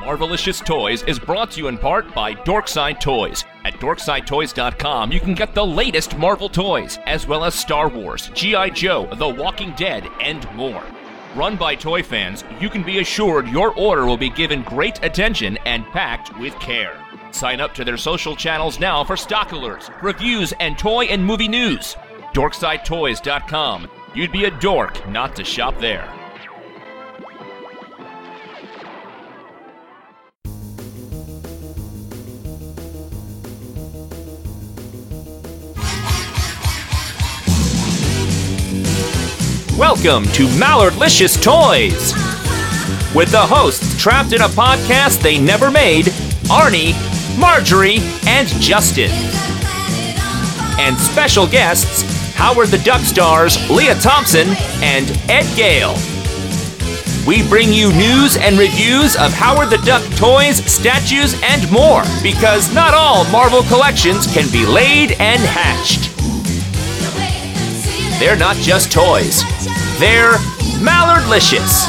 Marvelicious Toys is brought to you in part by Dorkside Toys. At dorksidetoys.com, you can get the latest Marvel toys, as well as Star Wars, G.I. Joe, The Walking Dead, and more. Run by toy fans, you can be assured your order will be given great attention and packed with care. Sign up to their social channels now for stock alerts, reviews, and toy and movie news. DorksideToys.com. You'd be a dork not to shop there. Welcome to Mallardlicious Toys! With the hosts trapped in a podcast they never made Arnie, Marjorie, and Justin. And special guests Howard the Duck stars Lea Thompson and Ed Gale. We bring you news and reviews of Howard the Duck toys, statues, and more because not all Marvel collections can be laid and hatched. They're not just toys, they're Mallardlicious.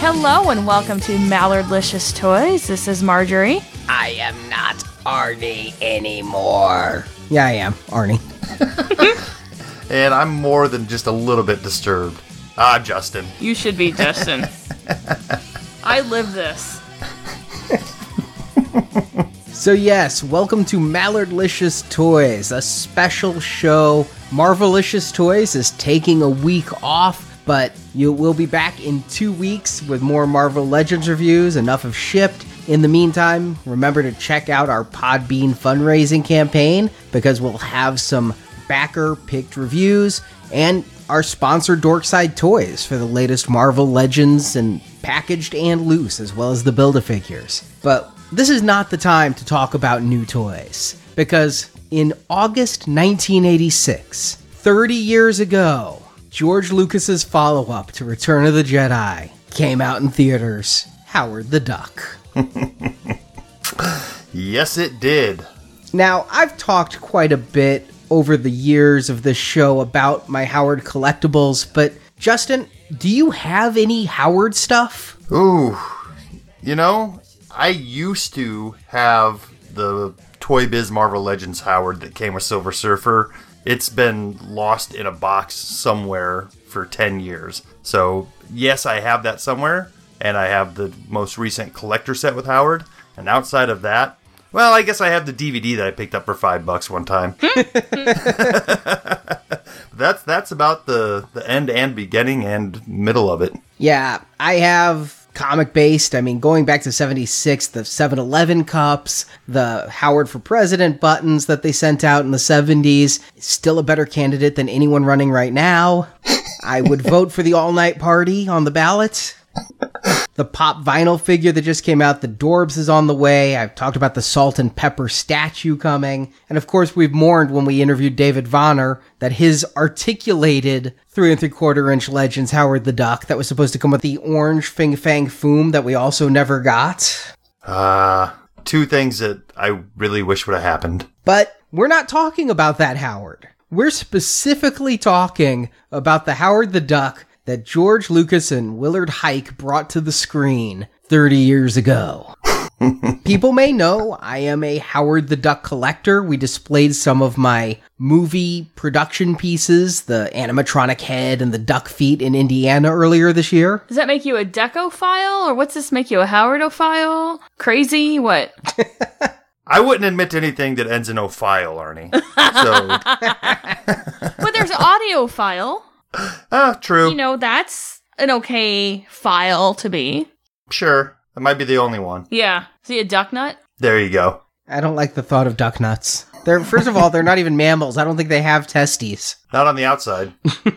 Hello and welcome to Mallardlicious Toys. This is Marjorie. I am not Arnie anymore. Yeah, I am, Arnie. and I'm more than just a little bit disturbed. Ah, Justin. You should be Justin. I live this. So, yes, welcome to Mallardlicious Toys, a special show. Marvelicious Toys is taking a week off, but you will be back in two weeks with more Marvel Legends reviews. Enough of shipped. In the meantime, remember to check out our Podbean fundraising campaign because we'll have some backer picked reviews and our sponsor Dorkside Toys for the latest Marvel Legends and packaged and loose, as well as the Build a Figures. But this is not the time to talk about new toys because in August 1986, 30 years ago, George Lucas's follow-up to Return of the Jedi came out in theaters, Howard the Duck. Yes, it did. Now, I've talked quite a bit over the years of this show about my Howard collectibles, but Justin, do you have any Howard stuff? Ooh, you know, I used to have the Toy Biz Marvel Legends Howard that came with Silver Surfer. It's been lost in a box somewhere for 10 years. So, yes, I have that somewhere, and I have the most recent collector set with Howard. And outside of that, well, I guess I have the DVD that I picked up for five bucks one time. Hmm? Hmm. that's that's about the the end and beginning and middle of it. Yeah, I have comic based. I mean, going back to 76, the 7 Eleven cups, the Howard for President buttons that they sent out in the 70s, still a better candidate than anyone running right now. I would vote for the all night party on the ballot. The pop vinyl figure that just came out, the Dorbs is on the way. I've talked about the salt and pepper statue coming. And of course, we've mourned when we interviewed David Vonner that his articulated three and three quarter inch Legends Howard the Duck that was supposed to come with the orange Fing Fang Foom that we also never got. Uh, two things that I really wish would have happened. But we're not talking about that Howard. We're specifically talking about the Howard the Duck that George Lucas and Willard Huyck brought to the screen 30 years ago. People may know I am a Howard the Duck collector. We displayed some of my movie production pieces, the animatronic head and the duck feet in Indiana earlier this year. Does that make you a decophile, or what's this make you a Howardophile? Crazy? What? I wouldn't admit to anything that ends in ophile, Arnie. So, but there's audiophile. ah, true. You know, that's an okay file to be. Sure. That might be the only one. Yeah. See a duck nut? There you go. I don't like the thought of duck nuts. They're first of all, they're not even mammals. I don't think they have testes. Not on the outside.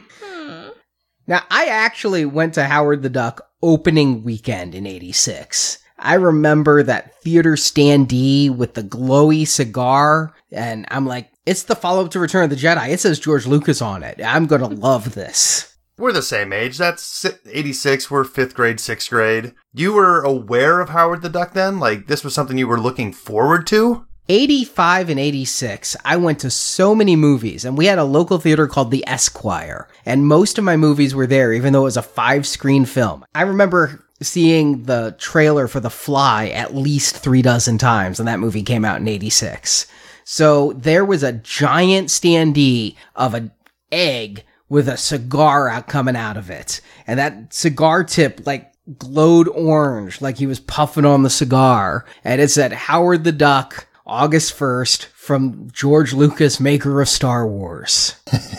Now, I actually went to Howard the Duck opening weekend in 86. I remember that theater standee with the glowy cigar, and I'm like, it's the follow up to Return of the Jedi. It says George Lucas on it. I'm gonna love this. We're the same age. That's 86. We're fifth grade, sixth grade. You were aware of Howard the Duck then? Like, this was something you were looking forward to? 85 and 86, I went to so many movies, and we had a local theater called the Esquire, and most of my movies were there, even though it was a five screen film. I remember seeing the trailer for The Fly at least three dozen times, and that movie came out in 86. So there was a giant standee of an egg with a cigar out coming out of it. And that cigar tip, like, glowed orange, like he was puffing on the cigar. And it said Howard the Duck, August 1st, from George Lucas, maker of Star Wars.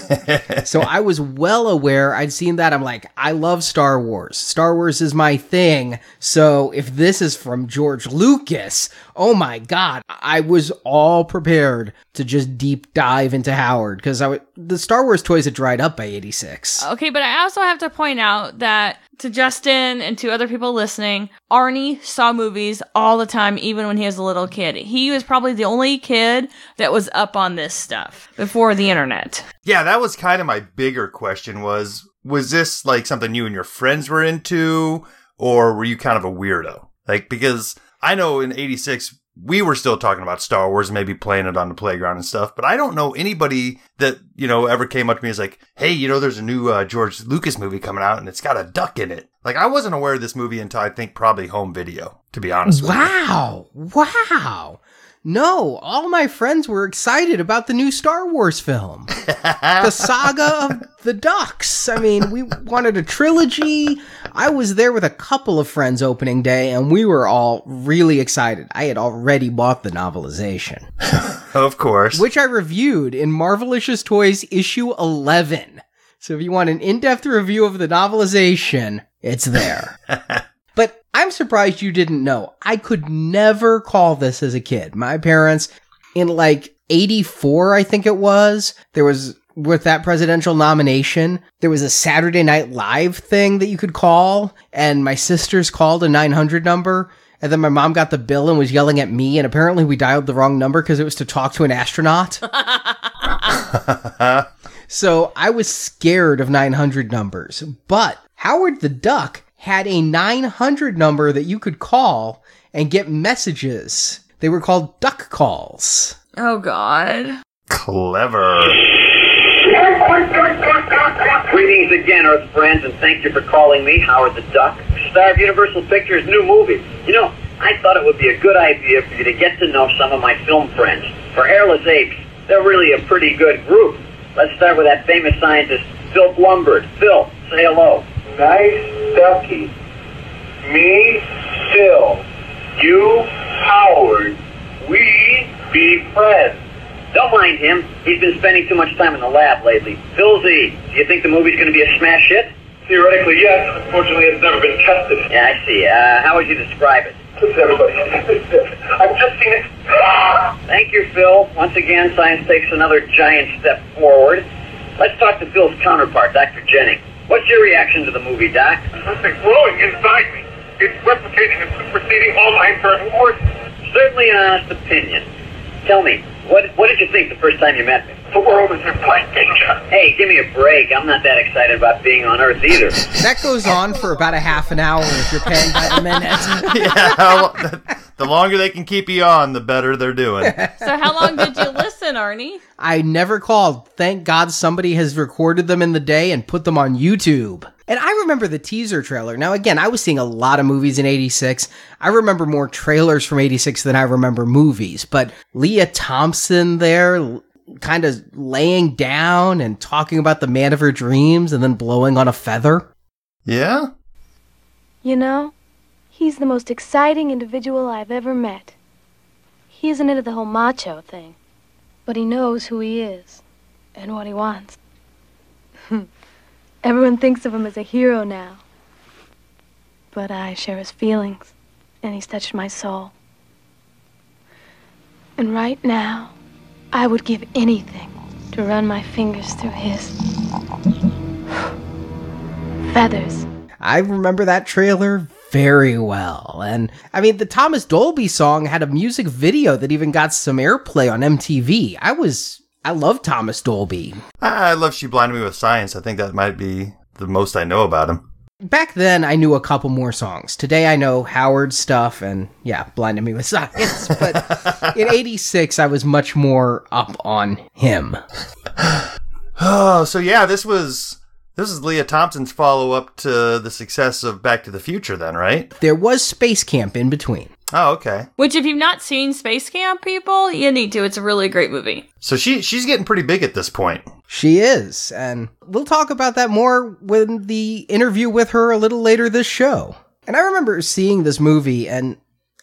so I was well aware. I'd seen that. I'm like, I love Star Wars. Star Wars is my thing. So if this is from George Lucas, oh my God, I was all prepared to just deep dive into Howard because I w- the Star Wars toys had dried up by 86. Okay, but I also have to point out that to Justin and to other people listening, Arnie saw movies all the time, even when he was a little kid. He was probably the only kid that was up on this stuff before the internet. Yeah, that was kind of my bigger question was was this like something you and your friends were into or were you kind of a weirdo? Like because I know in 86 we were still talking about Star Wars, maybe playing it on the playground and stuff, but I don't know anybody that, you know, ever came up to me as like, hey, you know, there's a new uh, George Lucas movie coming out and it's got a duck in it. Like, I wasn't aware of this movie until I think probably home video, to be honest. Wow. Wow. No, all my friends were excited about the new Star Wars film. the saga of the ducks. I mean, we wanted a trilogy. I was there with a couple of friends opening day and we were all really excited. I had already bought the novelization, Of course. which I reviewed in Marvelicious Toys issue 11. So if you want an in-depth review of the novelization, it's there. I'm surprised you didn't know. I could never call this as a kid. My parents, in like 84, I think it was, there was, with that presidential nomination, there was a Saturday Night Live thing that you could call, and my sisters called a 900 number. And then my mom got the bill and was yelling at me, and apparently we dialed the wrong number because it was to talk to an astronaut. So I was scared of 900 numbers. But Howard the Duck had a 900 number that you could call and get messages. They were called duck calls. Oh, God. Clever. Greetings again, Earth friends, and thank you for calling me, Howard the Duck, star of Universal Pictures' new movie. You know, I thought it would be a good idea for you to get to know some of my film friends. For Hairless Apes, they're really a pretty good group. Let's start with that famous scientist, Phil Blumburtt. Phil, say hello. Nice ducky. Me, Phil. You, Howard. We be friends. Don't mind him. He's been spending too much time in the lab lately. Phil Z, do you think the movie's going to be a smash hit? Theoretically, yes. Unfortunately, it's never been tested. Yeah, I see. Uh, how would you describe it? Listen, everybody. I've just seen it. Thank you, Phil. Once again, science takes another giant step forward. Let's talk to Phil's counterpart, Dr. Jennings. What's your reaction to the movie, Doc? Something growing inside me. It's replicating and superseding all my internal forces. Certainly an honest opinion. Tell me, what what did you think the first time you met me? The world is in blank danger. Hey, give me a break. I'm not that excited about being on Earth either. That goes on for about a half an hour if you're paying by the minute. yeah, well, the longer they can keep you on, the better they're doing. So, how long did you listen, Arnie? I never called. Thank God somebody has recorded them in the day and put them on YouTube. And I remember the teaser trailer. Now, again, I was seeing a lot of movies in 86. I remember more trailers from 86 than I remember movies. But Lea Thompson there, kind of laying down and talking about the man of her dreams and then blowing on a feather. Yeah? You know, he's the most exciting individual I've ever met. He isn't into the whole macho thing, but he knows who he is and what he wants. Everyone thinks of him as a hero now. But I share his feelings, and he's touched my soul. And right now, I would give anything to run my fingers through his feathers. I remember that trailer very well. And I mean, the Thomas Dolby song had a music video that even got some airplay on MTV. I was, I love Thomas Dolby. I I love She Blinded Me with Science. I think that might be the most I know about him. Back then I knew a couple more songs. Today I know Howard stuff and yeah, blinded me with science. But in 86 I was much more up on him. Oh, so yeah, this was this is Lea Thompson's follow up to the success of Back to the Future, then, right? There was Space Camp in between. Oh, okay. Which, if you've not seen Space Camp, people, you need to. It's a really great movie. So she she's getting pretty big at this point. She is, and we'll talk about that more when the interview with her a little later this show. And I remember seeing this movie, and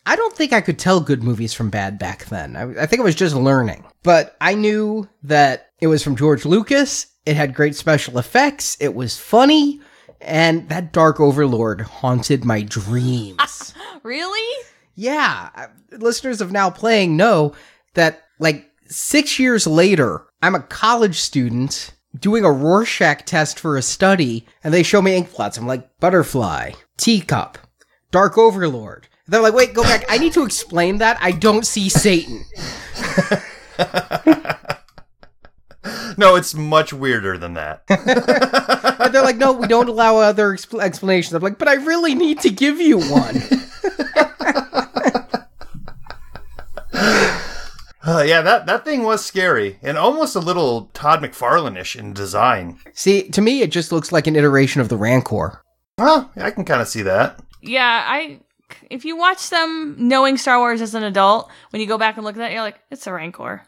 I don't think I could tell good movies from bad back then. I, I think I was just learning. But I knew that it was from George Lucas, it had great special effects, it was funny, and that Dark Overlord haunted my dreams. Really? Yeah, listeners of Now Playing know that like six years later, I'm a college student doing a Rorschach test for a study, and they show me ink blots. I'm like, butterfly, teacup, dark overlord. They're like, wait, go back. I need to explain that. I don't see Satan. No, it's much weirder than that. And they're like, no, we don't allow other expl- explanations. I'm like, but I really need to give you one. Uh, yeah, that that thing was scary and almost a little Todd McFarlane-ish in design. See, to me, it just looks like an iteration of the Rancor. Well, I can kind of see that. Yeah, I. If you watch them knowing Star Wars as an adult, when you go back and look at that, you're like, it's a Rancor.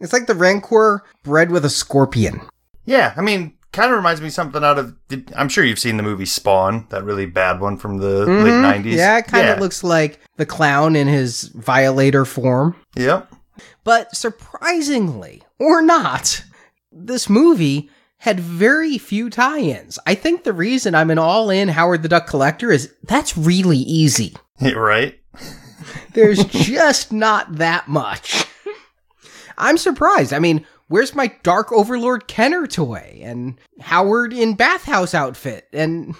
It's like the Rancor bred with a scorpion. Yeah, I mean, kind of reminds me of something out of. I'm sure you've seen the movie Spawn, that really bad one from the late '90s. Mm-hmm. Yeah, it kind of looks like the clown in his violator form. Yep. But surprisingly, or not, this movie had very few tie ins. I think the reason I'm an all in Howard the Duck collector is that's really easy. right. There's just not that much. I'm surprised. I mean, where's my Dark Overlord Kenner toy? And Howard in bathhouse outfit? And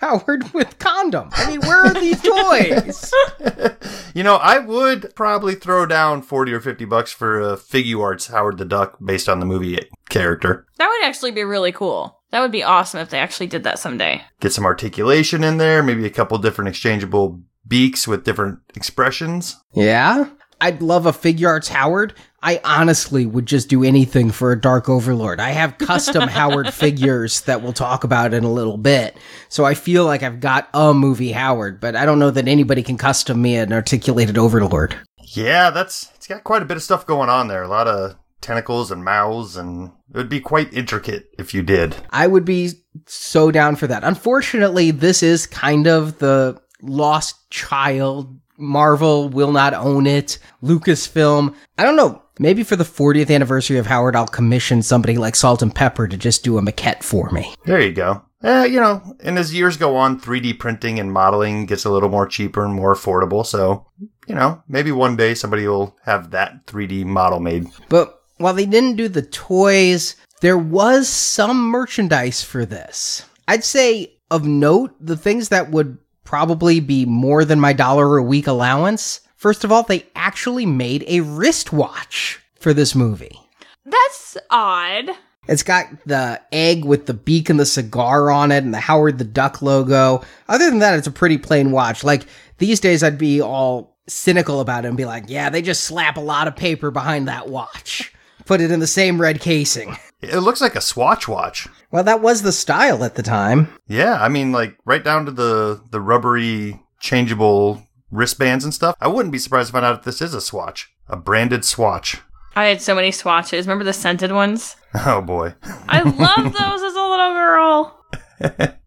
Howard with condom? I mean, where are these toys? You know, I would probably throw down 40 or 50 bucks for a Figuarts Howard the Duck based on the movie character. That would actually be really cool. That would be awesome if they actually did that someday. Get some articulation in there, maybe a couple different exchangeable beaks with different expressions. Yeah? I'd love a Figuarts Howard. I honestly would just do anything for a Dark Overlord. I have custom Howard figures that we'll talk about in a little bit. So I feel like I've got a movie Howard, but I don't know that anybody can custom me an articulated Overlord. Yeah, that's it's got quite a bit of stuff going on there. A lot of tentacles and mouths and it would be quite intricate if you did. I would be so down for that. Unfortunately, this is kind of the lost child. Marvel will not own it. Lucasfilm. I don't know. Maybe for the 40th anniversary of Howard, I'll commission somebody like Salt and Pepper to just do a maquette for me. There you go. Eh, you know, and as years go on, 3D printing and modeling gets a little more cheaper and more affordable. So, you know, maybe one day somebody will have that 3D model made. But while they didn't do the toys, there was some merchandise for this. I'd say of note, the things that would probably be more than my dollar a week allowance. First of all, they actually made a wristwatch for this movie. That's odd. It's got the egg with the beak and the cigar on it and the Howard the Duck logo. Other than that, it's a pretty plain watch. Like these days, I'd be all cynical about it and be like, yeah, they just slap a lot of paper behind that watch. Put it in the same red casing. It looks like a Swatch watch. Well, that was the style at the time. Yeah, I mean, like right down to the the rubbery changeable wristbands and stuff. I wouldn't be surprised to find out if this is a Swatch, a branded Swatch. I had so many swatches. Remember the scented ones? Oh boy. I loved those as a little girl.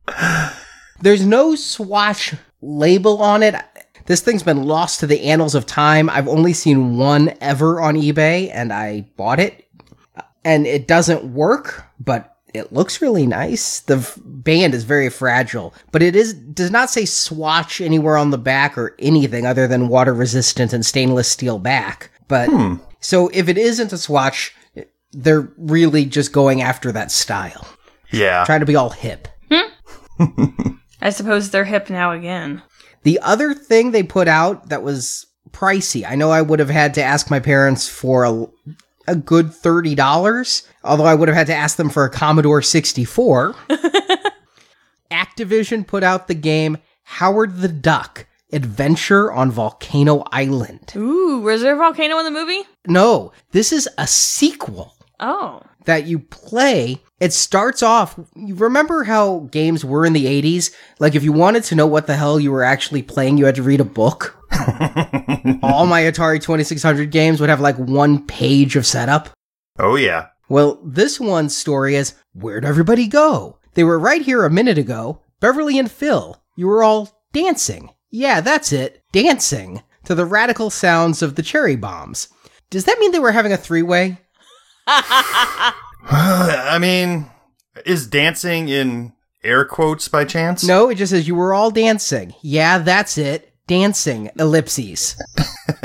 There's no Swatch label on it. This thing's been lost to the annals of time. I've only seen one ever on eBay and I bought it. And it doesn't work, but it looks really nice. The f- band is very fragile, but it is does not say Swatch anywhere on the back or anything other than water resistant and stainless steel back. But so if it isn't a Swatch, they're really just going after that style, Yeah. trying to be all hip. Hmm? I suppose they're hip now again. The other thing they put out that was pricey, I know I would have had to ask my parents for a, a good $30, although I would have had to ask them for a Commodore 64. Activision put out the game Howard the Duck Adventure on Volcano Island. Ooh, was there a volcano in the movie? No, this is a sequel Oh. that you play. It starts off. You remember how games were in the 80s? Like, if you wanted to know what the hell you were actually playing, you had to read a book. All my Atari 2600 games would have like one page of setup. Oh yeah. Well, this one's story is Where'd everybody go? They were right here a minute ago. Beverly and Phil, you were all dancing. Yeah, that's it, dancing to the radical sounds of the cherry bombs. Does that mean they were having a three way? I mean, is dancing in air quotes by chance? No, it just says you were all dancing. Yeah, that's it, dancing, ellipses.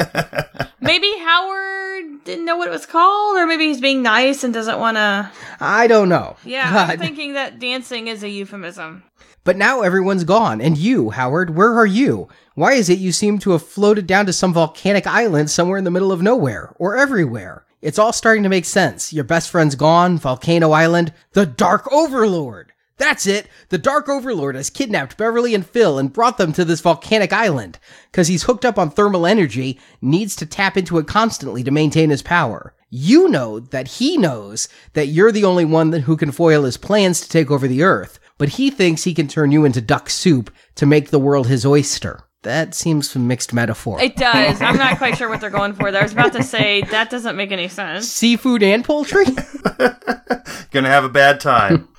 Maybe Howard didn't know what it was called, or maybe he's being nice and doesn't want to. I don't know. Yeah, God. I'm thinking that dancing is a euphemism. But now everyone's gone. And you, Howard, where are you? Why is it you seem to have floated down to some volcanic island somewhere in the middle of nowhere, or everywhere? It's all starting to make sense. Your best friend's gone, Volcano Island, the Dark Overlord. That's it. The Dark Overlord has kidnapped Beverly and Phil and brought them to this volcanic island. Cause he's hooked up on thermal energy, needs to tap into it constantly to maintain his power. You know that he knows that you're the only one who can foil his plans to take over the Earth, but he thinks he can turn you into duck soup to make the world his oyster. That seems a mixed metaphor. It does. I'm not quite sure what they're going for there. I was about to say that doesn't make any sense. Seafood and poultry? Gonna have a bad time.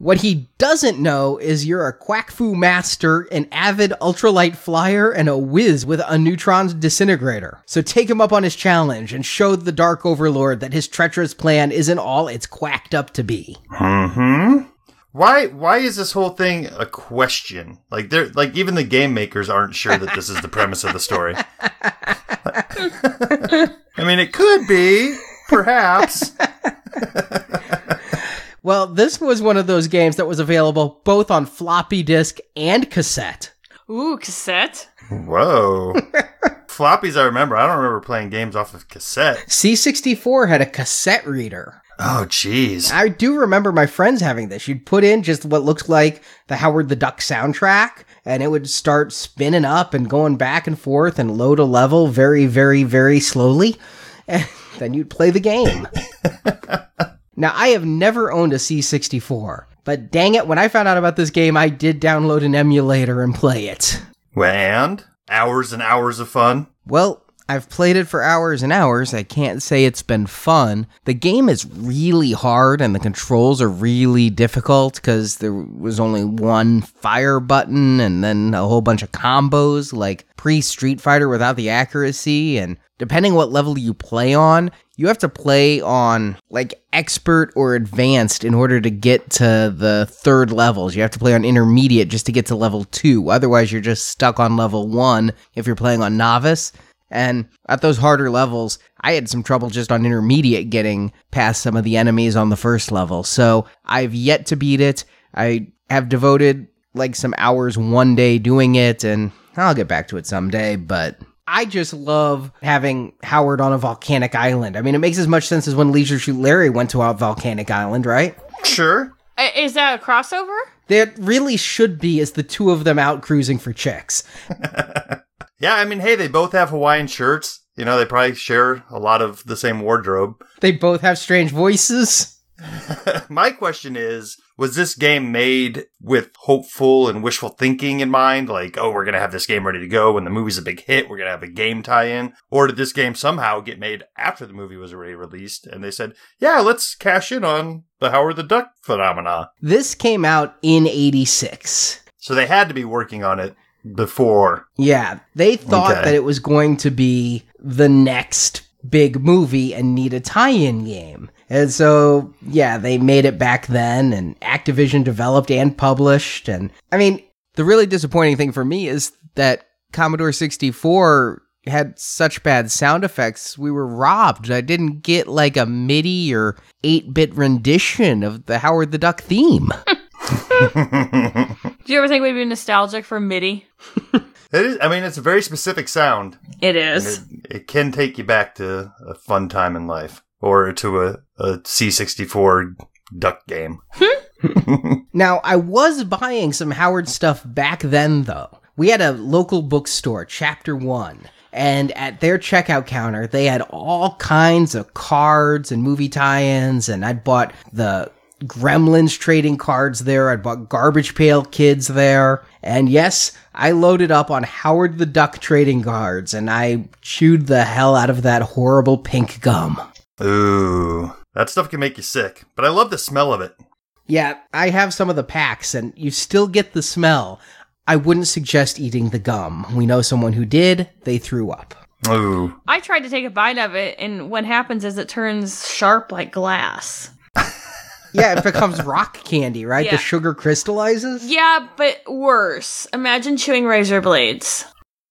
What he doesn't know is you're a quack fu master, an avid ultralight flyer, and a whiz with a neutron disintegrator. So take him up on his challenge and show the Dark Overlord that his treacherous plan isn't all it's quacked up to be. Mm-hmm. Why why is this whole thing a question? Like they're like even the game makers aren't sure that this is the premise of the story. I mean it could be, perhaps. Well, this was one of those games that was available both on floppy disk and cassette. Ooh, cassette. Whoa. Floppies I remember. I don't remember playing games off of cassette. C64 had a cassette reader. Oh jeez. I do remember my friends having this. You'd put in just what looks like the Howard the Duck soundtrack, and it would start spinning up and going back and forth and load a level very, very, very slowly. And then you'd play the game. now, I have never owned a C64, but dang it, when I found out about this game, I did download an emulator and play it. And hours and hours of fun. Well, I've played it for hours and hours. I can't say it's been fun. The game is really hard and the controls are really difficult because there was only one fire button and then a whole bunch of combos like pre Street Fighter without the accuracy. And depending what level you play on, you have to play on like expert or advanced in order to get to the third levels. You have to play on intermediate just to get to level two. Otherwise, you're just stuck on level one if you're playing on novice. And at those harder levels, I had some trouble just on intermediate getting past some of the enemies on the first level. So I've yet to beat it. I have devoted like some hours one day doing it, and I'll get back to it someday. But I just love having Howard on a volcanic island. I mean, it makes as much sense as when Leisure Suit Larry went to a volcanic island, right? Sure. Uh, is that a crossover? There really should be as the two of them out cruising for chicks. Yeah, I mean, hey, they both have Hawaiian shirts. You know, they probably share a lot of the same wardrobe. They both have strange voices. My question is Was this game made with hopeful and wishful thinking in mind? Like, oh, we're going to have this game ready to go when the movie's a big hit. We're going to have a game tie in. Or did this game somehow get made after the movie was already released and they said, yeah, let's cash in on the Howard the Duck phenomena? This came out in 86. So they had to be working on it before. Yeah, they thought Okay. that it was going to be the next big movie and need a tie-in game. And so, yeah, they made it back then and Activision developed and published and I mean, the really disappointing thing for me is that Commodore 64 had such bad sound effects. We were robbed. I didn't get like a MIDI or 8-bit rendition of the Howard the Duck theme. Do you ever think we'd be nostalgic for MIDI? It is, I mean, it's a very specific sound. It is. It, it can take you back to a fun time in life or to a, a C64 duck game. Now, I was buying some Howard stuff back then, though. We had a local bookstore, Chapter One, and at their checkout counter, they had all kinds of cards and movie tie ins, and I'd bought the Gremlins trading cards there. I'd bought Garbage Pail Kids there. And yes, I loaded up on Howard the Duck trading cards, and I chewed the hell out of that horrible pink gum. Ooh, that stuff can make you sick, but I love the smell of it. Yeah, I have some of the packs, and you still get the smell. I wouldn't suggest eating the gum. We know someone who did, they threw up. Ooh, I tried to take a bite of it, and what happens is it turns sharp like glass. Yeah, it becomes rock candy, right? Yeah. The sugar crystallizes? Yeah, but worse. Imagine chewing razor blades.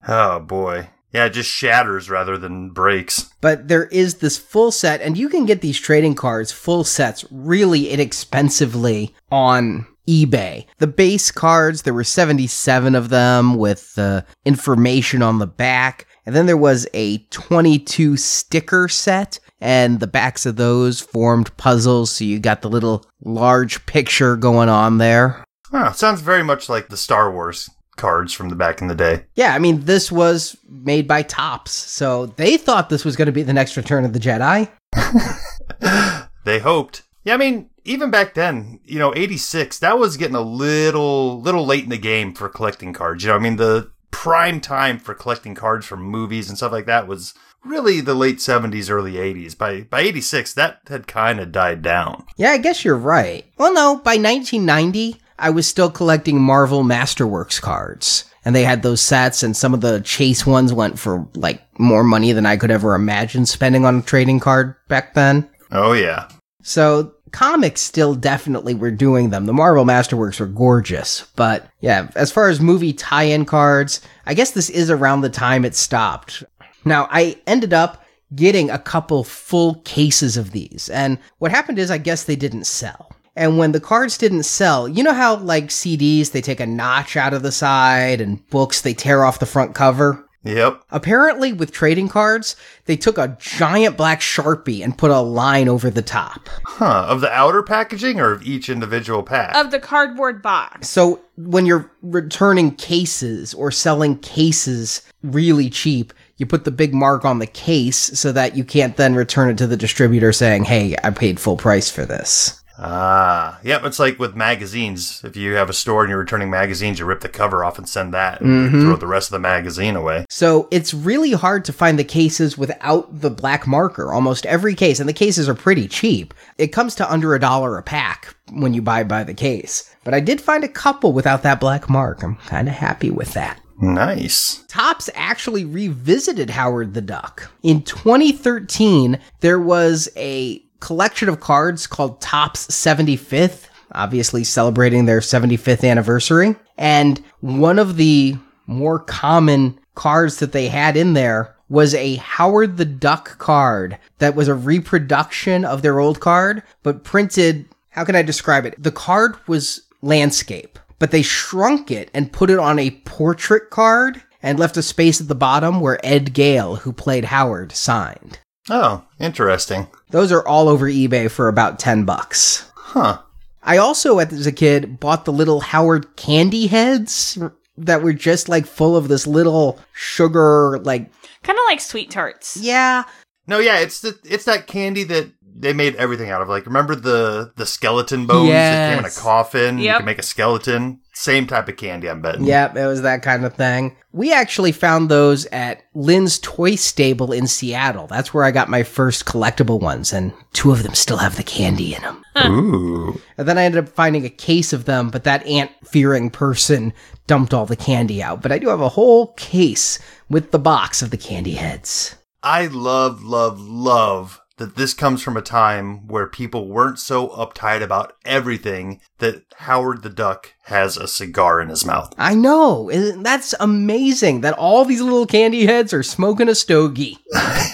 oh boy. Yeah, it just shatters rather than breaks. But there is this full set, and you can get these trading cards, full sets, really inexpensively on eBay. The base cards, there were 77 of them with the information on the back. And then there was a 22 sticker set, and the backs of those formed puzzles, so you got the little large picture going on there. Huh, sounds very much like the Star Wars cards from the back in the day. Yeah, I mean, this was made by Topps, so they thought this was going to be the next Return of the Jedi. They hoped. Yeah, I mean, even back then, you know, 86, that was getting a little little late in the game for collecting cards. You know, I mean, the prime time for collecting cards from movies and stuff like that was really the late 70s, early 80s. By by 86, that had kind of died down. Yeah, I guess you're right. Well, no, by 1990, I was still collecting Marvel Masterworks cards. And they had those sets, and some of the Chase ones went for like more money than I could ever imagine spending on a trading card back then. Oh yeah. So comics still definitely were doing them. The Marvel Masterworks were gorgeous. But yeah, as far as movie tie-in cards, I guess this is around the time it stopped. Now, I ended up getting a couple full cases of these. And what happened is I guess they didn't sell. And when the cards didn't sell, you know how like CDs they take a notch out of the side and books they tear off the front cover? Yep. Apparently, with trading cards, they took a giant black sharpie and put a line over the top. Huh. Of the outer packaging or of each individual pack? Of the cardboard box. So when you're returning cases or selling cases really cheap, you put the big mark on the case so that you can't then return it to the distributor saying, hey, I paid full price for this. Ah, yep. It's like with magazines. If you have a store and you're returning magazines, you rip the cover off and send that, and throw the rest of the magazine away. So it's really hard to find the cases without the black marker. Almost every case, and the cases are pretty cheap. It comes to under a dollar a pack when you buy by the case. But I did find a couple without that black mark. I'm kind of happy with that. Nice. Topps actually revisited Howard the Duck. In 2013, there was a collection of cards called Topps 75th, obviously celebrating their 75th anniversary. And one of the more common cards that they had in there was a Howard the Duck card that was a reproduction of their old card, but printed. How can I describe it? The card was landscape, but they shrunk it and put it on a portrait card and left a space at the bottom where Ed Gale, who played Howard, signed. Oh, interesting. Those are all over eBay for about 10 bucks. Huh. I also, as a kid, bought the little Howard candy heads that were just like full of this little sugar, like, Kind of like sweet tarts. yeah, No, yeah, it's the it's that candy that they made everything out of. Like, remember the the skeleton bones that came in a Yes. coffin? You can make a skeleton. Same type of candy, I'm betting. Yep, it was that kind of thing. We actually found those at Lynn's Toy Stable in Seattle. That's where I got my first collectible ones, and two of them still have the candy in them. Ooh. And then I ended up finding a case of them, but that ant fearing person dumped all the candy out. But I do have a whole case with the box of the candy heads. I love, love, love that this comes from a time where people weren't so uptight about everything that Howard the Duck has a cigar in his mouth. I know. That's amazing that all these little candy heads are smoking a stogie.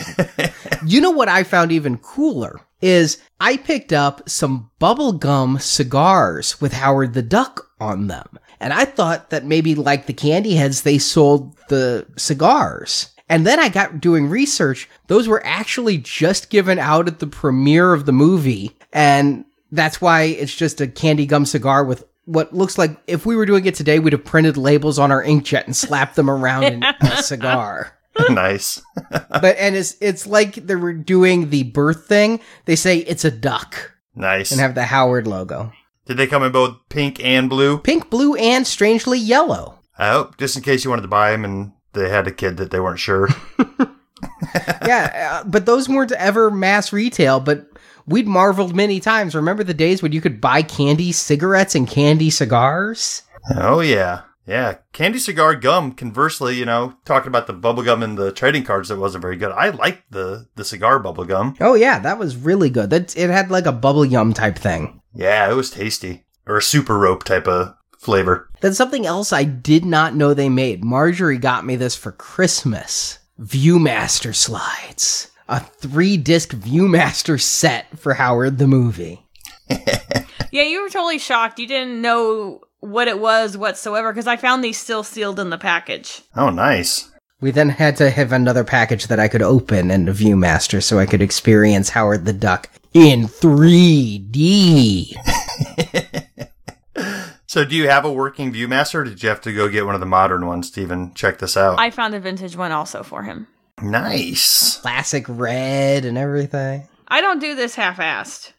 you know what I found even cooler is I picked up some bubblegum cigars with Howard the Duck on them. And I thought that maybe like the candy heads, they sold the cigars. And then I got doing research. Those were actually just given out at the premiere of the movie. And That's why it's just a candy gum cigar with what looks like if we were doing it today, we'd have printed labels on our inkjet and slapped them around in a cigar. nice. But and it's it's like they were doing the birth thing. They say it's a duck Nice. and have the Howard logo. Did they come in both pink and blue? Pink, blue, and strangely yellow. Oh, just in case you wanted to buy them and they had a kid that they weren't sure. yeah, uh, but those weren't ever mass retail. But we'd marveled many times. Remember the days when you could buy candy cigarettes and candy cigars? oh, yeah. Yeah. Candy cigar gum, conversely, you know, talking about the bubble gum in the trading cards that wasn't very good. I liked the, the cigar bubble gum. Oh yeah, that was really good. That it had like a bubble yum type thing. Yeah, it was tasty. Or a super rope type of flavor. Then something else I did not know they made. Marjorie got me this for Christmas. Viewmaster slides. A three disc Viewmaster set for Howard the movie. Yeah, you were totally shocked. You didn't know what it was whatsoever because I found these still sealed in the package. Oh, nice. We then had to have another package that I could open in Viewmaster so I could experience Howard the Duck in 3D. So, do you have a working Viewmaster or did you have to go get one of the modern ones to even check this out? I found a vintage one also for him. nice. Classic red and everything. I don't do this half assed.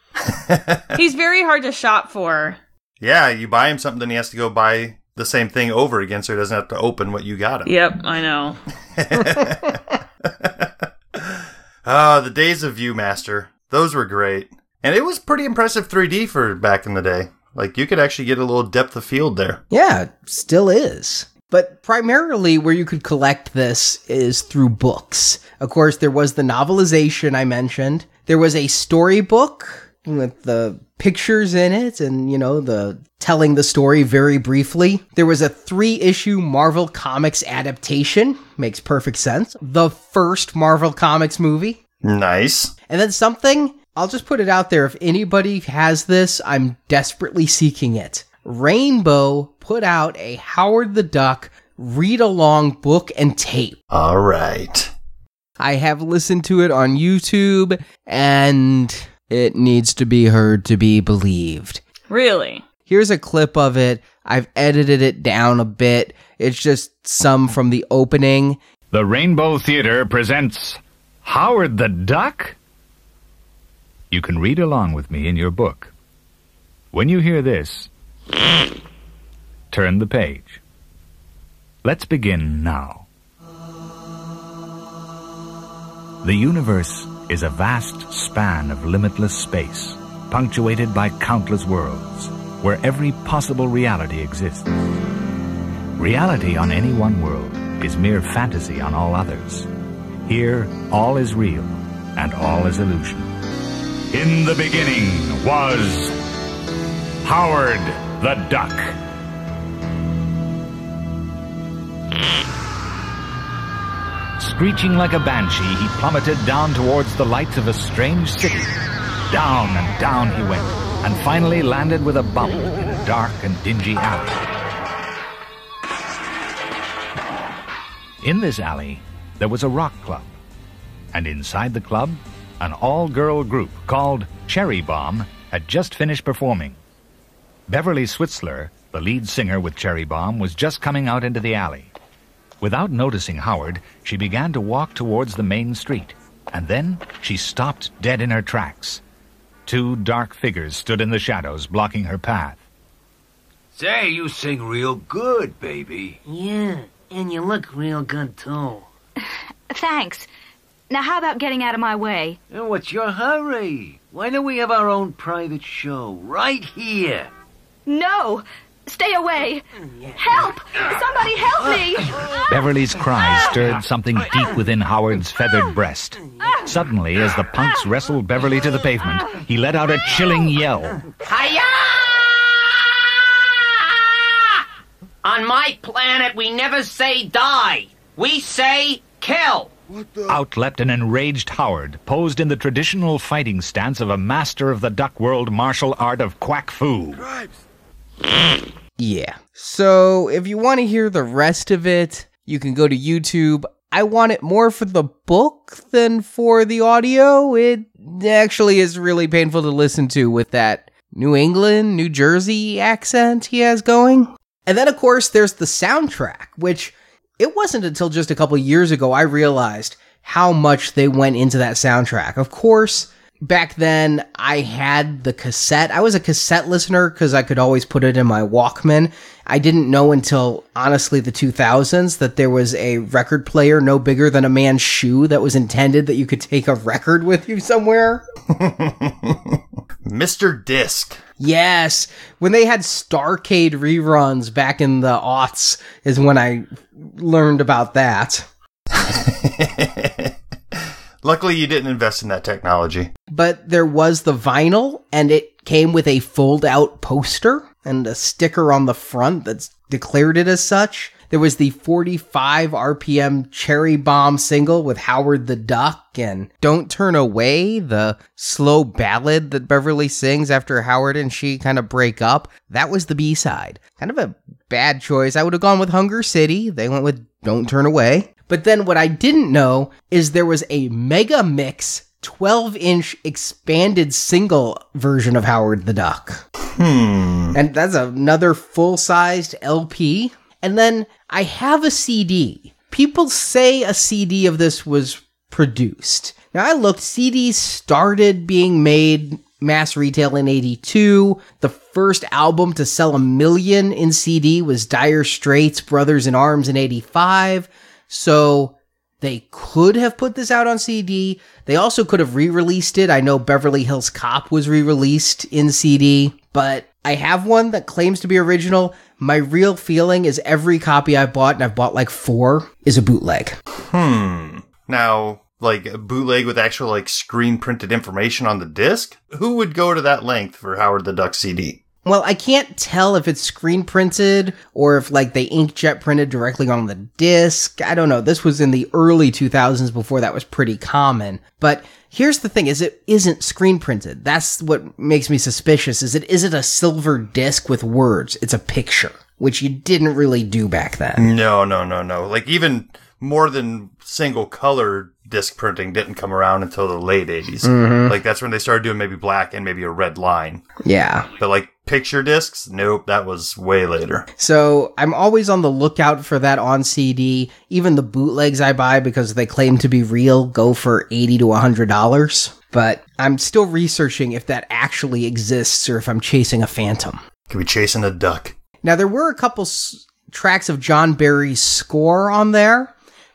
He's very hard to shop for. Yeah, you buy him something, then he has to go buy the same thing over again so he doesn't have to open what you got him. Yep, I know. Ah, the days of Viewmaster. Those were great. And it was pretty impressive 3D for back in the day. Like, you could actually get a little depth of field there. Yeah, still is. But primarily, where you could collect this is through books. Of course, there was the novelization I mentioned. There was a storybook with the pictures in it and, you know, the telling the story very briefly. There was a three issue Marvel Comics adaptation. Makes perfect sense. The first Marvel Comics movie. Nice. And then something, I'll just put it out there. If anybody has this, I'm desperately seeking it. Rainbow put out a Howard the Duck read along book and tape. All right. I have listened to it on YouTube and it needs to be heard to be believed. Really? Here's a clip of it. I've edited it down a bit. It's just some from the opening. The Rainbow Theater presents Howard the Duck? You can read along with me in your book. When you hear this, turn the page. Let's begin now. The universe is a vast span of limitless space, punctuated by countless worlds, where every possible reality exists. Reality on any one world is mere fantasy on all others. Here, all is real and all is illusion. In the beginning was Howard the Duck. Screeching like a banshee, he plummeted down towards the lights of a strange city. Down and down he went, and finally landed with a bump in a dark and dingy alley. In this alley, there was a rock club, and inside the club, an all-girl group called Cherry Bomb had just finished performing. Beverly Switzler, the lead singer with Cherry Bomb, was just coming out into the alley. Without noticing Howard, she began to walk towards the main street, and then she stopped dead in her tracks. Two dark figures stood in the shadows, blocking her path. Say, you sing real good, baby. Yeah, and you look real good too. Thanks. Now, how about getting out of my way? And what's your hurry? Why don't we have our own private show right here? No! Stay away! Help! Somebody help me! Beverly's cries stirred something deep within Howard's feathered breast. Suddenly, as the punks wrestled Beverly to the pavement, he let out a chilling yell. Hiya! On my planet, we never say die. We say kill. Out leapt an enraged Howard, posed in the traditional fighting stance of a master of the duck world martial art of quack fu. Yeah. So if you want to hear the rest of it, you can go to YouTube. I want it more for the book than for the audio. It actually is really painful to listen to with that New England, New Jersey accent he has going. And then, of course, there's the soundtrack, which it wasn't until just a couple years ago I realized how much they went into that soundtrack. Of course, back then I had the cassette. I was a cassette listener because I could always put it in my Walkman. I didn't know until honestly the 2000s that there was a record player no bigger than a man's shoe that was intended that you could take a record with you somewhere. Mr. Disc. Yes, when they had Starcade reruns back in the aughts is when I learned about that. Luckily, you didn't invest in that technology. But there was the vinyl, and it came with a fold out poster and a sticker on the front that declared it as such. There was the 45 RPM Cherry Bomb single with Howard the Duck and Don't Turn Away, the slow ballad that Beverly sings after Howard and she kind of break up. That was the B side. Kind of a bad choice. I would have gone with Hunger City. They went with Don't Turn Away. But then what I didn't know is there was a mega mix 12 inch expanded single version of Howard the Duck. Hmm. And that's another full sized LP. And then I have a CD. People say a CD of this was produced. Now I looked, CDs started being made mass retail in 82. The first album to sell a million in CD was Dire Straits Brothers in Arms in 85. So they could have put this out on CD. They also could have re released it. I know Beverly Hills Cop was re released in CD, but I have one that claims to be original. My real feeling is every copy I've bought, and I've bought like four, is a bootleg. Hmm. Now, like a bootleg with actual like screen printed information on the disc? Who would go to that length for Howard the Duck CD? Well, I can't tell if it's screen printed or if like they inkjet printed directly on the disc. I don't know. This was in the early 2000s before that was pretty common. But here's the thing is it isn't screen printed. That's what makes me suspicious is it isn't a silver disc with words. It's a picture, which you didn't really do back then. No, no, no, no. Like even more than single color disc printing didn't come around until the late 80s. Mhm. Like that's when they started doing maybe black and maybe a red line. Yeah. But like picture discs, nope, that was way later. So I'm always on the lookout for that on CD. Even the bootlegs I buy because they claim to be real go for 80 to $100. But I'm still researching if that actually exists or if I'm chasing a phantom. Could be chasing a duck. Now, there were a couple s- tracks of John Barry's score on there,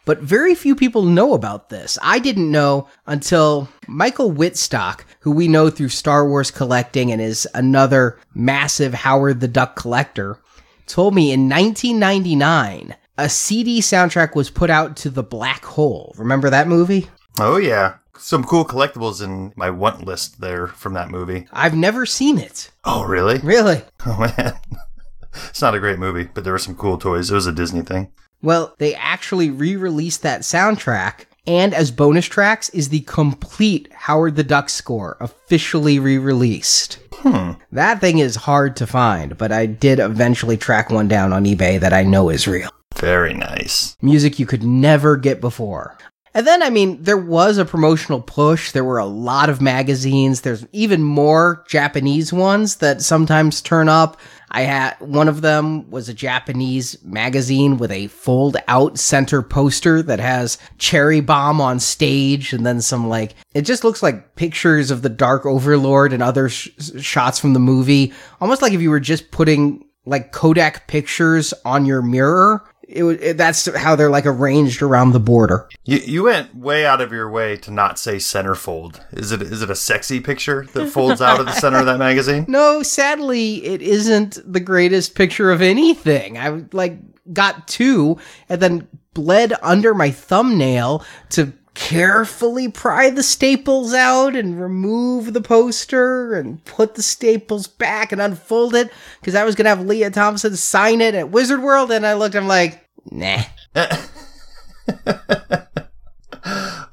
but very few people know about this. I didn't know until Michael Whitstock, who we know through Star Wars collecting and is another massive Howard the Duck collector, told me in 1999 a CD soundtrack was put out to The Black Hole. Remember that movie? Oh yeah. Some cool collectibles in my want list there from that movie. I've never seen it. Oh really? Really? Oh man. it's not a great movie, but there were some cool toys. It was a Disney thing. Well, they actually re released that soundtrack, and as bonus tracks is the complete Howard the Duck score officially re released. Hmm. That thing is hard to find, but I did eventually track one down on eBay that I know is real. Very nice. Music you could never get before. And then, I mean, there was a promotional push. There were a lot of magazines. There's even more Japanese ones that sometimes turn up. I had one of them was a Japanese magazine with a fold out center poster that has Cherry Bomb on stage and then some like, it just looks like pictures of the Dark Overlord and other sh- shots from the movie. Almost like if you were just putting like Kodak pictures on your mirror. It, it, that's how they're like arranged around the border. You you went way out of your way to not say centerfold. Is it is it a sexy picture that folds out of the center of that magazine? No, sadly, it isn't the greatest picture of anything. I like got two and then bled under my thumbnail to carefully pry the staples out and remove the poster and put the staples back and unfold it because I was gonna have Lea Thompson sign it at Wizard World and I looked I'm like nah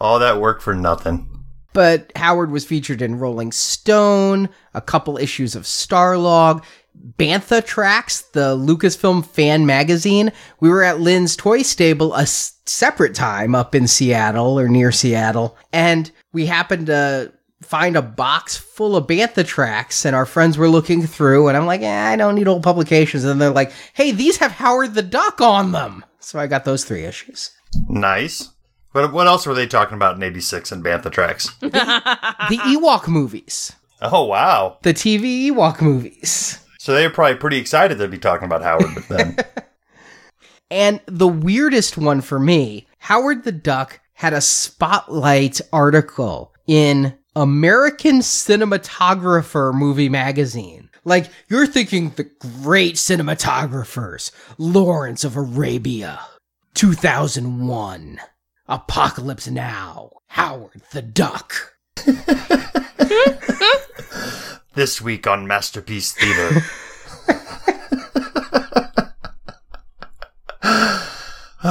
All that work for nothing. but Howard was featured in Rolling Stone, a couple issues of Starlog, Bantha Tracks, the Lucasfilm fan magazine. We were at Lynn's Toy Stable a separate time up in Seattle or near Seattle, and we happened to find a box full of Bantha tracks, and our friends were looking through, and I'm like, eh, I don't need old publications. And they're like, hey, these have Howard the Duck on them. So I got those three issues. Nice. But what else were they talking about in '86 in Bantha Tracks? the Ewok movies. Oh wow, the TV Ewok movies. So they were probably pretty excited to be talking about Howard but then. and the weirdest one for me, Howard the Duck had a spotlight article in American Cinematographer movie magazine. Like, you're thinking the great cinematographers, Lawrence of Arabia, 2001, Apocalypse Now, Howard the Duck. this week on Masterpiece Theater.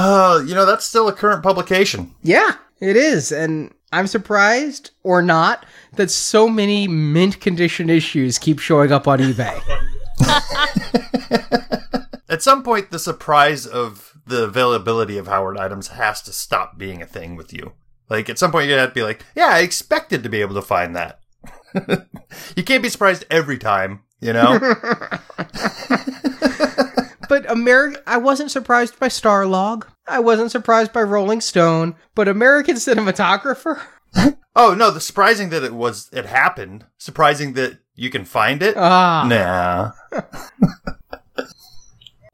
Uh, you know, that's still a current publication. Yeah, it is. And I'm surprised or not that so many mint condition issues keep showing up on eBay. At some point, the surprise of the availability of Howard items has to stop being a thing with you. Like, at some point, you're going to have to be like, yeah, I expected to be able to find that. you can't be surprised every time, you know? but American, I wasn't surprised by Starlog. I wasn't surprised by Rolling Stone, but American Cinematographer. oh no, the surprising that it was it happened. Surprising that you can find it. Ah, nah.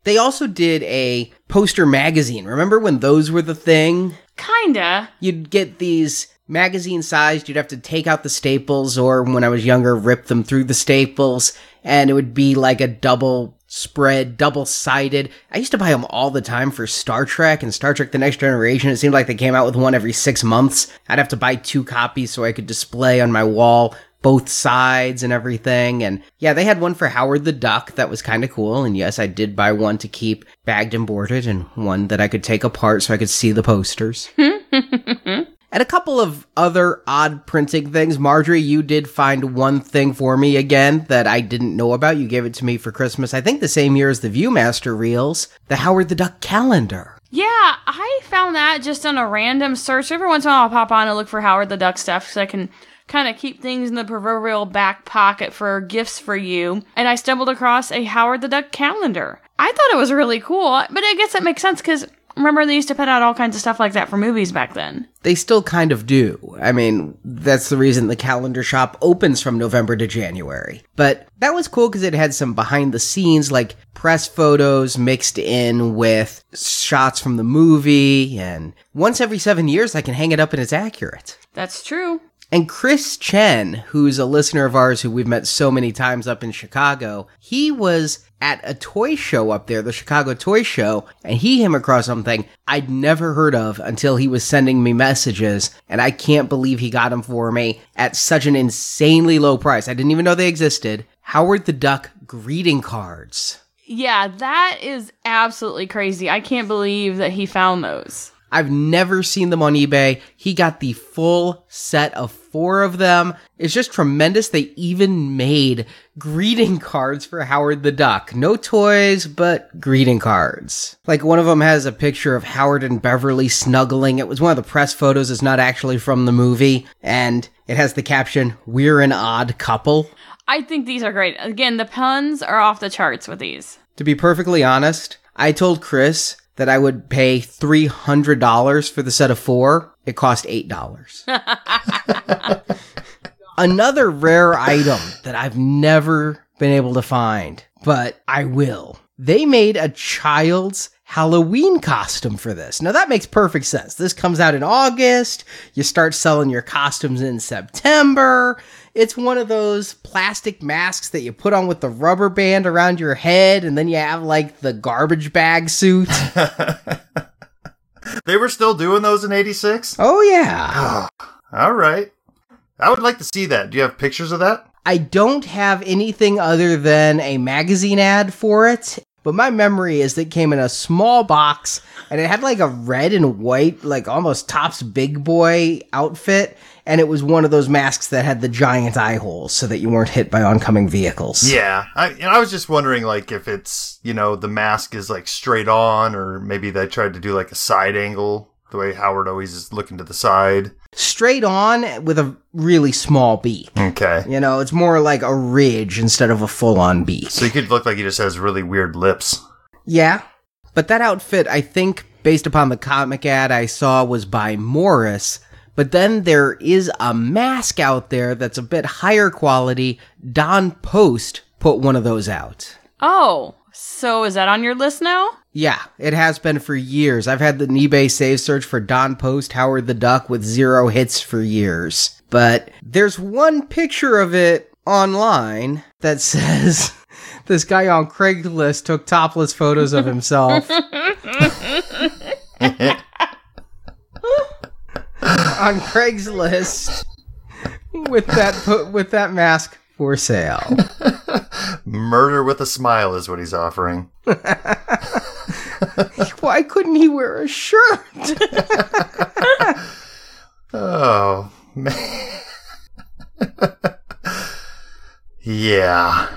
they also did a poster magazine. Remember when those were the thing? Kinda. You'd get these magazine sized. You'd have to take out the staples, or when I was younger, rip them through the staples, and it would be like a double spread, double sided. I used to buy them all the time for Star Trek and Star Trek The Next Generation. It seemed like they came out with one every six months. I'd have to buy two copies so I could display on my wall both sides and everything. And yeah, they had one for Howard the Duck that was kind of cool. And yes, I did buy one to keep bagged and boarded and one that I could take apart so I could see the posters. And a couple of other odd printing things. Marjorie, you did find one thing for me again that I didn't know about. You gave it to me for Christmas, I think the same year as the Viewmaster reels, the Howard the Duck calendar. Yeah, I found that just on a random search. Every once in a while, I'll pop on and look for Howard the Duck stuff so I can kind of keep things in the proverbial back pocket for gifts for you. And I stumbled across a Howard the Duck calendar. I thought it was really cool, but I guess it makes sense because remember they used to put out all kinds of stuff like that for movies back then. They still kind of do. I mean, that's the reason the calendar shop opens from November to January. But that was cool because it had some behind the scenes, like press photos mixed in with shots from the movie. And once every seven years, I can hang it up and it's accurate. That's true. And Chris Chen, who's a listener of ours who we've met so many times up in Chicago, he was at a toy show up there, the Chicago Toy Show, and he came across something I'd never heard of until he was sending me messages, and I can't believe he got them for me at such an insanely low price. I didn't even know they existed. Howard the Duck greeting cards. Yeah, that is absolutely crazy. I can't believe that he found those. I've never seen them on eBay. He got the full set of four of them. It's just tremendous. They even made greeting cards for Howard the Duck. No toys, but greeting cards. Like one of them has a picture of Howard and Beverly snuggling. It was one of the press photos. It's not actually from the movie. And it has the caption, We're an odd couple. I think these are great. Again, the puns are off the charts with these. To be perfectly honest, I told Chris that I would pay $300 for the set of four. It cost $8. Another rare item that I've never been able to find, but I will. They made a child's Halloween costume for this. Now that makes perfect sense. This comes out in August. You start selling your costumes in September. It's one of those plastic masks that you put on with the rubber band around your head, and then you have like the garbage bag suit. they were still doing those in 86? Oh, yeah. All right. I would like to see that. Do you have pictures of that? I don't have anything other than a magazine ad for it. But my memory is that came in a small box and it had like a red and white, like almost Topps Big Boy outfit. And it was one of those masks that had the giant eye holes so that you weren't hit by oncoming vehicles. Yeah. I, I was just wondering, like, if it's, you know, the mask is like straight on or maybe they tried to do like a side angle The way Howard always is looking to the side. Straight on with a really small beak. Okay. You know, it's more like a ridge instead of a full on beak. So he could look like he just has really weird lips. Yeah. But that outfit, I think, based upon the comic ad I saw, was by Morris. But then there is a mask out there that's a bit higher quality. Don Post put one of those out. Oh, so is that on your list now? Yeah, it has been for years. I've had the eBay save search for Don Post, Howard the Duck with zero hits for years. But there's one picture of it online that says this guy on Craigslist took topless photos of himself on Craigslist with that po- with that mask for sale. Murder with a smile is what he's offering. Why couldn't he wear a shirt? Oh, man. yeah.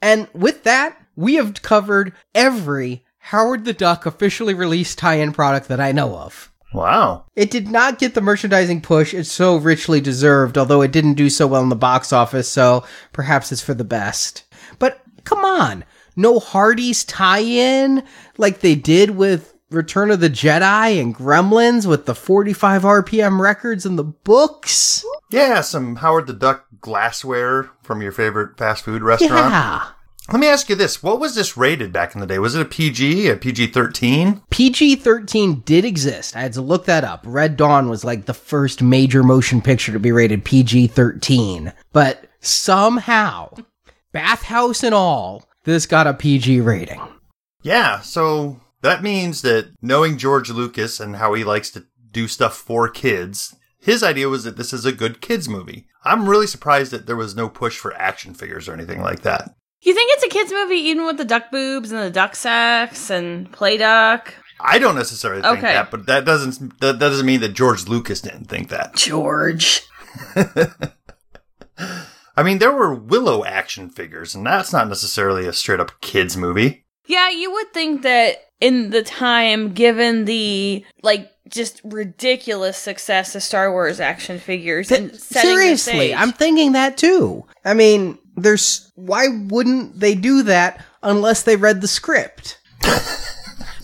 And with that, we have covered every Howard the Duck officially released tie-in product that I know of. Wow. It did not get the merchandising push it so richly deserved, although it didn't do so well in the box office, so perhaps it's for the best. But come on, no Hardee's tie-in like they did with Return of the Jedi and Gremlins with the 45 RPM records and the books. Yeah, some Howard the Duck glassware from your favorite fast food restaurant. Yeah. Let me ask you this. What was this rated back in the day? Was it a PG, a PG 13? PG 13 did exist. I had to look that up. Red Dawn was like the first major motion picture to be rated PG 13. But somehow, bathhouse and all, this got a PG rating. Yeah, so that means that knowing George Lucas and how he likes to do stuff for kids, his idea was that this is a good kids movie. I'm really surprised that there was no push for action figures or anything like that. You think it's a kids movie even with the duck boobs and the duck sex and play duck? I don't necessarily think Okay. that, but that doesn't that, that doesn't mean that George Lucas didn't think that. George. I mean, there were Willow action figures, and that's not necessarily a straight up kids movie. Yeah, you would think that in the time, given the like just ridiculous success of Star Wars action figures and Seriously, I'm thinking that too. I mean, there's why wouldn't they do that unless they read the script?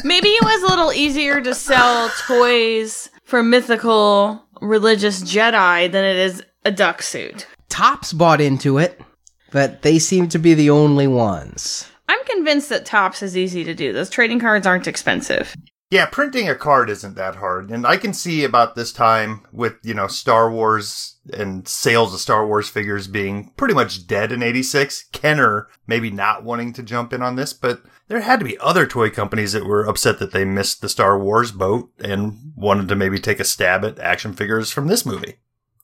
Maybe it was a little easier to sell toys for mythical religious Jedi than it is a duck suit. Topps bought into it, but they seem to be the only ones. I'm convinced that Topps is easy to do. Those trading cards aren't expensive. Yeah, printing a card isn't that hard. And I can see about this time with, you know, Star Wars and sales of Star Wars figures being pretty much dead in 86. Kenner maybe not wanting to jump in on this, but there had to be other toy companies that were upset that they missed the Star Wars boat and wanted to maybe take a stab at action figures from this movie.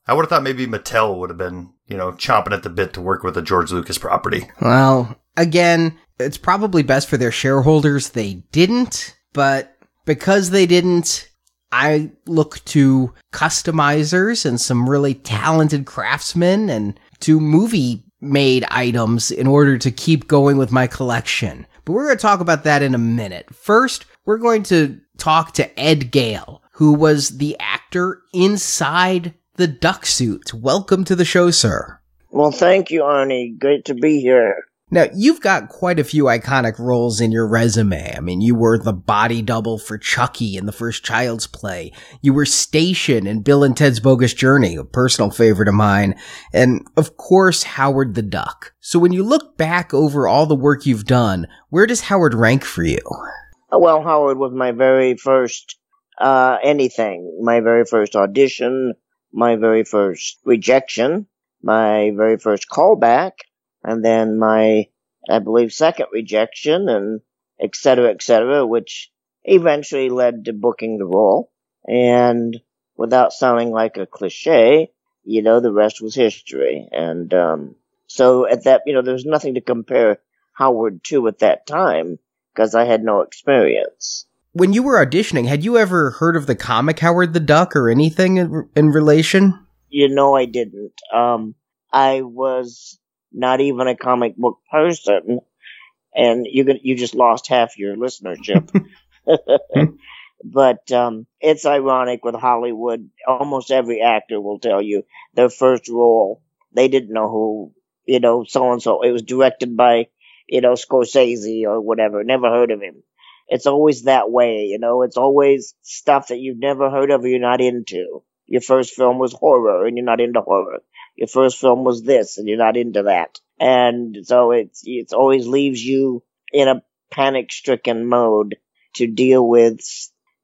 I would have thought maybe Mattel would have been, you know, chomping at the bit to work with a George Lucas property. Well, again, it's probably best for their shareholders they didn't, but because they didn't, I look to customizers and some really talented craftsmen and to movie made items in order to keep going with my collection. But we're going to talk about that in a minute. First, we're going to talk to Ed Gale, who was the actor inside the duck suit. Welcome to the show, sir. Well, thank you, Arnie. Great to be here. Now, you've got quite a few iconic roles in your resume. I mean, you were the body double for Chucky in the first Child's Play. You were Station in Bill and Ted's Bogus Journey, a personal favorite of mine. And, of course, Howard the Duck. So when you look back over all the work you've done, where does Howard rank for you? Uh, Well, Howard was my very first uh, anything. My very first audition, my very first rejection, my very first callback, and then my, I believe, second rejection, and et cetera, et cetera, which eventually led to booking the role. And without sounding like a cliche, you know, the rest was history. And um, so at that, you know, there was nothing to compare Howard to at that time because I had no experience. When you were auditioning, had you ever heard of the comic Howard the Duck or anything in, in relation? You know, I didn't. Um, I was not even a comic book person, and you you just lost half your listenership. But um, it's ironic with Hollywood. Almost every actor will tell you their first role, they didn't know who, you know, so and so. It was directed by, you know, Scorsese or whatever. Never heard of him. It's always that way, you know. It's always stuff that you've never heard of or you're not into. Your first film was horror and you're not into horror. Your first film was this and you're not into that. And so it's, it's always leaves you in a panic stricken mode to deal with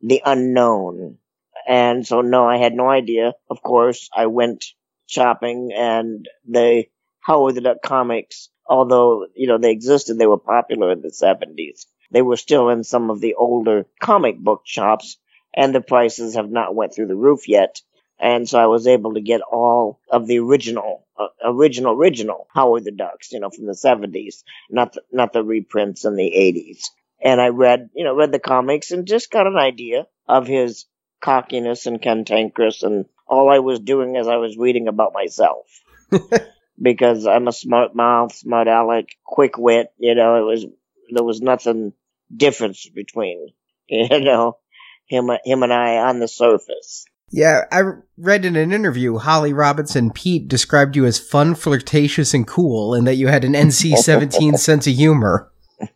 the unknown. And so no, I had no idea. Of course, I went shopping and the Howard the Duck comics, although, you know, they existed, they were popular in the 70s. They were still in some of the older comic book shops and the prices have not went through the roof yet. And so I was able to get all of the original, uh, original, original Howard the Ducks, you know, from the 70s, not the, not the reprints in the 80s. And I read, you know, read the comics and just got an idea of his cockiness and cantankerous and all I was doing as I was reading about myself. because I'm a smart mouth, smart aleck, quick wit, you know, it was, there was nothing difference between, you know, him, him and I on the surface. Yeah, I read in an interview Holly Robinson Peete described you as fun, flirtatious, and cool, and that you had an NC 17 sense of humor.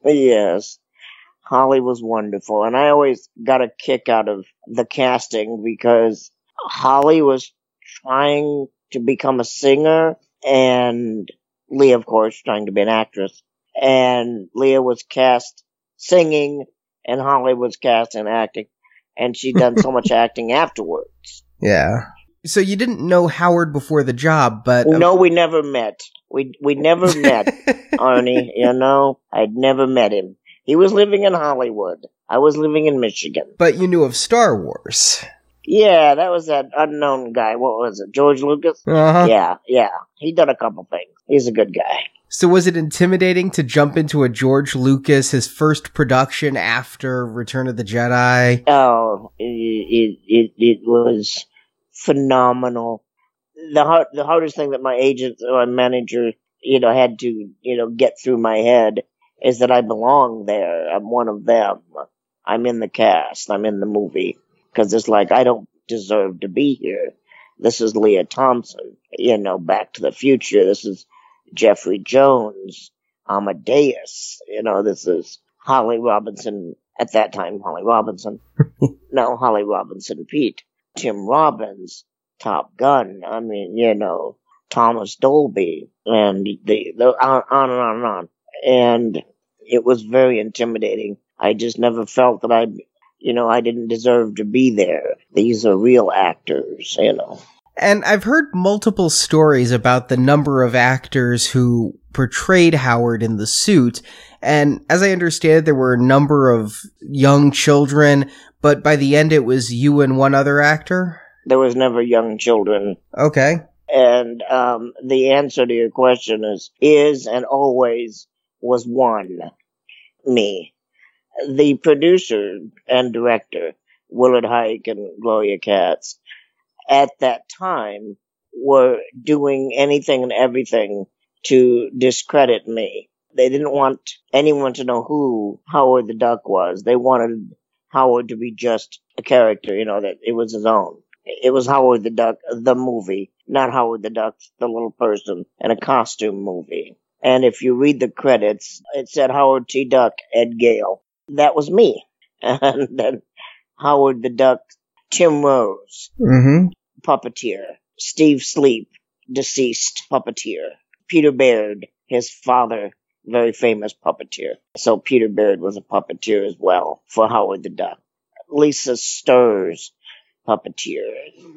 Yes. Holly was wonderful, and I always got a kick out of the casting because Holly was trying to become a singer, and Lea, of course, trying to be an actress. And Lea was cast singing, and Holly was cast in acting, and she'd done so much acting afterwards. Yeah. So you didn't know Howard before the job, but no, we never met. We we never met, Arnie. You know, I'd never met him. He was living in Hollywood. I was living in Michigan. But you knew of Star Wars. Yeah, that was that unknown guy. What was it? George Lucas? Uh-huh. Yeah, yeah. He done a couple things. He's a good guy. So was it intimidating to jump into a George Lucas, his first production after Return of the Jedi? Oh, it it it, was phenomenal. The hard, the hardest thing that my agent or my manager, you know, had to, you know, get through my head is that I belong there. I'm one of them. I'm in the cast. I'm in the movie. Cause it's like, I don't deserve to be here. This is Lea Thompson, you know, Back to the Future. This is Jeffrey Jones, Amadeus. You know, this is Holly Robinson, at that time, Holly Robinson. no, Holly Robinson Peete. Tim Robbins, Top Gun. I mean, you know, Thomas Dolby, and the, the on, on and on and on. And it was very intimidating. I just never felt that I, you know, I didn't deserve to be there. These are real actors, you know. And I've heard multiple stories about the number of actors who portrayed Howard in the suit. And as I understand it, there were a number of young children, but by the end it was you and one other actor? There was never young children. Okay. And um, the answer to your question is is and always was one me. The producer and director, Willard Huyck and Gloria Katz, at that time were doing anything and everything to discredit me. They didn't want anyone to know who Howard the Duck was. They wanted Howard to be just a character, you know, that it was his own. It was Howard the Duck, the movie, not Howard the Duck, the little person in a costume movie. And if you read the credits, it said Howard T. Duck, Ed Gale. That was me. And then Howard the Duck, Tim Rose, mm-hmm. puppeteer. Steve Sleap, deceased puppeteer. Peter Baird, his father, very famous puppeteer. So Peter Baird was a puppeteer as well for Howard the Duck. Lisa Sturz, puppeteer.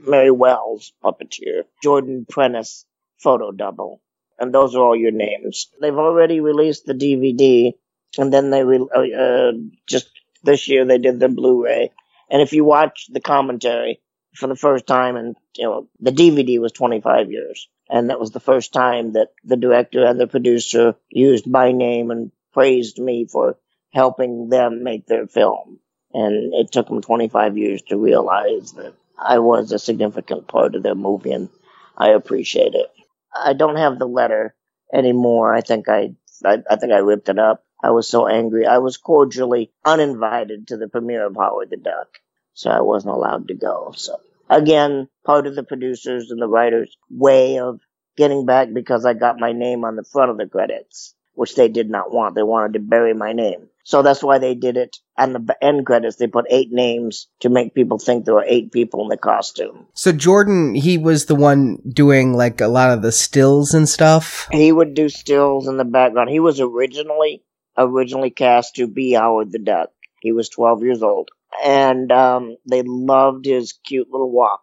Mary Wells, puppeteer. Jordan Prentice, photo double and those are all your names. They've already released the DVD, and then they re- uh, uh, just this year they did the Blu-ray. And if you watch the commentary for the first time, and you know the DVD was 25 years, and that was the first time that the director and the producer used my name and praised me for helping them make their film. And it took them 25 years to realize that I was a significant part of their movie, and I appreciate it. I don't have the letter anymore. I think I, I, I think I ripped it up. I was so angry. I was cordially uninvited to the premiere of Howard the Duck. so I wasn't allowed to go. So again, part of the producers and the writers' way of getting back because I got my name on the front of the credits, which they did not want. They wanted to bury my name. So that's why they did it. On the end credits, they put eight names to make people think there were eight people in the costume. So Jordan, he was the one doing like a lot of the stills and stuff. He would do stills in the background. He was originally originally cast to be Howard the Duck. He was 12 years old. And um, they loved his cute little walk.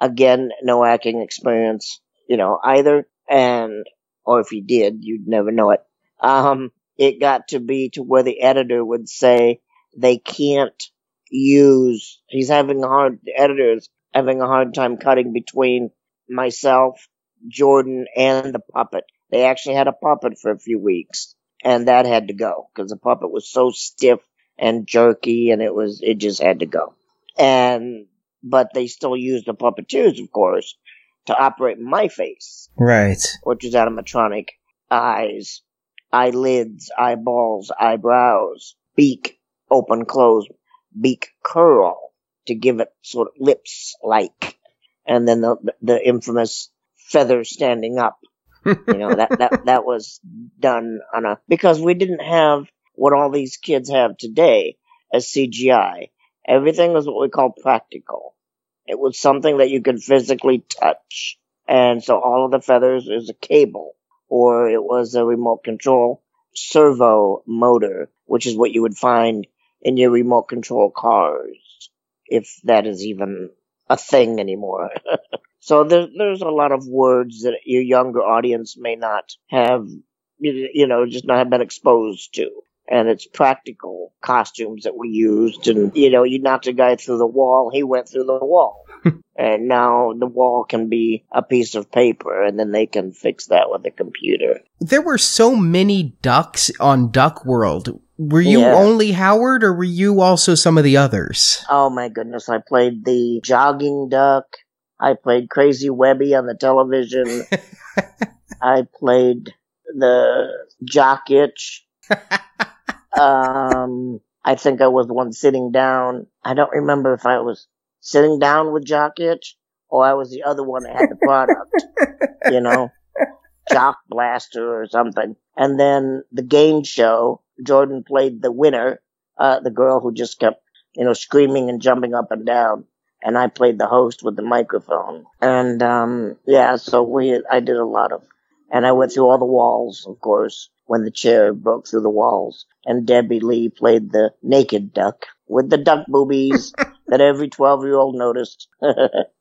Again, no acting experience, you know, either. And, or if he did, you'd never know it. Um, it got to be to where the editor would say they can't use, he's having a hard, the editor's having a hard time cutting between myself, Jordan, and the puppet. They actually had a puppet for a few weeks and that had to go because the puppet was so stiff and jerky and it was, it just had to go. And, but they still used the puppeteers, of course, to operate my face. Right. Which is animatronic eyes, eyelids, eyeballs, eyebrows, beak, open, close, beak curl to give it sort of lips like. And then the, the infamous feather standing up. You know, that, that, that was done on a, because we didn't have what all these kids have today as CGI. Everything was what we call practical. It was something that you could physically touch. And so all of the feathers is a cable or it was a remote control servo motor, which is what you would find in your remote control cars, if that is even a thing anymore. so there, there's a lot of words that your younger audience may not have, you know, just not have been exposed to. And it's practical costumes that we used. And, you know, you knocked a guy through the wall, he went through the wall. and now the wall can be a piece of paper, and then they can fix that with a computer. There were so many ducks on Duck World. Were you Yeah. only Howard, or were you also some of the others? Oh my goodness, I played the jogging duck. I played Crazy Webby on the television. I played the jock itch. um, I think I was the one sitting down. I don't remember if I was sitting down with jock itch or I was the other one that had the product. you know, jock blaster or something. And then the game show, Jordan played the winner, uh, the girl who just kept, you know, screaming and jumping up and down. And I played the host with the microphone. And, um, yeah, so we, I did a lot of, and I went through all the walls, of course, when the chair broke through the walls. And Debbie Lee played the naked duck with the duck boobies that every 12 year old noticed.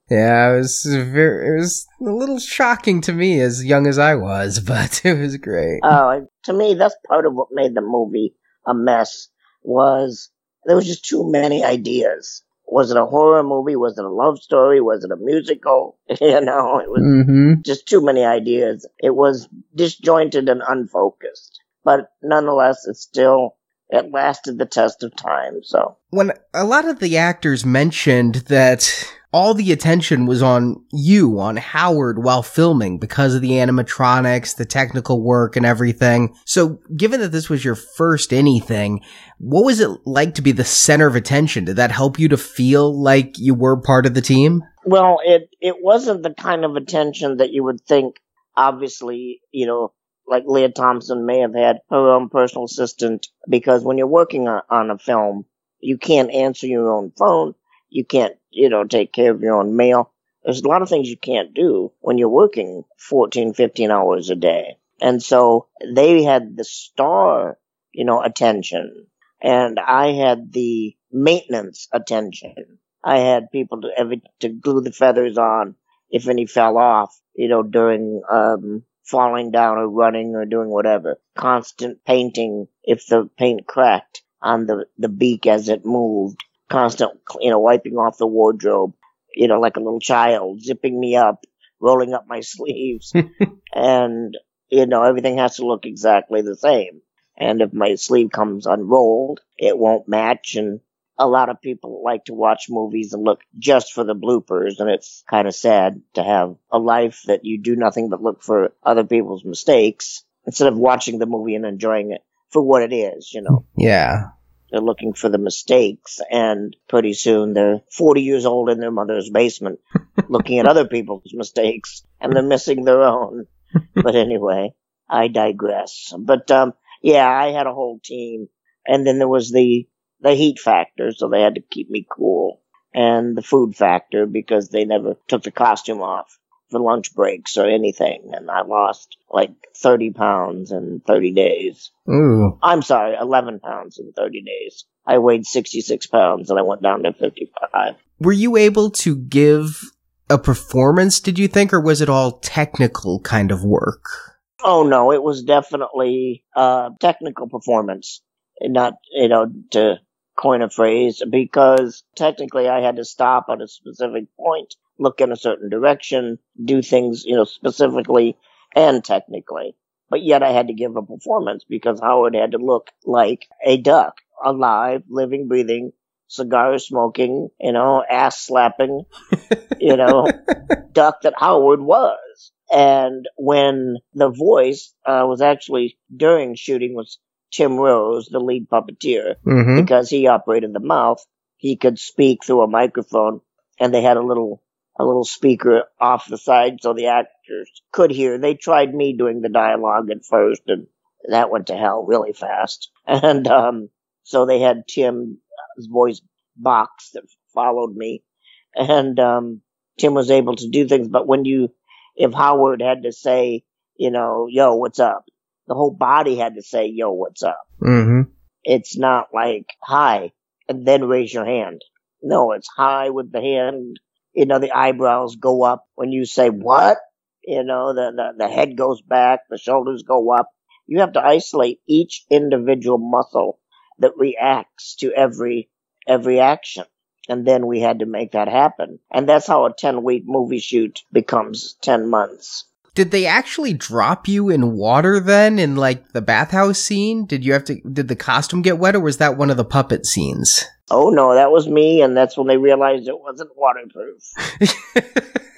Yeah, it was very, it was a little shocking to me as young as I was, but it was great. Oh, to me, that's part of what made the movie a mess. Was there was just too many ideas. Was it a horror movie? Was it a love story? Was it a musical? you know, it was Mm-hmm. just too many ideas. It was disjointed and unfocused, but nonetheless, it still it lasted the test of time. So When a lot of the actors mentioned that all the attention was on you, on Howard, while filming because of the animatronics, the technical work, and everything. So, given that this was your first anything, what was it like to be the center of attention? Did that help you to feel like you were part of the team? Well, it it wasn't the kind of attention that you would think. Obviously, you know, like Lea Thompson may have had her own personal assistant because when you're working on, on a film, you can't answer your own phone. You can't, you know, take care of your own mail. There's a lot of things you can't do when you're working 14, 15 hours a day. And so they had the star, you know, attention and I had the maintenance attention. I had people to every to glue the feathers on if any fell off, you know, during um falling down or running or doing whatever. Constant painting if the paint cracked on the the beak as it moved. Constant, you know, wiping off the wardrobe, you know, like a little child, zipping me up, rolling up my sleeves, and you know, everything has to look exactly the same. And if my sleeve comes unrolled, it won't match. And a lot of people like to watch movies and look just for the bloopers. And it's kind of sad to have a life that you do nothing but look for other people's mistakes instead of watching the movie and enjoying it for what it is, you know. Yeah. They're looking for the mistakes, and pretty soon they're 40 years old in their mother's basement looking at other people's mistakes, and they're missing their own. But anyway, I digress. But um, yeah, I had a whole team, and then there was the the heat factor, so they had to keep me cool, and the food factor because they never took the costume off for lunch breaks or anything, and I lost like 30 pounds in 30 days. Ooh. I'm sorry, 11 pounds in 30 days. I weighed 66 pounds and I went down to 55. Were you able to give a performance, did you think, or was it all technical kind of work? Oh no, it was definitely uh, technical performance, not you know to coin a phrase because technically I had to stop at a specific point, look in a certain direction, do things you know specifically and technically. But yet I had to give a performance because Howard had to look like a duck, alive, living, breathing, cigar smoking, you know, ass slapping, you know, duck that Howard was. And when the voice uh, was actually during shooting was Tim Rose, the lead puppeteer, Mhm. because he operated the mouth, he could speak through a microphone, and they had a little a little speaker off the side so the actors could hear. They tried me doing the dialogue at first, and that went to hell really fast. And um, so they had Tim's voice box that followed me, and um, Tim was able to do things. But when you, if Howard had to say, you know, yo, what's up? The whole body had to say, yo, what's up? Mm-hmm. It's not like hi and then raise your hand. No, it's hi with the hand. You know, the eyebrows go up when you say what. You know, the, the, the head goes back, the shoulders go up. You have to isolate each individual muscle that reacts to every, every action. And then we had to make that happen. And that's how a 10 week movie shoot becomes 10 months. Did they actually drop you in water then in like the bathhouse scene? Did you have to did the costume get wet or was that one of the puppet scenes? Oh no, that was me, and that's when they realized it wasn't waterproof.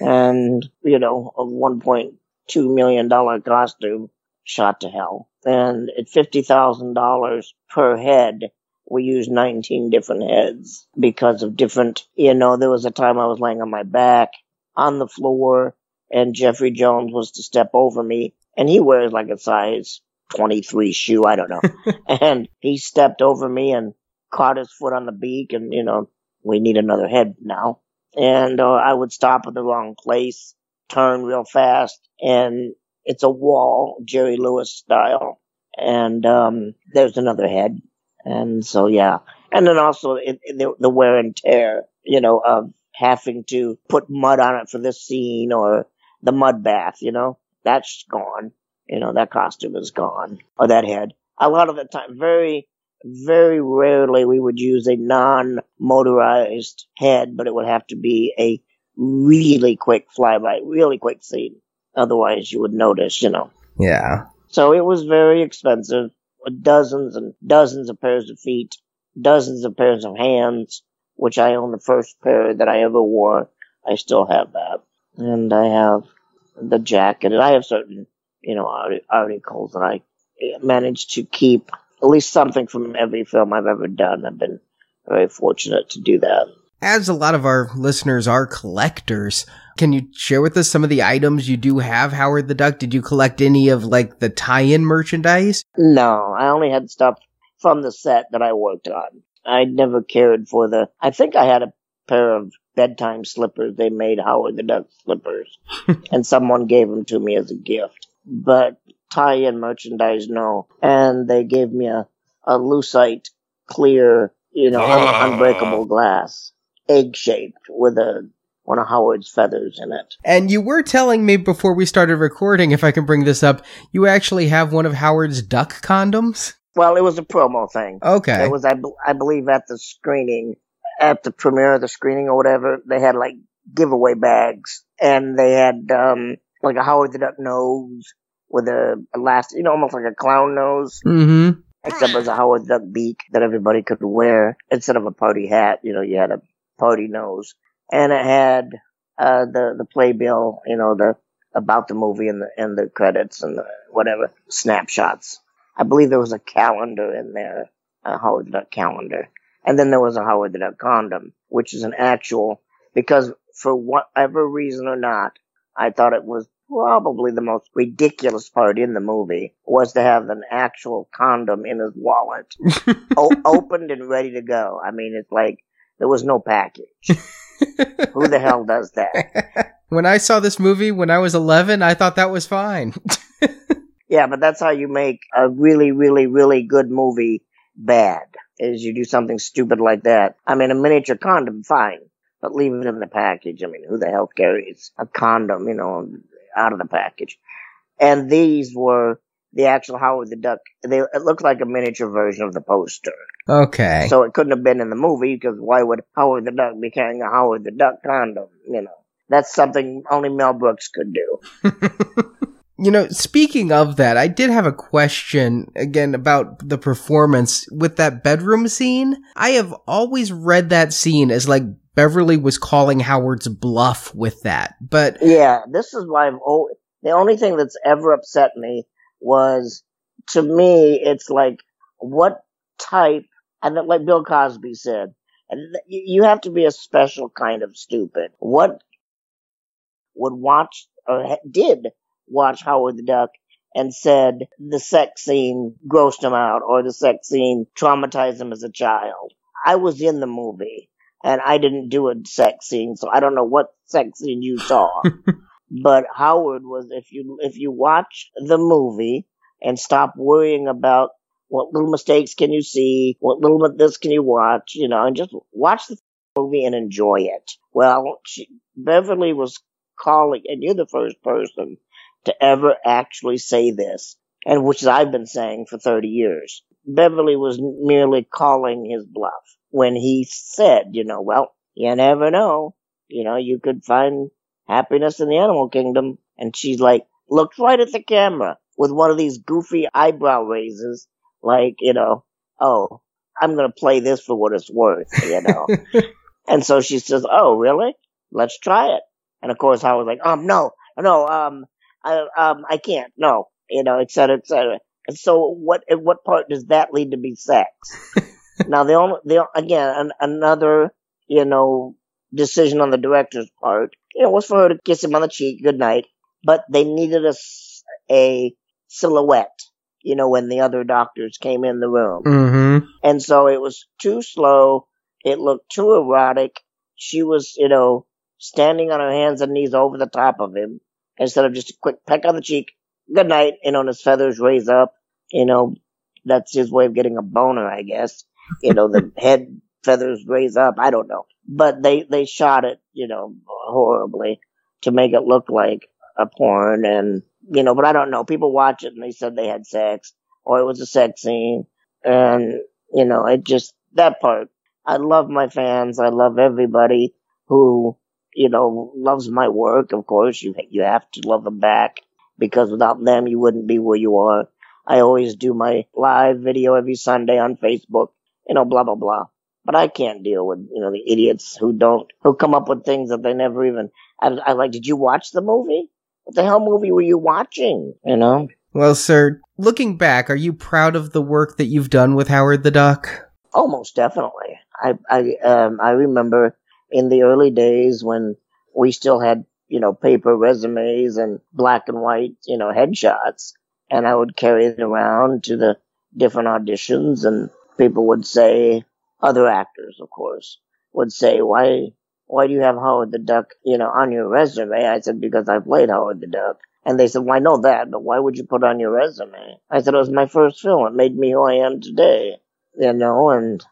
and you know, a one point two million dollar costume shot to hell. And at fifty thousand dollars per head, we used nineteen different heads because of different. You know, there was a time I was laying on my back on the floor, and Jeffrey Jones was to step over me, and he wears like a size twenty three shoe. I don't know, and he stepped over me and caught his foot on the beak, and you know, we need another head now. And uh, I would stop at the wrong place, turn real fast, and it's a wall, Jerry Lewis style. And um, there's another head, and so yeah, and then also it, it- the, the wear and tear, you know, of having to put mud on it for this scene or the mud bath, you know, that's gone. You know, that costume is gone or that head. A lot of the time, very very rarely we would use a non-motorized head, but it would have to be a really quick flyby, really quick scene. Otherwise, you would notice, you know. Yeah. So it was very expensive. Dozens and dozens of pairs of feet, dozens of pairs of hands, which I own the first pair that I ever wore. I still have that. And I have the jacket. And I have certain, you know, articles that I eh, managed to keep at least something from every film I've ever done. I've been very fortunate to do that. As a lot of our listeners are collectors, can you share with us some of the items you do have, Howard the Duck? Did you collect any of like the tie-in merchandise? No, I only had stuff from the set that I worked on. I never cared for the. I think I had a pair of bedtime slippers. They made Howard the Duck slippers, and someone gave them to me as a gift. But tie-in merchandise, no. And they gave me a a lucite clear, you know, un- ah. unbreakable glass, egg shaped with a one of Howard's feathers in it. And you were telling me before we started recording, if I can bring this up, you actually have one of Howard's duck condoms? Well, it was a promo thing. Okay. It was, I, I believe, at the screening, at the premiere of the screening or whatever, they had like giveaway bags, and they had um like a Howard the Duck nose with a last, you know, almost like a clown nose, Mm-hmm. except it was a Howard the Duck beak that everybody could wear instead of a party hat. You know, you had a party nose, and it had uh the the playbill, you know, the about the movie and the and the credits and the whatever snapshots. I believe there was a calendar in there. a Howard the Duck calendar. And then there was a Howard the Duck condom, which is an actual, because for whatever reason or not, I thought it was probably the most ridiculous part in the movie was to have an actual condom in his wallet, o- opened and ready to go. I mean, it's like there was no package. Who the hell does that? When I saw this movie when I was 11, I thought that was fine. yeah, but that's how you make a really, really, really good movie bad. Is you do something stupid like that. I mean, a miniature condom, fine, but leave it in the package. I mean, who the hell carries a condom, you know, out of the package? And these were the actual Howard the Duck. They, it looked like a miniature version of the poster. Okay. So it couldn't have been in the movie because why would Howard the Duck be carrying a Howard the Duck condom? You know, that's something only Mel Brooks could do. You know, speaking of that, I did have a question again about the performance with that bedroom scene. I have always read that scene as like Beverly was calling Howard's bluff with that, but yeah, this is why I've the only thing that's ever upset me was to me, it's like what type, and like Bill Cosby said, and you have to be a special kind of stupid. What would watch or did watch Howard the Duck and said the sex scene grossed him out or the sex scene traumatized him as a child. I was in the movie and I didn't do a sex scene, so I don't know what sex scene you saw. but Howard was if you if you watch the movie and stop worrying about what little mistakes can you see, what little bit this can you watch, you know, and just watch the movie and enjoy it. Well, she, Beverly was calling, and you're the first person to ever actually say this, and which I've been saying for 30 years. Beverly was merely calling his bluff when he said, you know, well, you never know. You know, you could find happiness in the animal kingdom. And she's like, looked right at the camera with one of these goofy eyebrow raises, like, you know, oh, I'm going to play this for what it's worth, you know. and so she says, oh, really? Let's try it. And of course, I was like, um, no, no, um, I, um, I can't, no, you know, et cetera, et cetera. And so what, at what part does that lead to be sex? now the only, the, again, an, another, you know, decision on the director's part, you know, was for her to kiss him on the cheek, good night, but they needed a, a silhouette, you know, when the other doctors came in the room. Mm-hmm. And so it was too slow. It looked too erotic. She was, you know, standing on her hands and knees over the top of him instead of just a quick peck on the cheek. Good night, you know, and his feathers raise up. You know, that's his way of getting a boner, I guess. You know, the head feathers raise up. I don't know. But they, they shot it, you know, horribly to make it look like a porn and, you know, but I don't know. People watch it and they said they had sex or it was a sex scene. And, you know, it just, that part. I love my fans. I love everybody who you know, loves my work, of course, you, you have to love them back because without them, you wouldn't be where you are. I always do my live video every Sunday on Facebook, you know, blah, blah, blah. But I can't deal with, you know, the idiots who don't, who come up with things that they never even, I, I like, did you watch the movie? What the hell movie were you watching? You know? Well, sir, looking back, are you proud of the work that you've done with Howard the Duck? Oh, most definitely. I, I, um, I remember in the early days when we still had, you know, paper resumes and black and white, you know, headshots. And I would carry it around to the different auditions and people would say, other actors, of course, would say, why, why do you have Howard the Duck, you know, on your resume? I said, because I played Howard the Duck. And they said, well, I know that, but why would you put on your resume? I said, it was my first film. It made me who I am today, you know, and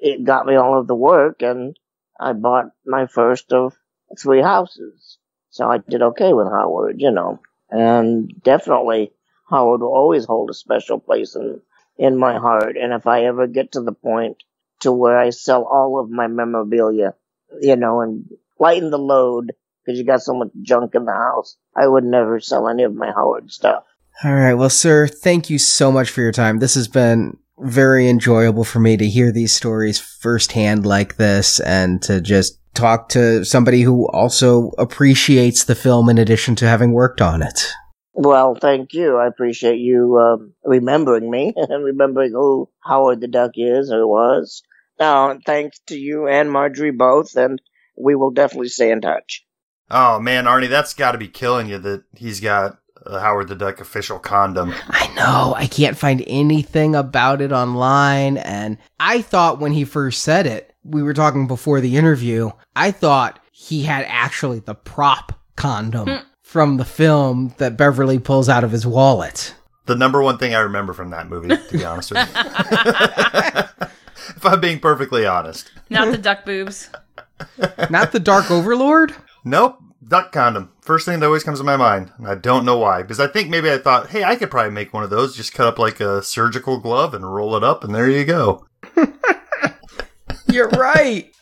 it got me all of the work and I bought my first of three houses. So I did okay with Howard, you know. And definitely Howard will always hold a special place in, in my heart. And if I ever get to the point to where I sell all of my memorabilia, you know, and lighten the load because you got so much junk in the house, I would never sell any of my Howard stuff. All right. Well, sir, thank you so much for your time. This has been very enjoyable for me to hear these stories firsthand like this and to just talk to somebody who also appreciates the film in addition to having worked on it. Well, thank you. I appreciate you um, remembering me and remembering who Howard the Duck is or was. Now, and thanks to you and Marjorie both, and we will definitely stay in touch. Oh man, Arnie, that's got to be killing you that he's got a Howard the Duck official condom. I know. I can't find anything about it online. And I thought when he first said it, we were talking before the interview, I thought he had actually the prop condom hmm. from the film that Beverly pulls out of his wallet. The number one thing I remember from that movie, to be honest with you. if I'm being perfectly honest. Not the duck boobs. Not the Dark Overlord? Nope. Duck condom. First thing that always comes to my mind. And I don't know why. Because I think maybe I thought, hey, I could probably make one of those. Just cut up like a surgical glove and roll it up, and there you go. You're right.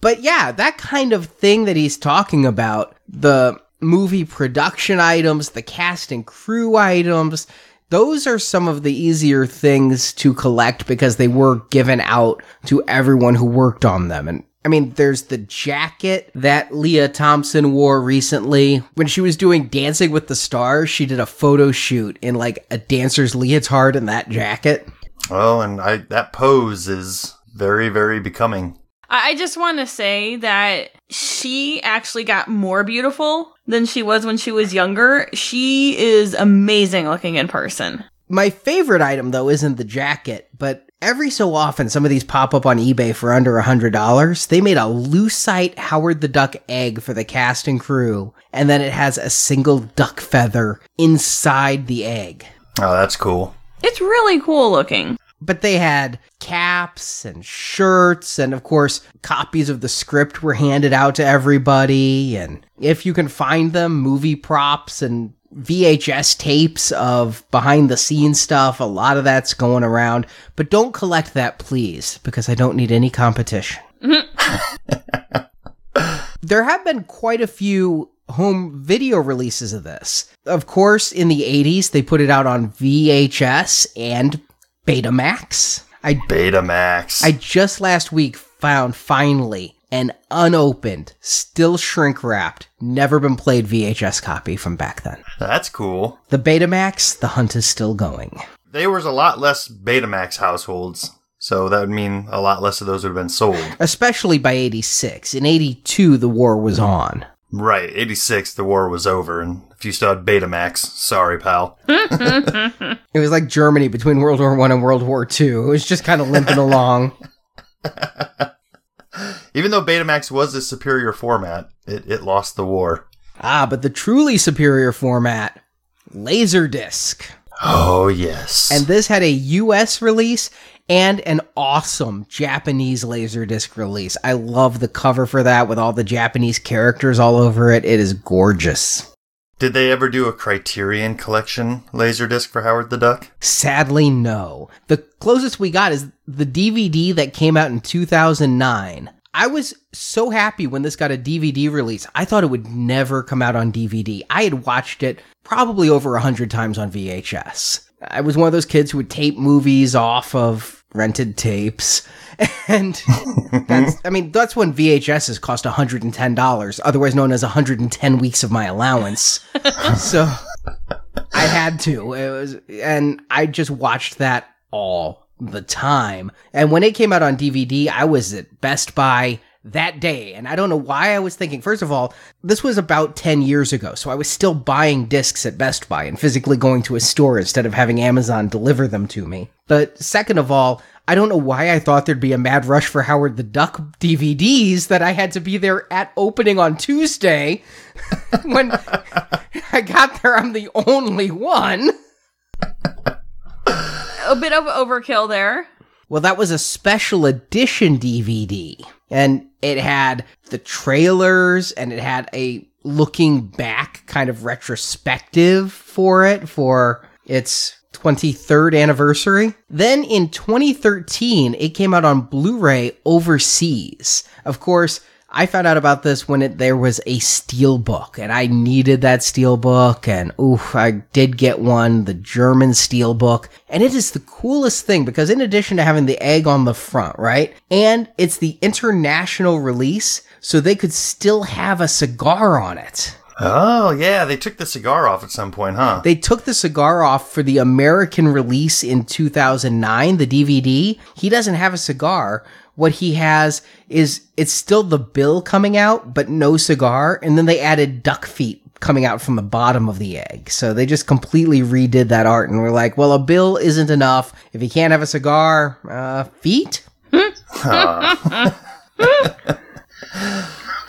but yeah, that kind of thing that he's talking about, the movie production items, the cast and crew items, those are some of the easier things to collect because they were given out to everyone who worked on them. And I mean, there's the jacket that Lea Thompson wore recently. When she was doing Dancing with the Stars, she did a photo shoot in like a dancer's leotard in that jacket. Oh, and I that pose is very, very becoming. I I just want to say that she actually got more beautiful than she was when she was younger. She is amazing looking in person. My favorite item though isn't the jacket, but every so often some of these pop up on eBay for under a hundred dollars. They made a lucite Howard the Duck egg for the cast and crew, and then it has a single duck feather inside the egg. Oh, that's cool. It's really cool looking. But they had caps and shirts, and of course, copies of the script were handed out to everybody. And if you can find them, movie props and VHS tapes of behind the scenes stuff. A lot of that's going around, but don't collect that, please, because I don't need any competition. there have been quite a few home video releases of this. Of course, in the 80s, they put it out on VHS and Betamax. I Betamax. I just last week found finally an unopened, still shrink wrapped, never been played VHS copy from back then. That's cool. The Betamax, the hunt is still going. There was a lot less Betamax households, so that would mean a lot less of those would have been sold. Especially by 86. In 82, the war was on. Right, 86, the war was over, and if you still had Betamax, sorry, pal. It was like Germany between World War One and World War Two. It was just kind of limping along. Even though Betamax was a superior format, it, it lost the war. Ah, but the truly superior format, Laserdisc. Oh, yes. And this had a US release and an awesome Japanese Laserdisc release. I love the cover for that with all the Japanese characters all over it. It is gorgeous. Did they ever do a Criterion collection Laserdisc for Howard the Duck? Sadly, no. The closest we got is the DVD that came out in 2009. I was so happy when this got a DVD release. I thought it would never come out on DVD. I had watched it probably over a hundred times on VHS. I was one of those kids who would tape movies off of rented tapes. And that's, I mean, that's when VHSs cost $110, otherwise known as 110 weeks of my allowance. so I had to. It was, and I just watched that all the time. And when it came out on DVD, I was at Best Buy that day. And I don't know why I was thinking, first of all, this was about 10 years ago. So I was still buying discs at Best Buy and physically going to a store instead of having Amazon deliver them to me. But second of all, I don't know why I thought there'd be a mad rush for Howard the Duck DVDs that I had to be there at opening on Tuesday. when I got there, I'm the only one. A bit of overkill there. Well, that was a special edition DVD, and it had the trailers and it had a looking back kind of retrospective for it for its 23rd anniversary. Then in 2013, it came out on Blu-ray overseas. Of course, I found out about this when it, there was a steel book, and I needed that steel book, and oof, I did get one, the German steel book, and it is the coolest thing because in addition to having the egg on the front, right? And it's the international release, so they could still have a cigar on it. Oh, yeah, they took the cigar off at some point, huh? They took the cigar off for the American release in 2009, the DVD. He doesn't have a cigar. What he has is it's still the bill coming out, but no cigar. And then they added duck feet coming out from the bottom of the egg. So they just completely redid that art and were like, well, a bill isn't enough. If you can't have a cigar, uh, feet?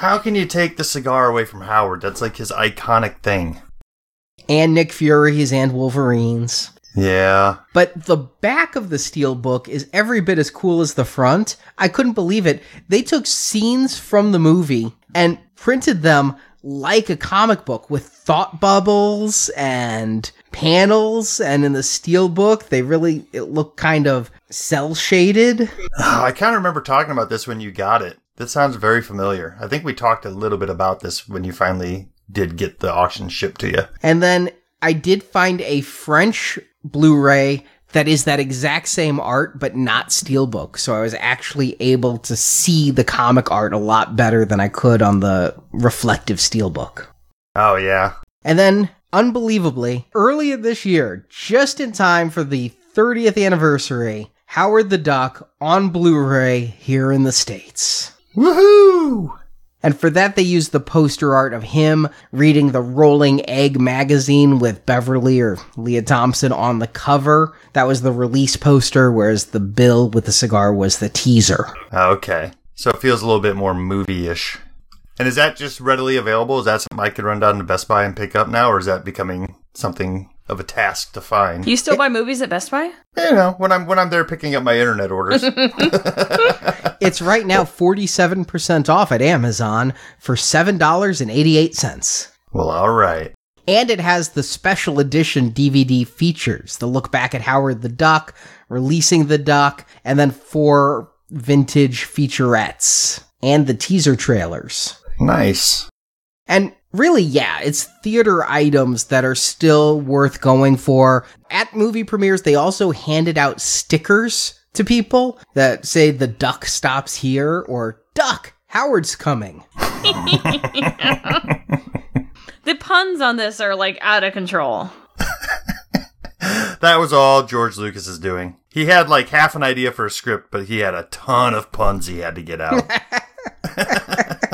How can you take the cigar away from Howard? That's like his iconic thing. And Nick Fury's and Wolverine's. Yeah. But the back of the steel book is every bit as cool as the front. I couldn't believe it. They took scenes from the movie and printed them like a comic book with thought bubbles and panels and in the steel book they really it looked kind of cell shaded. I kind of remember talking about this when you got it. That sounds very familiar. I think we talked a little bit about this when you finally did get the auction shipped to you. And then I did find a French Blu-ray that is that exact same art but not steelbook. So I was actually able to see the comic art a lot better than I could on the reflective steelbook. Oh yeah. And then unbelievably, earlier this year, just in time for the 30th anniversary, Howard the Duck on Blu-ray here in the States. Woohoo! And for that, they used the poster art of him reading the Rolling Egg magazine with Beverly or Lea Thompson on the cover. That was the release poster, whereas the bill with the cigar was the teaser. Oh, okay. So it feels a little bit more movie ish. And is that just readily available? Is that something I could run down to Best Buy and pick up now, or is that becoming something of a task to find? You still buy movies at Best Buy? You know, when I'm when I'm there picking up my internet orders. It's right now 47% off at Amazon for $7.88. well, all right. And it has the special edition DVD features the look back at Howard the Duck, releasing the duck, and then four vintage featurettes and the teaser trailers. Nice. And really, yeah, it's theater items that are still worth going for. At movie premieres, they also handed out stickers to people that say the duck stops here or duck, Howard's coming. The puns on this are like out of control. That was all George Lucas is doing. He had like half an idea for a script, but he had a ton of puns he had to get out.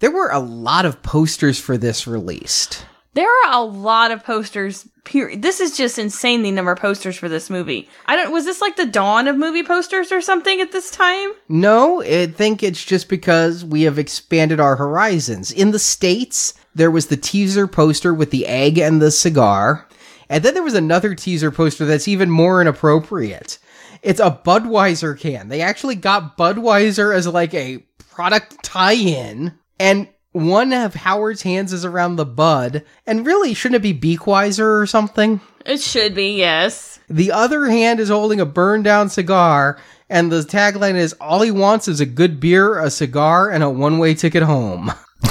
There were a lot of posters for this released. There are a lot of posters. Period. This is just insane. The number of posters for this movie. I don't. Was this like the dawn of movie posters or something at this time? No, I think it's just because we have expanded our horizons. In the States, there was the teaser poster with the egg and the cigar. And then there was another teaser poster that's even more inappropriate. It's a Budweiser can. They actually got Budweiser as like a product tie in. And one of Howard's hands is around the bud. And really, shouldn't it be Beakweiser or something? It should be yes. The other hand is holding a burned down cigar, and the tagline is All he wants is a good beer, a cigar, and a one way ticket home.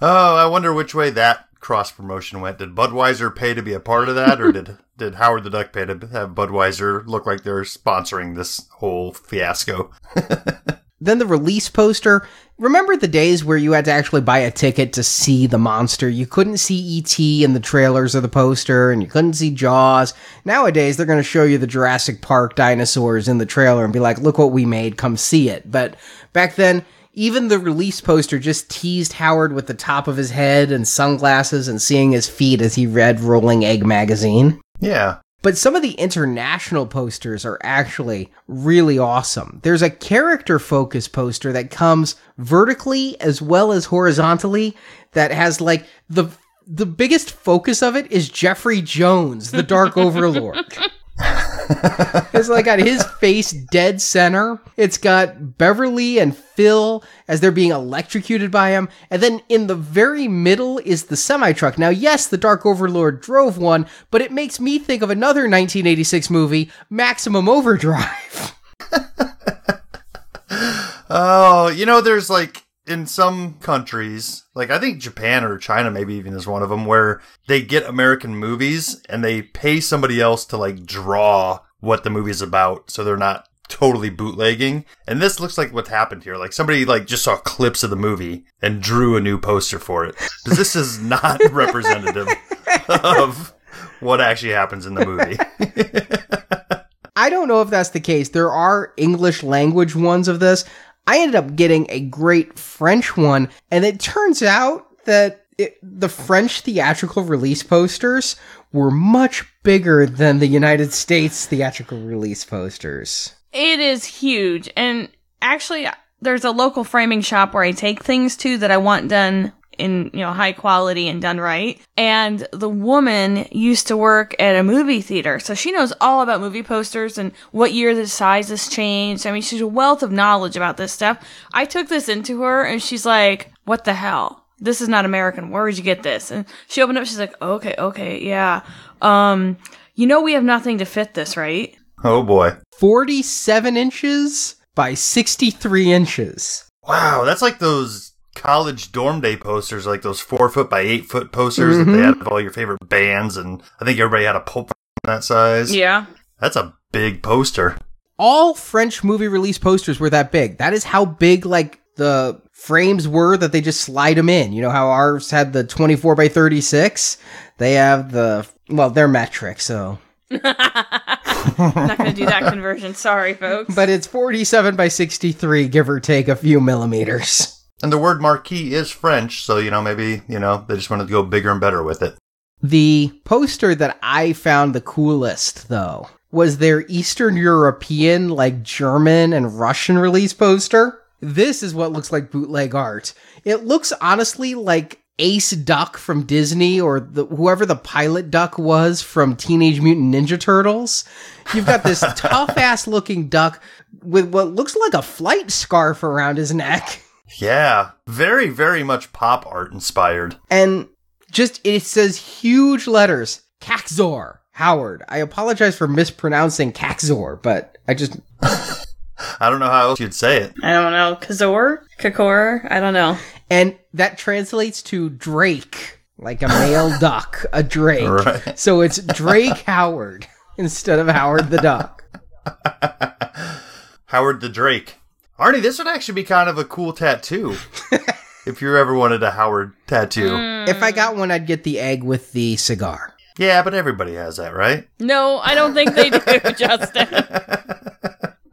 oh, I wonder which way that cross promotion went. Did Budweiser pay to be a part of that, or did did Howard the Duck pay to have Budweiser look like they're sponsoring this whole fiasco? Then the release poster. Remember the days where you had to actually buy a ticket to see the monster? You couldn't see E.T. in the trailers or the poster, and you couldn't see Jaws. Nowadays, they're going to show you the Jurassic Park dinosaurs in the trailer and be like, look what we made, come see it. But back then, even the release poster just teased Howard with the top of his head and sunglasses and seeing his feet as he read Rolling Egg magazine. Yeah. But some of the international posters are actually really awesome. There's a character focus poster that comes vertically as well as horizontally that has like the the biggest focus of it is Jeffrey Jones, the Dark Overlord. it's like got his face dead center. It's got Beverly and Phil as they're being electrocuted by him. And then in the very middle is the semi truck. Now, yes, the Dark Overlord drove one, but it makes me think of another 1986 movie, Maximum Overdrive. Oh, you know, there's like in some countries, like I think Japan or China maybe even is one of them, where they get American movies and they pay somebody else to like draw what the movie's about, so they're not totally bootlegging. And this looks like what's happened here. Like somebody like just saw clips of the movie and drew a new poster for it. Because this is not representative of what actually happens in the movie. I don't know if that's the case. There are English language ones of this. I ended up getting a great French one, and it turns out that it, the French theatrical release posters were much bigger than the United States theatrical release posters. It is huge. And actually, there's a local framing shop where I take things to that I want done in, you know, high quality and done right. And the woman used to work at a movie theater. So she knows all about movie posters and what year the sizes changed. I mean, she's a wealth of knowledge about this stuff. I took this into her and she's like, what the hell? This is not American. Where did you get this? And she opened up. She's like, okay, okay, yeah. Um, you know, we have nothing to fit this, right? Oh boy. 47 inches by 63 inches. Wow, that's like those college dorm day posters, like those four foot by eight foot posters that they Mhm. had of all your favorite bands, and I think everybody had a pulp that size. Yeah. That's a big poster. All French movie release posters were that big. That is how big, like, the frames were that they just slide them in. You know how ours had the 24 by 36? They have the, well, they're metric, so. I'm not going to do that conversion. Sorry, folks. But it's 47 by 63, give or take a few millimeters. And the word marquee is French, so you know maybe you know they just wanted to go bigger and better with it. The poster that I found the coolest, though, was their Eastern European, like German and Russian release poster. This is what looks like bootleg art. It looks honestly like Ace Duck from Disney or the, whoever the pilot duck was from Teenage Mutant Ninja Turtles. You've got this tough ass looking duck with what looks like a flight scarf around his neck. Yeah, very very much pop art inspired. And just it says huge letters Caxor Howard. I apologize for mispronouncing Caxor, but I just I don't know how else you'd say it. I don't know. Kazor? Kakor? I don't know. and that translates to Drake, like a male duck, a Drake. Right. So it's Drake Howard instead of Howard the Duck. Howard the Drake. Arnie, this would actually be kind of a cool tattoo. if you ever wanted a Howard tattoo. If I got one, I'd get the egg with the cigar. Yeah, but everybody has that, right? No, I don't think they do, Justin.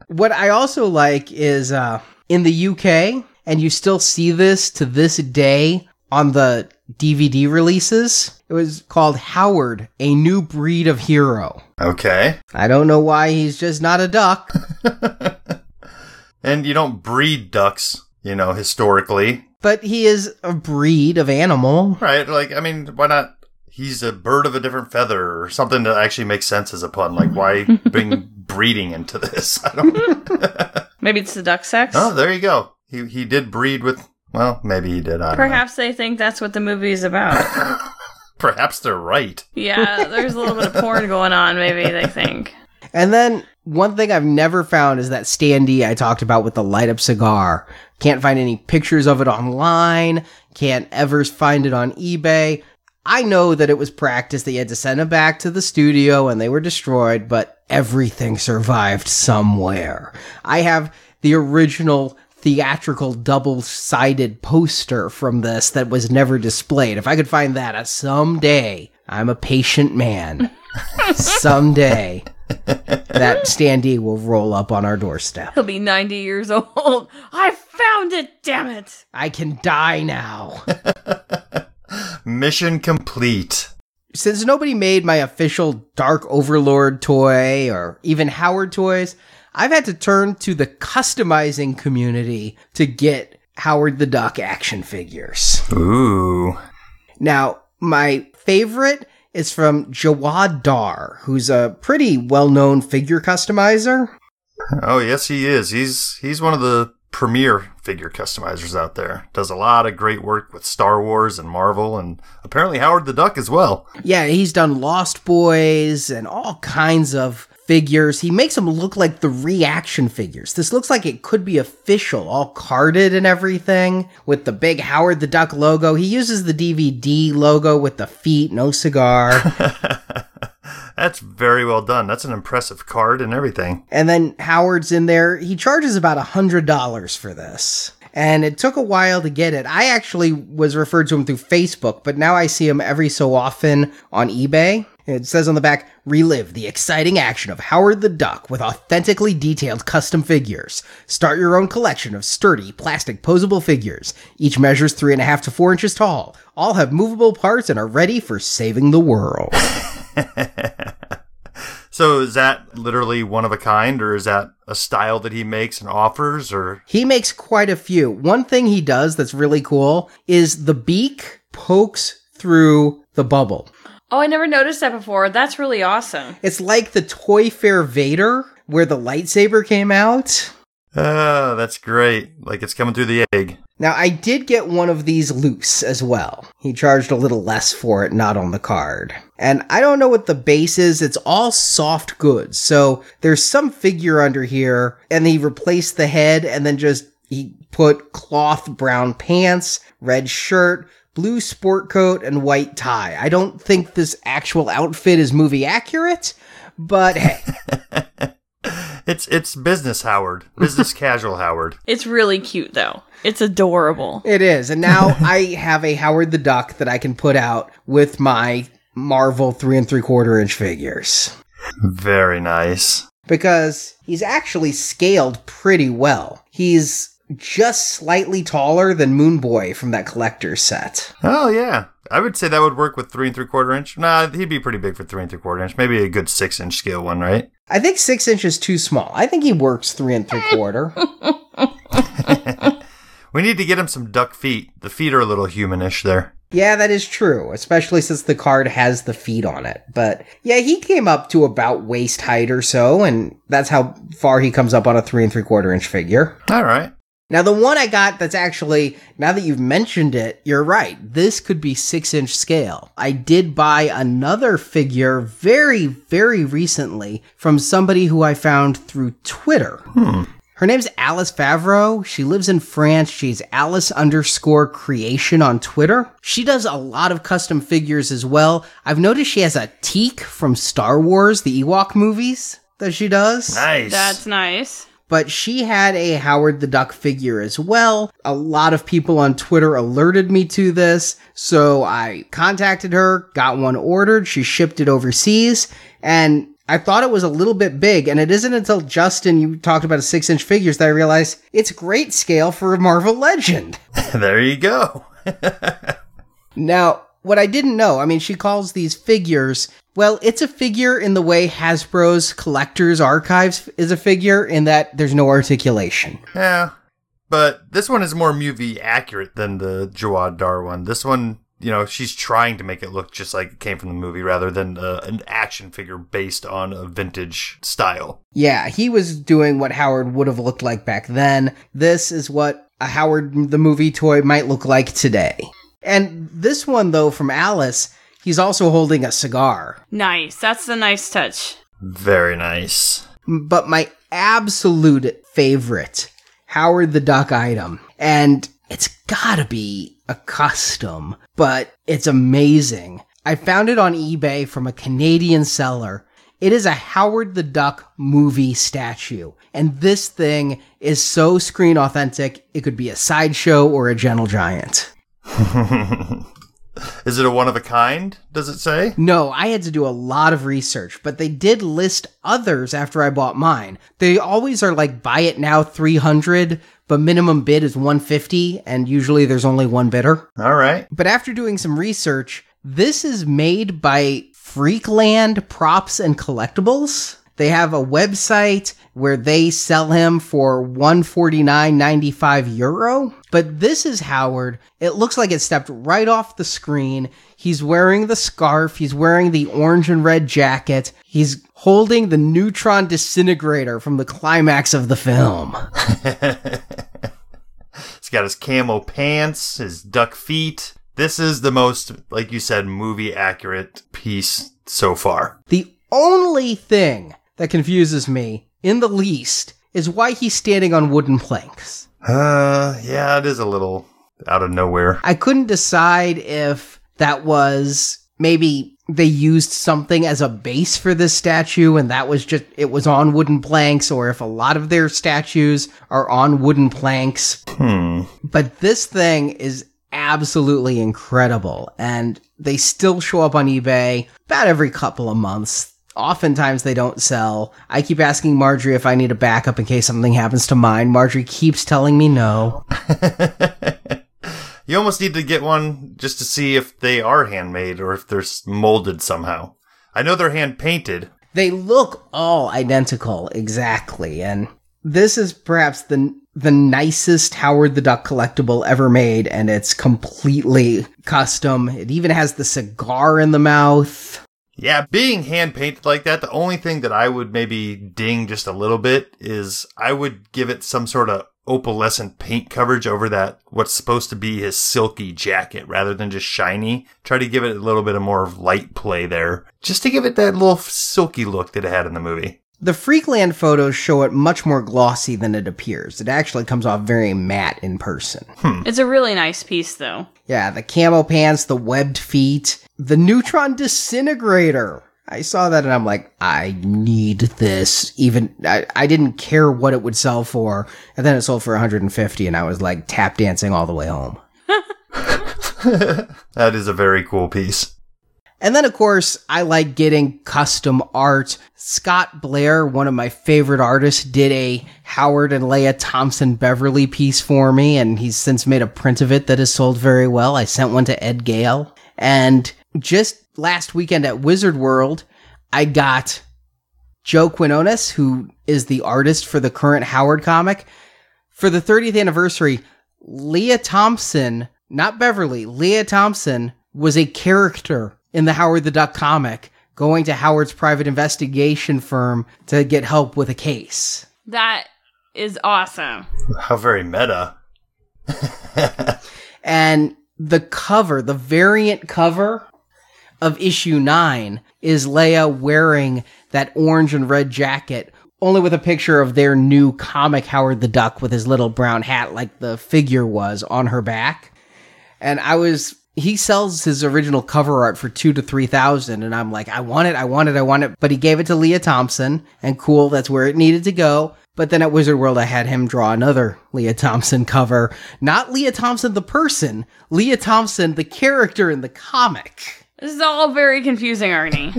What I also like is uh, in the UK, and you still see this to this day on the DVD releases. It was called Howard, a new breed of hero. Okay. I don't know why he's just not a duck. And you don't breed ducks, you know, historically. but he is a breed of animal. Right, like I mean, why not he's a bird of a different feather or something that actually makes sense as a pun. Like why bring breeding into this? I don't Maybe it's the duck sex. Oh, there you go. He he did breed with well, maybe he did. I don't know. Perhaps they think that's what the movie is about. Perhaps they're right. yeah, there's a little bit of porn going on, maybe they think. And then one thing I've never found is that standee I talked about with the light up cigar. Can't find any pictures of it online. Can't ever find it on eBay. I know that it was practice that you had to send it back to the studio and they were destroyed, but everything survived somewhere. I have the original theatrical double sided poster from this that was never displayed. If I could find that someday, I'm a patient man. someday that standee will roll up on our doorstep. He'll be 90 years old. I found it, damn it. I can die now. Mission complete. Since nobody made my official Dark Overlord toy or even Howard toys, I've had to turn to the customizing community to get Howard the Duck action figures. Ooh. Now, my favorite is from Jawad Dar, who's a pretty well-known figure customizer. Oh yes, he is. He's he's one of the premier figure customizers out there. Does a lot of great work with Star Wars and Marvel, and apparently Howard the Duck as well. Yeah, he's done Lost Boys and all kinds of figures. He makes them look like the reaction figures. This looks like it could be official, all carded and everything, with the big Howard the Duck logo. He uses the DVD logo with the feet, no cigar. That's very well done. That's an impressive card and everything. And then Howard's in there. He charges about a $100 for this. And it took a while to get it. I actually was referred to him through Facebook, but now I see him every so often on eBay. It says on the back, relive the exciting action of Howard the Duck with authentically detailed custom figures. Start your own collection of sturdy, plastic posable figures. Each measures three and a half to four inches tall. All have movable parts and are ready for saving the world. So is that literally one of a kind, or is that a style that he makes and offers, or He makes quite a few. One thing he does that's really cool is the beak pokes through the bubble. Oh, I never noticed that before. That's really awesome. It's like the Toy Fair Vader where the lightsaber came out. Oh, that's great. Like it's coming through the egg. Now, I did get one of these loose as well. He charged a little less for it, not on the card. And I don't know what the base is. It's all soft goods. So there's some figure under here, and he replaced the head and then just he put cloth brown pants, red shirt, blue sport coat, and white tie. I don't think this actual outfit is movie accurate, but hey. It's it's business Howard, business casual Howard. It's really cute though. It's adorable. It is. And now I have a Howard the Duck that I can put out with my Marvel three and three quarter inch figures. Very nice. Because he's actually scaled pretty well. He's just slightly taller than Moon Boy from that collector's set. Oh yeah, I would say that would work with three and three quarter inch. Nah, he'd be pretty big for three and three quarter inch. Maybe a good six inch scale one, right? I think six inches too small. I think he works three and three quarter. We need to get him some duck feet. The feet are a little humanish there. Yeah, that is true, especially since the card has the feet on it. But yeah, he came up to about waist height or so, and that's how far he comes up on a three and three quarter inch figure. All right. Now, the one I got that's actually, now that you've mentioned it, you're right. This could be six inch scale. I did buy another figure very, very recently from somebody who I found through Twitter. Hmm. Her name's Alice Favreau. She lives in France. She's Alice underscore creation on Twitter. She does a lot of custom figures as well. I've noticed she has a Teek from Star Wars, the Ewok movies that she does. Nice. That's nice. But she had a Howard the Duck figure as well. A lot of people on Twitter alerted me to this. So I contacted her, got one ordered. She shipped it overseas and I thought it was a little bit big, and it isn't until Justin, you talked about a six inch figures, that I realized it's great scale for a Marvel Legend. there you go. Now, what I didn't know, I mean, she calls these figures, well, it's a figure in the way Hasbro's Collector's Archives is a figure, in that there's no articulation. Yeah. But this one is more movie accurate than the Jawad Dar one. This one, you know, she's trying to make it look just like it came from the movie rather than uh, an action figure based on a vintage style. Yeah, he was doing what Howard would have looked like back then. This is what a Howard the movie toy might look like today. And this one, though, from Alice, he's also holding a cigar. Nice. That's a nice touch. Very nice. But my absolute favorite Howard the Duck item, and it's gotta be a custom, but it's amazing. I found it on eBay from a Canadian seller. It is a Howard the Duck movie statue. And this thing is so screen authentic, it could be a sideshow or a gentle giant. Is it a one of a kind? Does it say? No, I had to do a lot of research, but they did list others after I bought mine. They always are like buy it now 300, but minimum bid is 150 and usually there's only one bidder. All right. But after doing some research, this is made by Freakland Props and Collectibles. They have a website where they sell him for 149.95 euro. But this is Howard. It looks like it stepped right off the screen. He's wearing the scarf, he's wearing the orange and red jacket. He's holding the neutron disintegrator from the climax of the film. He's got his camo pants, his duck feet. This is the most, like you said, movie accurate piece so far. The only thing that confuses me in the least is why he's standing on wooden planks. Uh, yeah, it is a little out of nowhere. I couldn't decide if that was maybe they used something as a base for this statue and that was just it was on wooden planks or if a lot of their statues are on wooden planks Hmm. but this thing is absolutely incredible and they still show up on ebay about every couple of months oftentimes they don't sell i keep asking marjorie if i need a backup in case something happens to mine marjorie keeps telling me no You almost need to get one just to see if they are handmade or if they're molded somehow. I know they're hand painted. They look all identical, exactly. And this is perhaps the the nicest Howard the Duck collectible ever made, and it's completely custom. It even has the cigar in the mouth. Yeah, being hand painted like that, the only thing that I would maybe ding just a little bit is I would give it some sort of opalescent paint coverage over that what's supposed to be his silky jacket rather than just shiny. Try to give it a little bit of more light play there, just to give it that little silky look that it had in the movie. The Freakland photos show it much more glossy than it appears. It actually comes off very matte in person. Hmm. It's a really nice piece, though. Yeah, the camo pants, the webbed feet, the neutron disintegrator. I saw that and I'm like, I need this. Even I, I didn't care what it would sell for, and then it sold for 150, and I was like tap dancing all the way home. That is a very cool piece. And then, of course, I like getting custom art. Scott Blair, one of my favorite artists, did a Howard and Lea Thompson Beverly piece for me, and he's since made a print of it that has sold very well. I sent one to Ed Gale. And just last weekend at Wizard World, I got Joe Quinones, who is the artist for the current Howard comic. For the 30th anniversary, Lea Thompson, not Beverly, Lea Thompson was a character in the Howard the Duck comic, going to Howard's private investigation firm to get help with a case. That is awesome. How very meta. And the cover, the variant cover of issue 9 is Lea wearing that orange and red jacket, only with a picture of their new comic Howard the Duck with his little brown hat like the figure was on her back. And I was he sells his original cover art for two to three thousand, and I'm like, I want it, I want it, I want it. But he gave it to Lea Thompson, and cool, that's where it needed to go. But then at Wizard World, I had him draw another Lea Thompson cover. Not Lea Thompson the person, Lea Thompson the character in the comic. This is all very confusing, Arnie.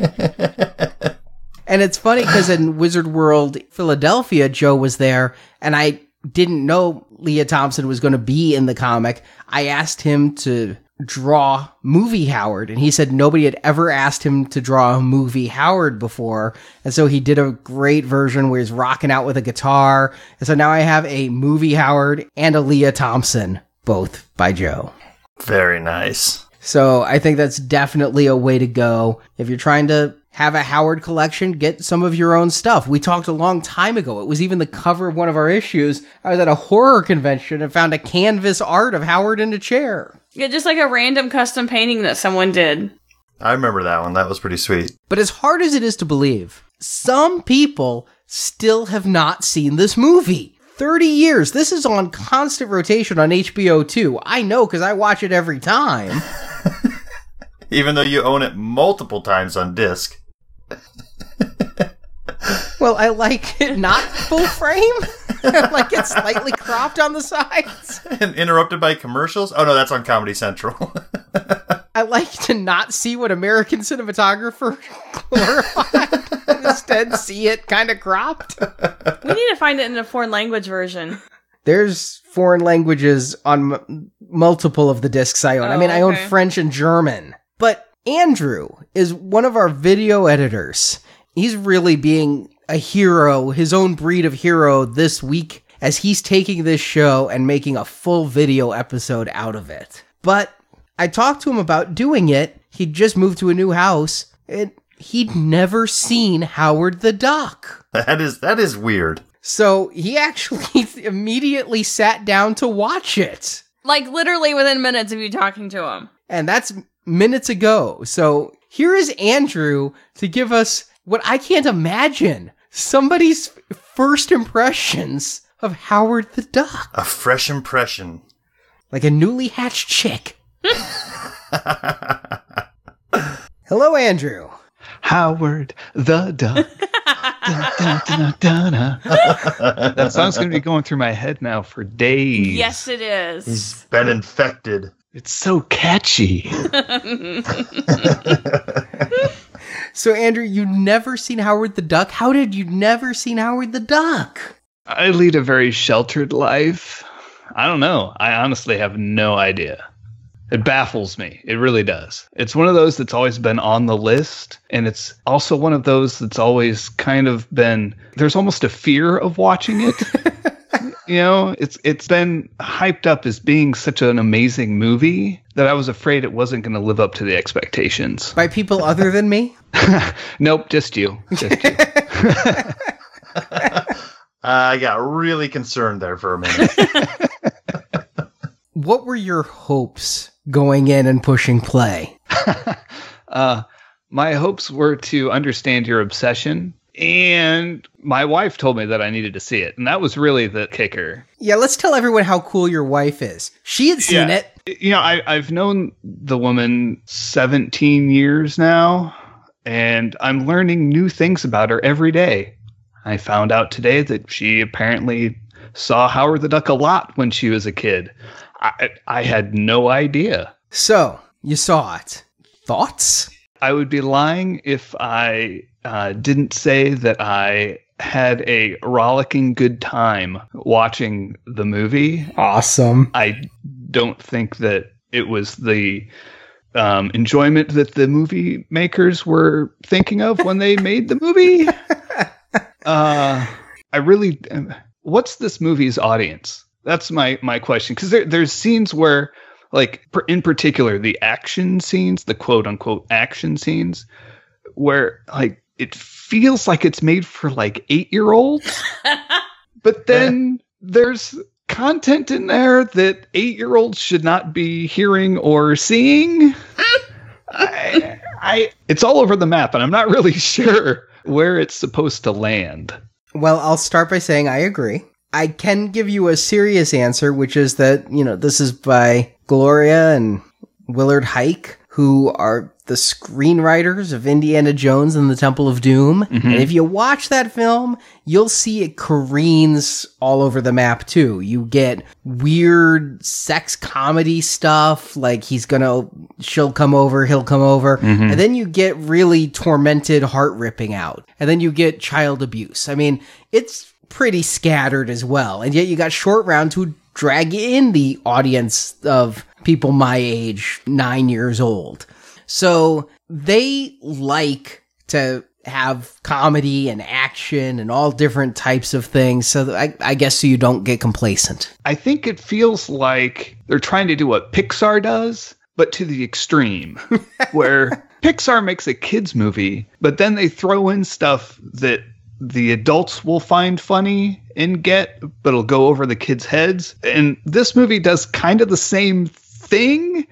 And it's funny because in Wizard World Philadelphia, Joe was there, and I didn't know Lea Thompson was going to be in the comic. I asked him to draw movie Howard, and he said nobody had ever asked him to draw a movie Howard before. And so he did a great version where he's rocking out with a guitar. And so now I have a movie Howard and a Lea Thompson, both by Joe. Very nice. So I think that's definitely a way to go. If you're trying to have a Howard collection, get some of your own stuff. We talked a long time ago. It was even the cover of one of our issues. I was at a horror convention and found a canvas art of Howard in a chair. yeah, just like a random custom painting that someone did. I remember that one. That was pretty sweet. But as hard as it is to believe, some people still have not seen this movie. 30 years. This is on constant rotation on HBO too. I know because I watch it every time. Even though you own it multiple times on disc. Well, I like it not full frame. like it's slightly cropped on the sides. and interrupted by commercials. Oh no, that's on Comedy Central. I like to not see what American cinematographer glorified instead see it kind of cropped. We need to find it in a foreign language version. There's foreign languages on m- multiple of the discs I own. I Oh, mean, I own okay. French and German. But Andrew is one of our video editors. He's really being a hero, his own breed of hero this week as he's taking this show and making a full video episode out of it. But I talked to him about doing it. He'd just moved to a new house and he'd never seen Howard the Duck. that is that is weird. So he actually immediately sat down to watch it. Like literally within minutes of you talking to him. And that's minutes ago. So here is Andrew to give us what I can't imagine somebody's first impressions of Howard the Duck. A fresh impression. Like a newly hatched chick. Hello, Andrew. Howard the Duck. Dun, dun, dun, dun, dun. that song's going to be going through my head now for days. Yes, it is. He's been infected. It's so catchy. So, Andrew, you never seen Howard the Duck? How did you never seen Howard the Duck? I lead a very sheltered life. I don't know. I honestly have no idea. It baffles me. It really does. It's one of those that's always been on the list. And it's also one of those that's always kind of been, there's almost a fear of watching it. you know, it's it's been hyped up as being such an amazing movie that I was afraid it wasn't going to live up to the expectations. By people other than me? nope, just you. Just you. I got really concerned there for a minute. What were your hopes going in and pushing play? uh, my hopes were to understand your obsession, and my wife told me that I needed to see it, and that was really the kicker. Yeah, let's tell everyone how cool your wife is. She had seen Yeah. it. You know, I, I've known the woman 17 years now, and I'm learning new things about her every day. I found out today that she apparently saw Howard the Duck a lot when she was a kid. I, I had no idea. So, you saw it. Thoughts? I would be lying if I uh, didn't say that I had a rollicking good time watching the movie. Awesome. I don't think that it was the um, enjoyment that the movie makers were thinking of when they made the movie. uh, I really, what's this movie's audience? That's my my question because there, there's scenes where, like, in particular, the action scenes, the quote unquote action scenes, where like it feels like it's made for like eight year olds, but then there's content in there that eight year olds should not be hearing or seeing. I, I, it's all over the map, and I'm not really sure where it's supposed to land. Well, I'll start by saying I agree. I can give you a serious answer, which is that, you know, this is by Gloria and Willard Huyck, who are the screenwriters of Indiana Jones and the Temple of Doom. And if you watch that film, you'll see it careens all over the map too. You get weird sex comedy stuff, like he's gonna, she'll come over, he'll come over. Mhm. And then you get really tormented, heart ripping out. And then you get child abuse. I mean, it's pretty scattered as well. And yet you got short round who drag in the audience of people my age, nine years old. So they like to have comedy and action and all different types of things. So I, I guess so you don't get complacent. I think it feels like they're trying to do what Pixar does, but to the extreme, where Pixar makes a kids movie, but then they throw in stuff that the adults will find funny and get, but it'll go over the kids' heads. And this movie does kind of the same thing,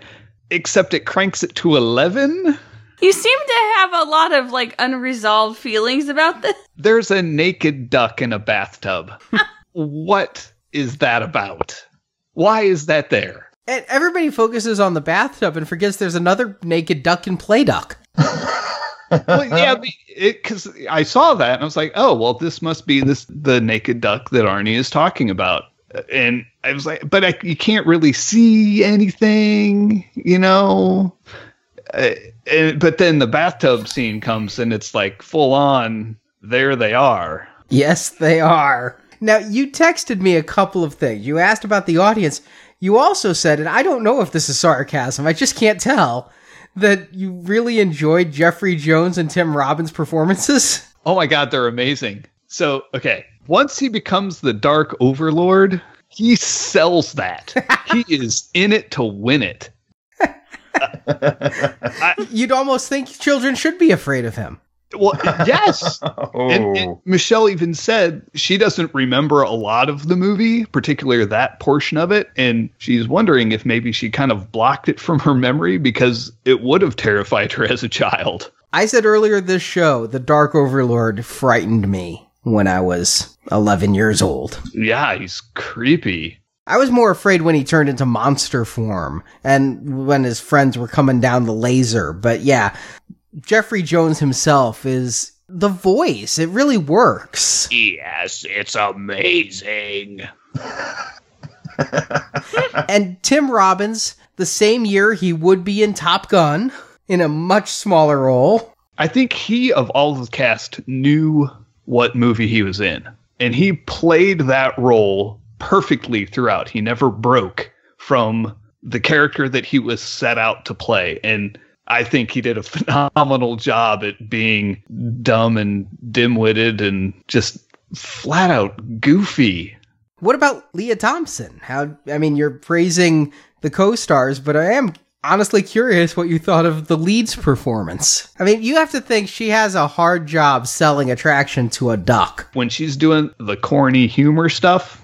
except it cranks it to 11. You seem to have a lot of like unresolved feelings about this. There's a naked duck in a bathtub. what is that about? Why is that there? And everybody focuses on the bathtub and forgets there's another naked duck in Playduck. well, yeah, because I saw that and I was like, oh, well, this must be this the naked duck that Arnie is talking about. And I was like, but I, you can't really see anything, you know. Uh, and, but then the bathtub scene comes and it's like full on. There they are. Yes, they are. Now, you texted me a couple of things. You asked about the audience. You also said, and I don't know if this is sarcasm, I just can't tell, that you really enjoyed Jeffrey Jones and Tim Robbins' performances. Oh my god, they're amazing. So, okay, once he becomes the Dark Overlord, he sells that. he is in it to win it. You'd almost think children should be afraid of him. Well, yes. And, and oh. Michelle even said she doesn't remember a lot of the movie, particularly that portion of it. And she's wondering if maybe she kind of blocked it from her memory because it would have terrified her as a child. I said earlier this show, the Dark Overlord frightened me when I was 11 years old. Yeah, he's creepy. I was more afraid when he turned into monster form and when his friends were coming down the laser. But yeah, Jeffrey Jones himself is the voice. It really works. Yes, it's amazing. and Tim Robbins, the same year he would be in Top Gun in a much smaller role. I think he, of all the cast, knew what movie he was in. And he played that role perfectly throughout. He never broke from the character that he was set out to play. And I think he did a phenomenal job at being dumb and dim witted and just flat out goofy. What about Lea Thompson? How I mean you're praising the co-stars, but I am honestly curious what you thought of the lead's performance. I mean, you have to think she has a hard job selling attraction to a duck. When she's doing the corny humor stuff,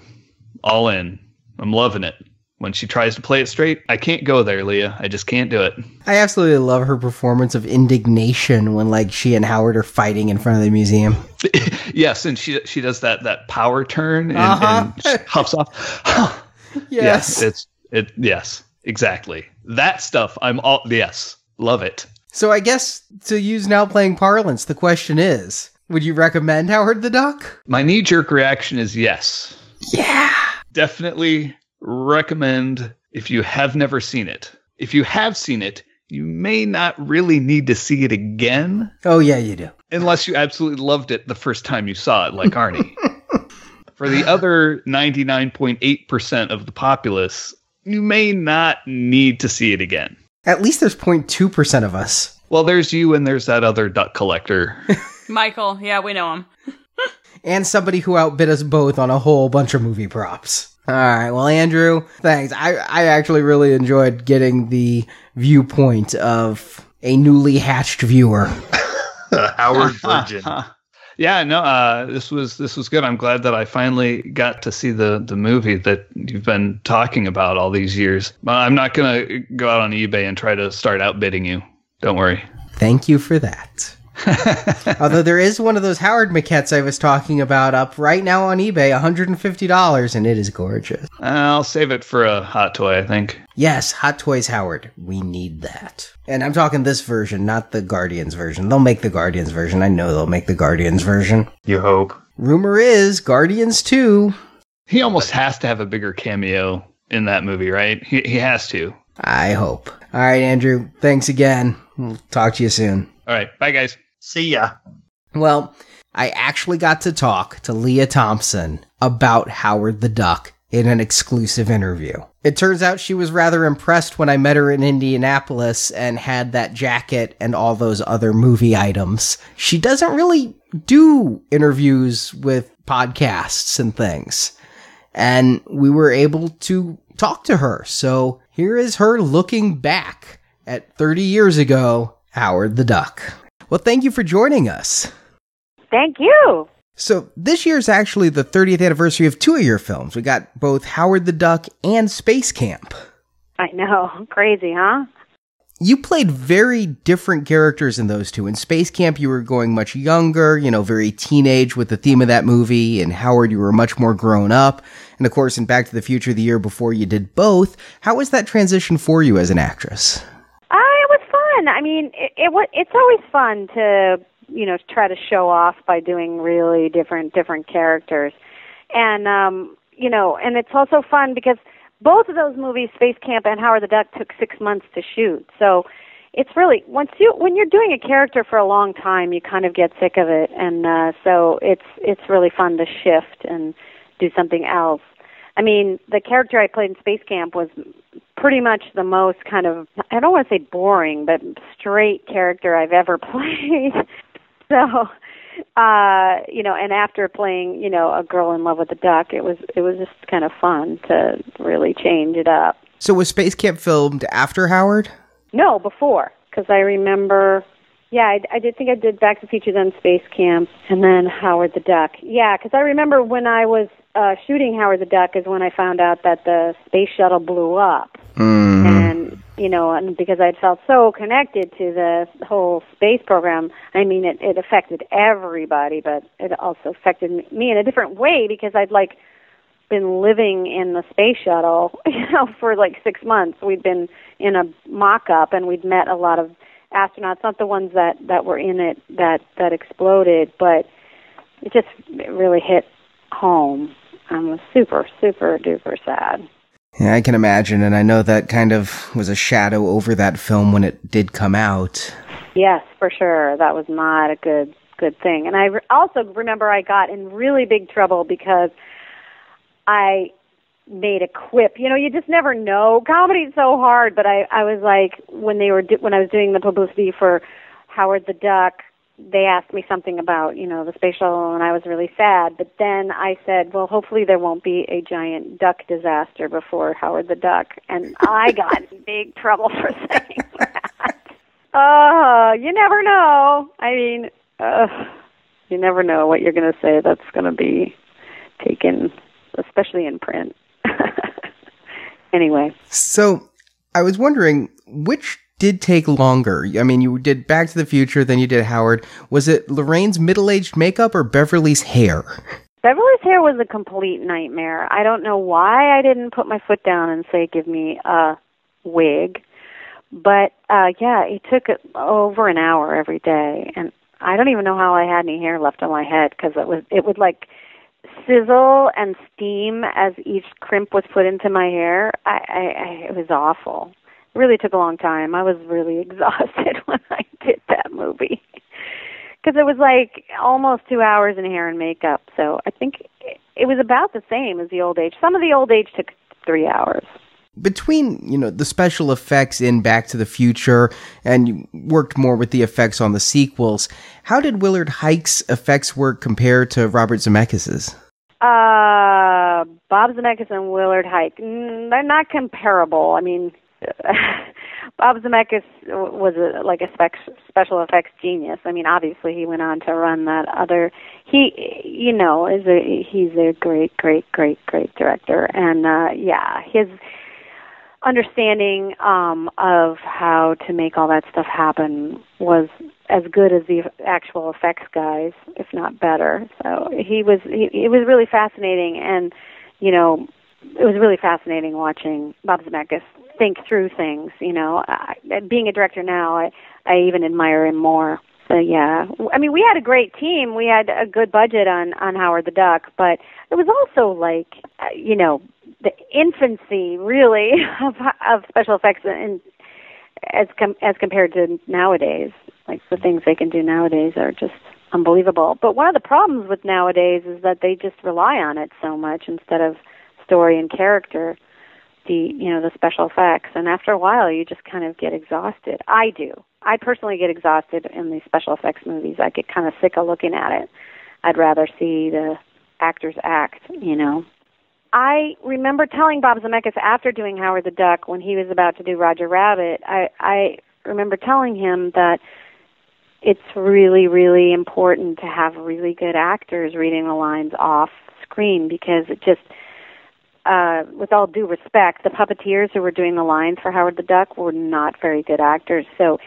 all in. I'm loving it. When she tries to play it straight, I can't go there, Lea. I just can't do it. I absolutely love her performance of indignation when like she and Howard are fighting in front of the museum. yes, and she she does that that power turn and, uh-huh. and huffs off. yes. it's it yes, exactly. That stuff I'm all yes, love it. So I guess to use now playing parlance, the question is, would you recommend Howard the Duck? My knee jerk reaction is yes. Yeah. Definitely recommend if you have never seen it. If you have seen it, you may not really need to see it again. Oh, yeah, you do. Unless you absolutely loved it the first time you saw it, like Arnie. For the other 99.8% of the populace, you may not need to see it again. At least there's 0.2% of us. Well, there's you and there's that other duck collector. Michael, yeah, we know him. and somebody who outbid us both on a whole bunch of movie props. All right. Well, Andrew, thanks. I, I actually really enjoyed getting the viewpoint of a newly hatched viewer. Howard Virgin. yeah, no, uh, this was this was good. I'm glad that I finally got to see the the movie that you've been talking about all these years. I'm not gonna go out on eBay and try to start outbidding you. Don't worry. Thank you for that. Although there is one of those Howard maquettes I was talking about up right now on eBay, $150, and it is gorgeous. I'll save it for a hot toy, I think. Yes, Hot Toys Howard. We need that. And I'm talking this version, not the Guardians version. They'll make the Guardians version. I know they'll make the Guardians version. You hope. Rumor is Guardians 2. He almost has to have a bigger cameo in that movie, right? He, he has to. I hope. All right, Andrew. Thanks again. We'll talk to you soon. All right. Bye, guys. See ya. Well, I actually got to talk to Lea Thompson about Howard the Duck in an exclusive interview. It turns out she was rather impressed when I met her in Indianapolis and had that jacket and all those other movie items. She doesn't really do interviews with podcasts and things. And we were able to talk to her. So here is her looking back at 30 years ago, Howard the Duck. Well, thank you for joining us. Thank you. So, this year is actually the 30th anniversary of two of your films. We got both Howard the Duck and Space Camp. I know. Crazy, huh? You played very different characters in those two. In Space Camp, you were going much younger, you know, very teenage with the theme of that movie. In Howard, you were much more grown up. And of course, in Back to the Future, the year before, you did both. How was that transition for you as an actress? Fun. I mean, it, it it's always fun to you know try to show off by doing really different different characters, and um, you know, and it's also fun because both of those movies, Space Camp and Howard the Duck, took six months to shoot. So it's really once you when you're doing a character for a long time, you kind of get sick of it, and uh, so it's it's really fun to shift and do something else. I mean, the character I played in Space Camp was pretty much the most kind of I don't want to say boring, but straight character I've ever played. so, uh, you know, and after playing, you know, a girl in love with a duck, it was it was just kind of fun to really change it up. So was Space Camp filmed after Howard? No, before, because I remember yeah, I, I did think I did Back to the Future, then Space Camp, and then Howard the Duck. Yeah, because I remember when I was uh, shooting Howard the Duck is when I found out that the space shuttle blew up, mm. and you know, and because I'd felt so connected to the whole space program. I mean, it it affected everybody, but it also affected me in a different way because I'd like been living in the space shuttle, you know, for like six months. We'd been in a mock-up, and we'd met a lot of astronauts, not the ones that that were in it that that exploded, but it just it really hit home. I was super super duper sad. Yeah, I can imagine, and I know that kind of was a shadow over that film when it did come out. Yes, for sure. That was not a good good thing. And I re- also remember I got in really big trouble because I made a quip. You know, you just never know. Comedy's so hard, but I I was like when they were do- when I was doing the publicity for Howard the Duck, they asked me something about, you know, the space shuttle and I was really sad, but then I said, well, hopefully there won't be a giant duck disaster before Howard the Duck, and I got in big trouble for saying that. Uh, you never know. I mean, uh, you never know what you're going to say that's going to be taken, especially in print. anyway. So, I was wondering which did take longer. I mean, you did Back to the Future, then you did Howard. Was it Lorraine's middle-aged makeup or Beverly's hair? Beverly's hair was a complete nightmare. I don't know why I didn't put my foot down and say, "Give me a wig." But uh yeah, it took over an hour every day, and I don't even know how I had any hair left on my head because it was it would like sizzle and steam as each crimp was put into my hair. I, I, I it was awful. Really took a long time. I was really exhausted when I did that movie because it was like almost two hours in hair and makeup. So I think it was about the same as the old age. Some of the old age took three hours. Between, you know, the special effects in Back to the Future and you worked more with the effects on the sequels, how did Willard Huyck's effects work compared to Robert Zemeckis's? Uh, Bob Zemeckis and Willard Huyck, they're not comparable. I mean, Bob Zemeckis was a, like a spec, special effects genius. I mean, obviously he went on to run that other. He, you know, is a he's a great, great, great, great director, and uh yeah, his understanding um of how to make all that stuff happen was as good as the actual effects guys, if not better. So he was he, it was really fascinating and you know, it was really fascinating watching Bob Zemeckis think through things, you know. I, being a director now, I I even admire him more. So yeah, I mean, we had a great team. We had a good budget on on Howard the Duck, but it was also like, uh, you know, the infancy really of of special effects and as com- as compared to nowadays. Like the things they can do nowadays are just unbelievable. But one of the problems with nowadays is that they just rely on it so much instead of story and character. The you know the special effects, and after a while, you just kind of get exhausted. I do. I personally get exhausted in these special effects movies. I get kind of sick of looking at it. I'd rather see the actors act. You know. I remember telling Bob Zemeckis after doing Howard the Duck when he was about to do Roger Rabbit. I I remember telling him that it's really really important to have really good actors reading the lines off screen because it just uh with all due respect the puppeteers who were doing the lines for Howard the Duck were not very good actors. So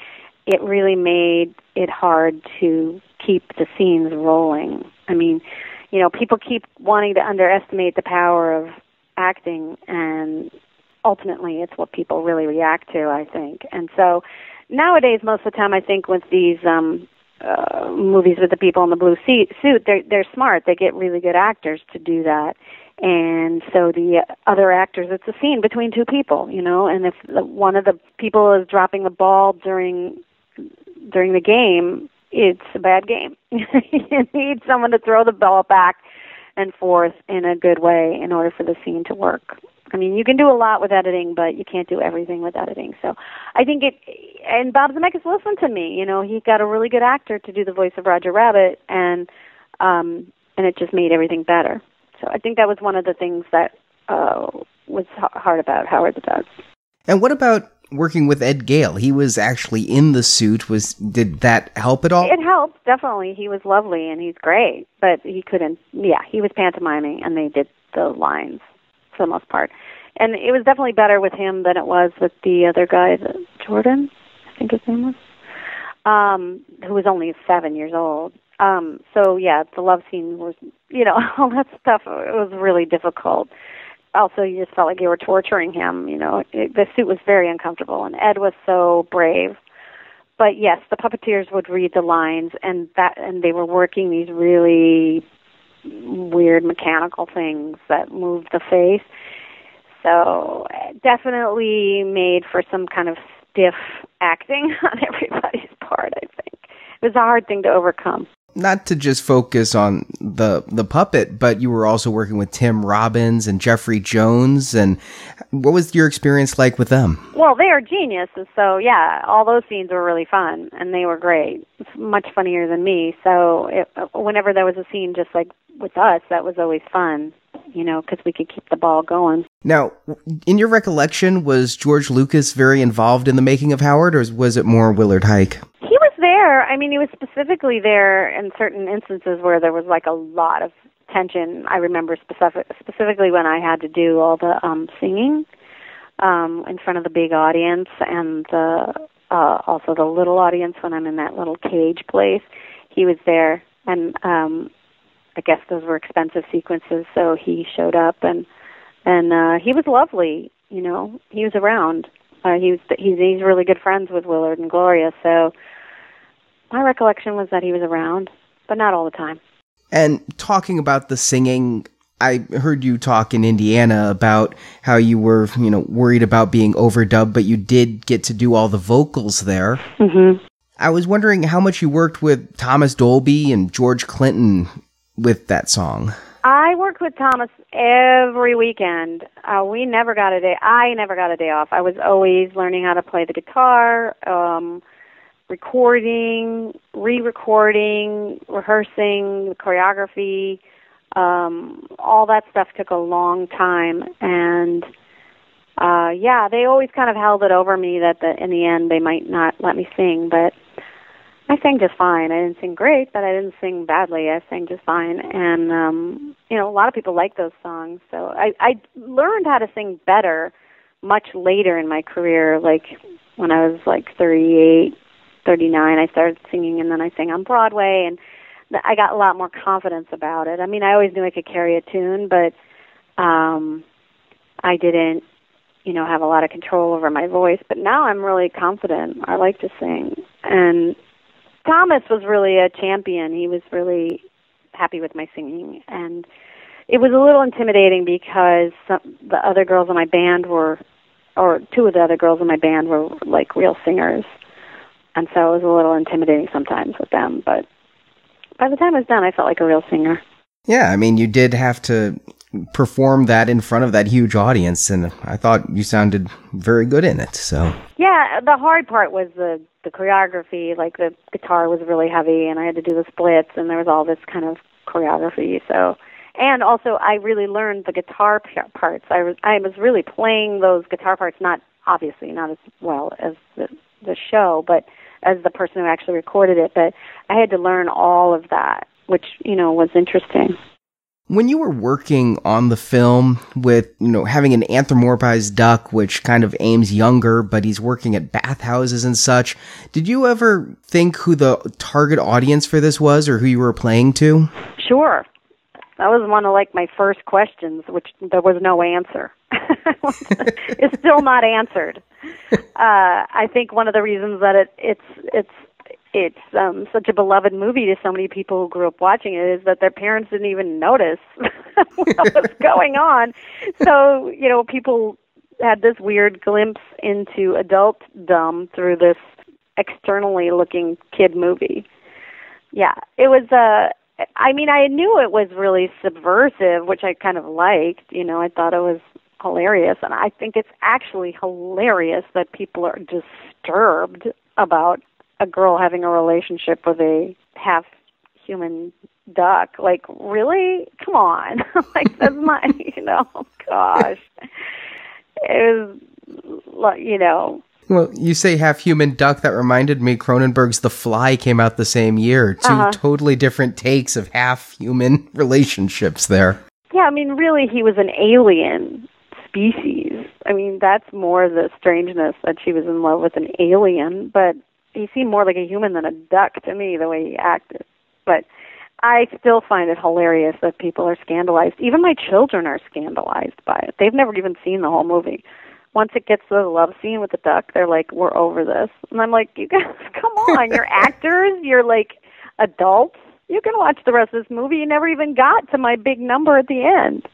it really made it hard to keep the scenes rolling. I mean you know people keep wanting to underestimate the power of acting and ultimately it's what people really react to i think. And so nowadays most of the time i think with these um uh, movies with the people in the blue suit, suit they're they're smart. They get really good actors to do that. And so the other actors it's a scene between two people you know? And if the, one of the people is dropping the ball during during the game it's a bad game. You need someone to throw the ball back and forth in a good way in order for the scene to work I mean, you can do a lot with editing, but you can't do everything with editing. So, I think it. And Bob Zemeckis listened to me. You know, he got a really good actor to do the voice of Roger Rabbit, and um, and it just made everything better. So, I think that was one of the things that uh, was hard about Howard the Duck. And what about working with Ed Gale? He was actually in the suit. Was did that help at all? It helped definitely. He was lovely and he's great, but he couldn't. Yeah, he was pantomiming, and they did the lines for the most part. And it was definitely better with him than it was with the other guy, Jordan, I think his name was, um, who was only seven years old. Um, so yeah, the love scene was, you know, all that stuff. It was really difficult. Also, you just felt like you were torturing him. You know, it, the suit was very uncomfortable, and Ed was so brave. but yes, the puppeteers would read the lines, and that and they were working these really weird mechanical things that moved the face. So definitely made for some kind of stiff acting on everybody's part. I think it was a hard thing to overcome not to just focus on the the puppet, but you were also working with Tim Robbins and Jeffrey Jones. And what was your experience like with them? Well, they are geniuses, so yeah, all those scenes were really fun, and they were great. It's much funnier than me. So it, whenever there was a scene just like with us, that was always fun. You know, because we could keep the ball going. Now, in your recollection, was George Lucas very involved in the making of Howard, or was it more Willard Huyck? There. I mean, he was specifically there in certain instances where there was like a lot of tension. I remember specific, specifically when I had to do all the um singing um in front of the big audience and the uh also the little audience when I'm in that little cage place. He was there and um I guess those were expensive sequences, so he showed up and and uh he was lovely, you know. He was around. Uh he was he's he's really good friends with Willard and Gloria, so my recollection was that he was around, but not all the time. And talking about the singing, I heard you talk in Indiana about how you were, you know, worried about being overdubbed, but you did get to do all the vocals there. Mm-hmm. I was wondering how much you worked with Thomas Dolby and George Clinton with that song. I worked with Thomas every weekend. Uh, we never got a day. I never got a day off. I was always learning how to play the guitar. Um, recording, re-recording, rehearsing, choreography, um, all that stuff took a long time, and uh, yeah, they always kind of held it over me that the, in the end they might not let me sing, but I sang just fine. I didn't sing great, but I didn't sing badly. I sang just fine, and um, you know, a lot of people like those songs. So I, I learned how to sing better much later in my career, like when I was like 38 39 I started singing and then I sang on Broadway and I got a lot more confidence about it. I mean, I always knew I could carry a tune, but um I didn't, you know, have a lot of control over my voice, but now I'm really confident. I like to sing. And Thomas was really a champion. He was really happy with my singing and it was a little intimidating because some, the other girls in my band were or two of the other girls in my band were like real singers and so it was a little intimidating sometimes with them. But by the time I was done, I felt like a real singer. Yeah, I mean, you did have to perform that in front of that huge audience, and I thought you sounded very good in it. So yeah, the hard part was the the choreography. Like the guitar was really heavy, and I had to do the splits, and there was all this kind of choreography. So and also I really learned the guitar parts. I was I was really playing those guitar parts, not obviously not as well as the the show, but as the person who actually recorded it, but I had to learn all of that, which, you know, was interesting. When you were working on the film with, you know, having an anthropomorphized duck, which kind of aims younger, but he's working at bathhouses and such, did you ever think who the target audience for this was or who you were playing to? Sure. That was one of like my first questions, which there was no answer. it's still not answered. Uh, I think one of the reasons that it, it's it's it's um, such a beloved movie to so many people who grew up watching it is that their parents didn't even notice what was going on. So you know, people had this weird glimpse into adult dumb through this externally looking kid movie. Yeah, it was a. Uh, I mean, I knew it was really subversive, which I kind of liked. You know, I thought it was hilarious, and I think it's actually hilarious that people are disturbed about a girl having a relationship with a half human duck. Like, really? Come on. like, that's my, you know, gosh. It was, you know, well, you say half human duck. That reminded me Cronenberg's The Fly came out the same year. 2 uh-huh. totally different takes of half human relationships there. Yeah, I mean, really, he was an alien species. I mean, that's more the strangeness that she was in love with an alien, but he seemed more like a human than a duck to me, the way he acted. But I still find it hilarious that people are scandalized. Even my children are scandalized by it. They've never even seen the whole movie. Once it gets to the love scene with the duck, they're like, "We're over this," and I'm like, "You guys, come on! You're actors. You're like adults. You can watch the rest of this movie. You never even got to my big number at the end."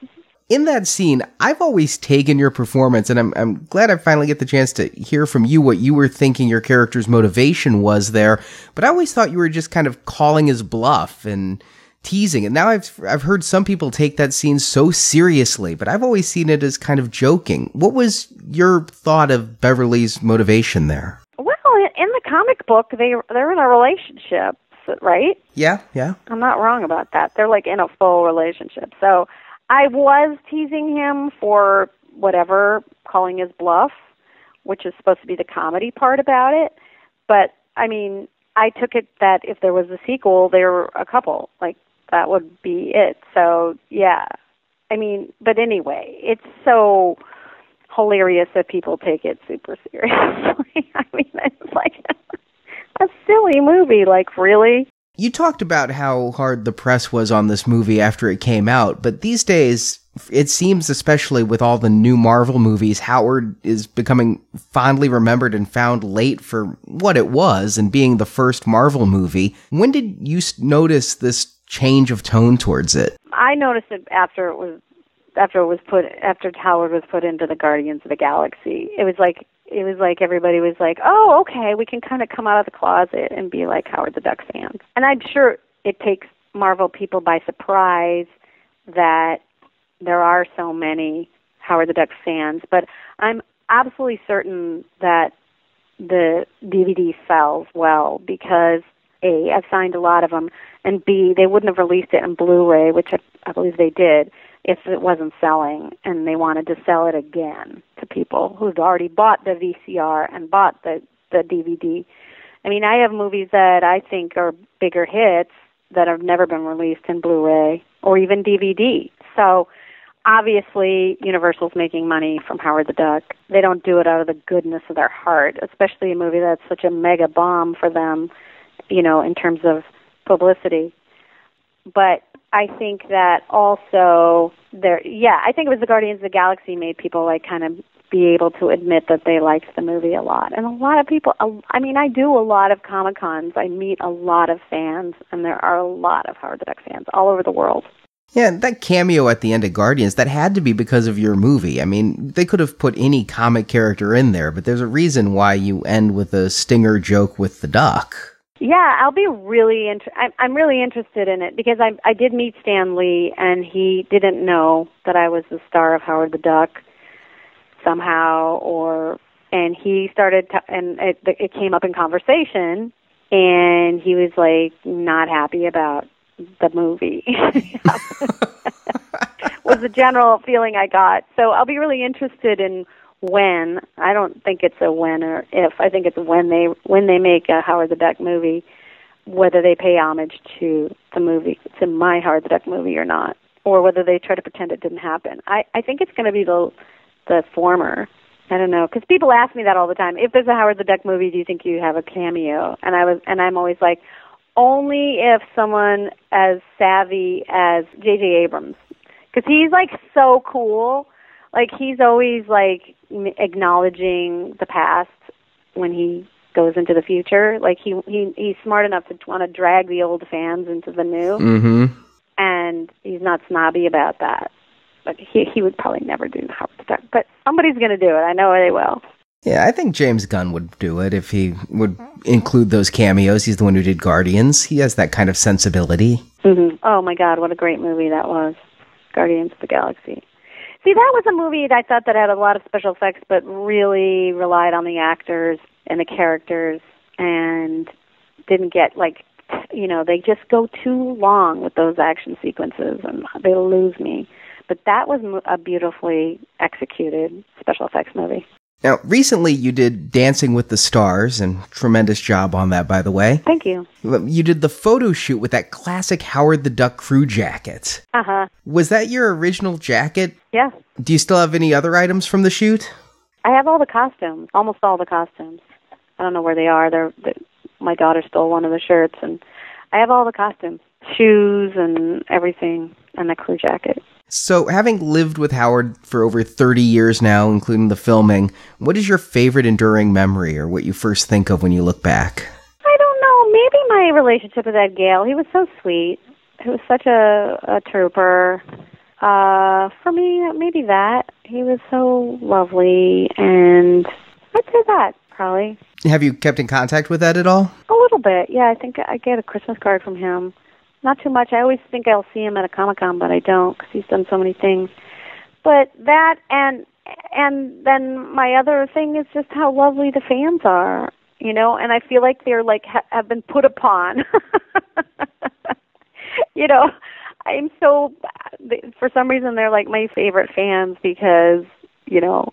In that scene, I've always taken your performance, and I'm, I'm glad I finally get the chance to hear from you what you were thinking your character's motivation was there. But I always thought you were just kind of calling his bluff and teasing. And now I've I've heard some people take that scene so seriously, but I've always seen it as kind of joking. What was your thought of Beverly's motivation there? Well, in the comic book, they they're in a relationship, right? Yeah, yeah. I'm not wrong about that. They're like in a full relationship. So I was teasing him for whatever, calling his bluff, which is supposed to be the comedy part about it. But I mean, I took it that if there was a sequel, they were a couple. Like that would be it. So yeah, I mean, but anyway, it's so hilarious that people take it super seriously. I mean, it's like a silly movie. Like really? You talked about how hard the press was on this movie after it came out, but these days, it seems, especially with all the new Marvel movies, Howard is becoming fondly remembered and found late for what it was and being the first Marvel movie. When did you notice this change of tone towards it? I noticed it after it was after it was put after Howard was put into the Guardians of the Galaxy. It was like it was like everybody was like, "Oh, okay, we can kind of come out of the closet and be like Howard the Duck fans." And I'm sure it takes Marvel people by surprise that there are so many Howard the Duck fans, but I'm absolutely certain that the DVD sells well because A, I've signed a lot of them, and B, they wouldn't have released it in Blu-ray, which I, I believe they did, if it wasn't selling and they wanted to sell it again to people who'd already bought the VCR and bought the the DVD. I mean, I have movies that I think are bigger hits that have never been released in Blu-ray or even DVD. So, obviously, Universal's making money from Howard the Duck. They don't do it out of the goodness of their heart, especially a movie that's such a mega bomb for them, you know, in terms of publicity. But I think that also there yeah, I think it was the Guardians of the Galaxy made people like kind of be able to admit that they liked the movie a lot. And a lot of people I mean, I do a lot of Comic Cons. I meet a lot of fans and there are a lot of Howard the Duck fans all over the world. Yeah, that cameo at the end of Guardians, that had to be because of your movie. I mean, they could have put any comic character in there, but there's a reason why you end with a stinger joke with the duck. Yeah, I'll be really inter- I'm, I'm really interested in it because I I did meet Stan Lee and he didn't know that I was the star of Howard the Duck somehow or and he started to, and it it came up in conversation and he was like not happy about the movie was the general feeling I got. So I'll be really interested in when. I don't think it's a when or if. I think it's when they when they make a Howard the Duck movie, whether they pay homage to the movie, to my Howard the Duck movie or not, or whether they try to pretend it didn't happen. I I think it's going to be the the former. I don't know because people ask me that all the time. If there's a Howard the Duck movie, do you think you have a cameo? And I was and I'm always like, only if someone as savvy as J.J. Abrams, because he's like so cool. Like he's always like acknowledging the past when he goes into the future. Like he he he's smart enough to want to drag the old fans into the new, mm-hmm. and he's not snobby about that. But he he would probably never do Howard the Duck. But somebody's going to do it. I know they will. Yeah, I think James Gunn would do it if he would include those cameos. He's the one who did Guardians. He has that kind of sensibility. Mm-hmm. Oh my God, what a great movie that was, Guardians of the Galaxy. See, that was a movie that I thought that had a lot of special effects, but really relied on the actors and the characters, and didn't get like, you know, they just go too long with those action sequences, and they lose me. But that was a beautifully executed special effects movie. Now, recently you did Dancing with the Stars, and tremendous job on that, by the way. Thank you. You did the photo shoot with that classic Howard the Duck crew jacket. Uh huh. Was that your original jacket? Yes. Do you still have any other items from the shoot? I have all the costumes, almost all the costumes. I don't know where they are. They're, they're my daughter stole one of the shirts, and I have all the costumes, shoes, and everything, and the crew jacket. So, having lived with Howard for over 30 years now, including the filming, what is your favorite enduring memory or what you first think of when you look back? I don't know. Maybe my relationship with Ed Gale. He was so sweet. He was such a, a trooper. Uh, for me, maybe that. He was so lovely, and I'd say that probably. Have you kept in contact with Ed at all? A little bit, yeah. I think I get a Christmas card from him. Not too much. I always think I'll see him at a Comic Con, but I don't because he's done so many things. But that and and then my other thing is just how lovely the fans are, you know. And I feel like they're like ha- have been put upon. you know, I'm so uh, for some reason they're like my favorite fans because you know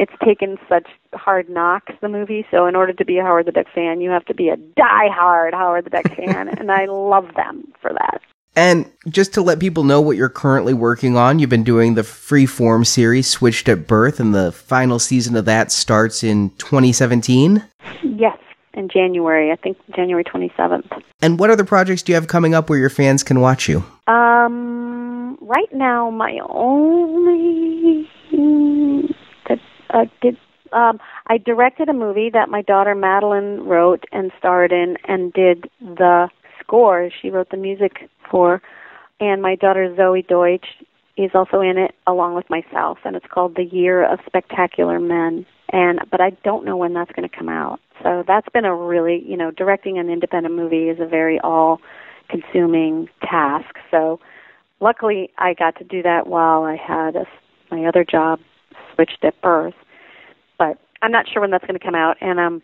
it's taken such hard knocks the movie so in order to be a howard the duck fan you have to be a die-hard howard the duck fan and i love them for that And just to let people know what you're currently working on, you've been doing the freeform series Switched at Birth, and the final season of that starts in 2017. yes in january i think january 27th And what other projects do you have coming up where your fans can watch you? um right now my only uh, did um I directed a movie that my daughter Madelyn wrote and starred in and did the score. She wrote the music for and my daughter Zoey Deutch is also in it along with myself and it's called The Year of Spectacular Men. And but I don't know when that's going to come out. So that's been a really, you know, directing an independent movie is a very all consuming task. So luckily I got to do that while I had a, my other job switched at birth. But I'm not sure when that's going to come out, and um,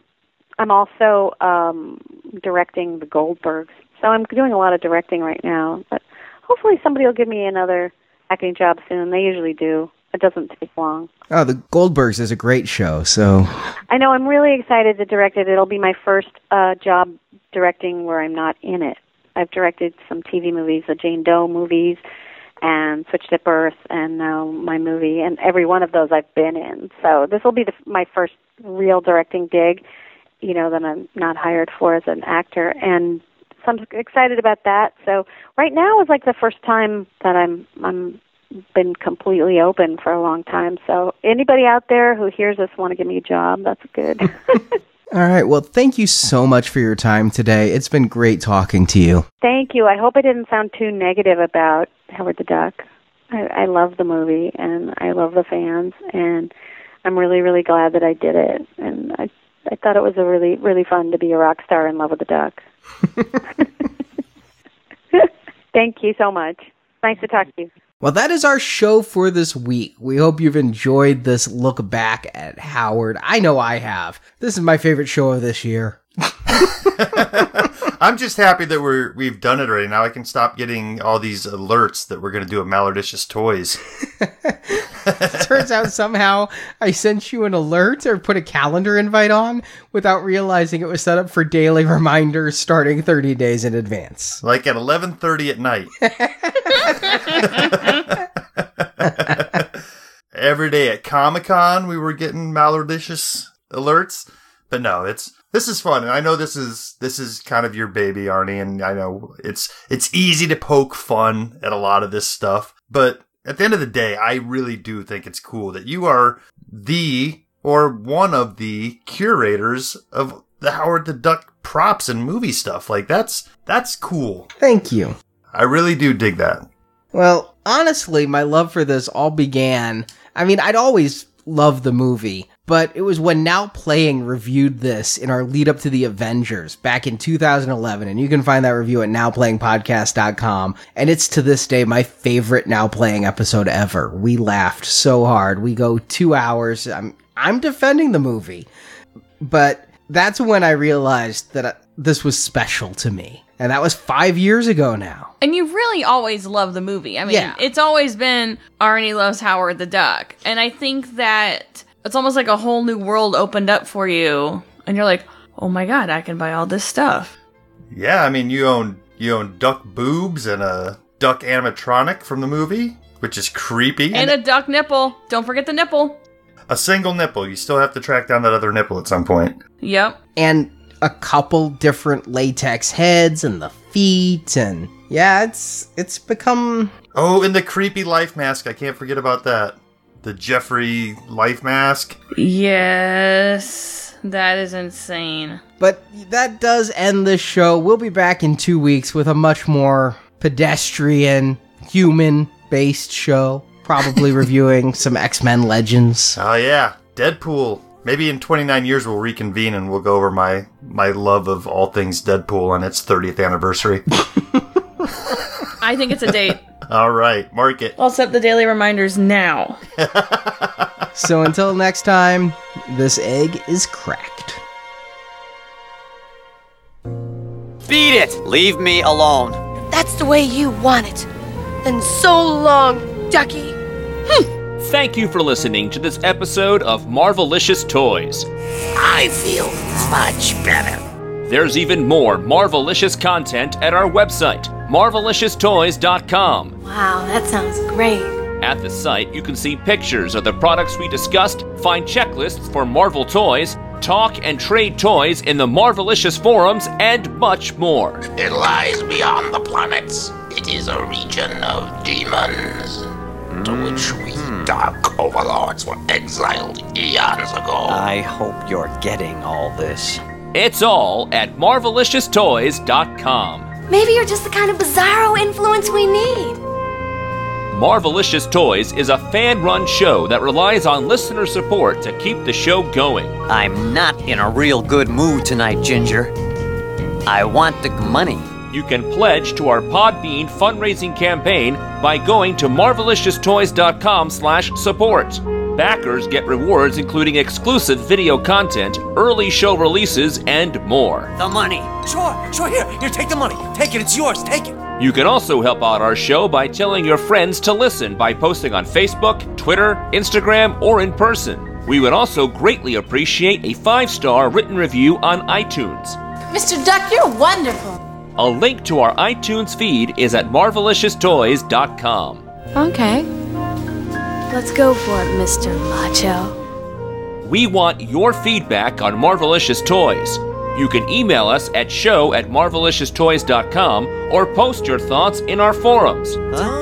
I'm also um, directing the Goldbergs. So I'm doing a lot of directing right now. But hopefully somebody will give me another acting job soon. They usually do. It doesn't take long. Oh, The Goldbergs is a great show, so I know. I'm really excited to direct it. It'll be my first uh, job directing where I'm not in it. I've directed some TV movies, the Jane Doe movies, and Switched at Birth, and now my movie, and every one of those I've been in. So this will be the, my first real directing gig, you know, that I'm not hired for as an actor, and so I'm excited about that. So right now is like the first time that I'm I'm been completely open for a long time. So anybody out there who hears this want to give me a job, that's good. All right. Well, thank you so much for your time today. It's been great talking to you. Thank you. I hope I didn't sound too negative about Howard the Duck. I, I love the movie and I love the fans and I'm really, really glad that I did it. And I I thought it was a really, really fun to be a rock star in love with a duck. Thank you so much. Nice to talk to you. Well, that is our show for this week. We hope you've enjoyed this look back at Howard. I know I have. This is my favorite show of this year. I'm just happy that we're we've done it already. Now I can stop getting all these alerts that we're going to do a Malardicious Toys. Turns out somehow I sent you an alert or put a calendar invite on without realizing it was set up for daily reminders starting 30 days in advance. Like at 11:30 at night. Every day at Comic Con, we were getting Malardicious alerts. But no, it's this is fun, and I know this is this is kind of your baby, Arnie, and I know it's it's easy to poke fun at a lot of this stuff, but at the end of the day, I really do think it's cool that you are the or one of the curators of the Howard the Duck props and movie stuff. Like that's that's cool. Thank you. I really do dig that. Well, honestly, my love for this all began. I mean, I'd always loved the movie, but it was when Now Playing reviewed this in our lead up to the Avengers back in 2011, and you can find that review at nowplayingpodcast.com. And it's to this day my favorite Now Playing episode ever. We laughed so hard. We go two hours. I'm I'm defending the movie, but that's when I realized that uh, this was special to me. And that was five years ago now. And you really always love the movie. I mean, Yeah. it's always been Arnie loves Howard the Duck. And I think that it's almost like a whole new world opened up for you. And you're like, oh my God, I can buy all this stuff. Yeah, I mean you own you own duck boobs and a duck animatronic from the movie, which is creepy. And a duck nipple. Don't forget the nipple. a single nipple. You still have to track down that other nipple at some point. Yep. and a couple different latex heads and the feet and yeah, it's it's become Oh, and the creepy life mask. I can't forget about that. The Jeffrey life mask. Yes, that is insane. But that does end this show. We'll be back in two weeks with a much more pedestrian, human based show. Probably reviewing some X Men Legends. Oh yeah, Deadpool. Maybe in 29 years we'll reconvene and we'll go over my my love of all things Deadpool on its 30th anniversary. I think it's a date. all right, mark it. I'll set the daily reminders now. So until next time, this egg is cracked. Beat it! Leave me alone. That's the way you want it. And so long, Ducky. Hmm. Thank you for listening to this episode of Marvelicious Toys. I feel much better. There's even more Marvelicious content at our website, marvelicioustoys.com. Wow, that sounds great. At the site, you can see pictures of the products we discussed, find checklists for Marvel toys, talk and trade toys in the Marvelicious forums, and much more. It lies beyond the planets. It is a region of demons to which we mm. dark overlords were exiled eons ago. I hope you're getting all this. It's all at marvelicioustoys.com. Maybe you're just the kind of bizarro influence we need. Marvelicious Toys is a fan run show that relies on listener support to keep the show going. I'm not in a real good mood tonight, Ginger. I want the money. You can pledge to our Podbean fundraising campaign by going to marvelicioustoys.com slash support. Backers get rewards including exclusive video content, early show releases, and more. The money. Sure, sure, here, here, take the money. Take it, it's yours, take it. You can also help out our show by telling your friends to listen by posting on Facebook, Twitter, Instagram, or in person. We would also greatly appreciate a five star written review on iTunes. Mr. Duck, you're wonderful. A link to our iTunes feed is at marvelicioustoys.com. Okay. Let's go for it, Mr. Macho. We want your feedback on Marvelicious Toys. You can email us at show at marvelicioustoys.com or post your thoughts in our forums.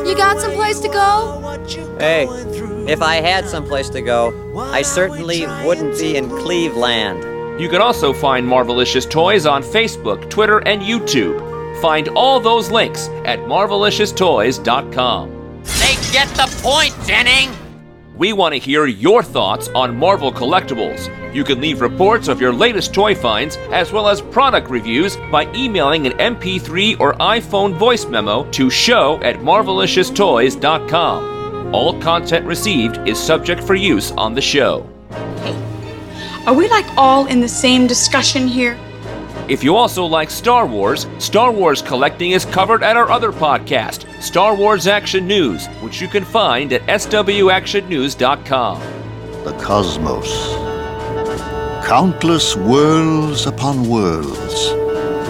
You got someplace to go? Hey, if I had someplace to go, I certainly wouldn't be in Cleveland. You can also find Marvelicious Toys on Facebook, Twitter, and YouTube. Find all those links at marvelicioustoys.com. They get the point, Denning! We want to hear your thoughts on Marvel collectibles. You can leave reports of your latest toy finds as well as product reviews by emailing an MP3 or iPhone voice memo to show at marvelicioustoys.com. All content received is subject for use on the show. Hey, Are we like all in the same discussion here? If you also like Star Wars, Star Wars collecting is covered at our other podcast, Star Wars Action News, which you can find at swactionnews.com. The cosmos. Countless worlds upon worlds,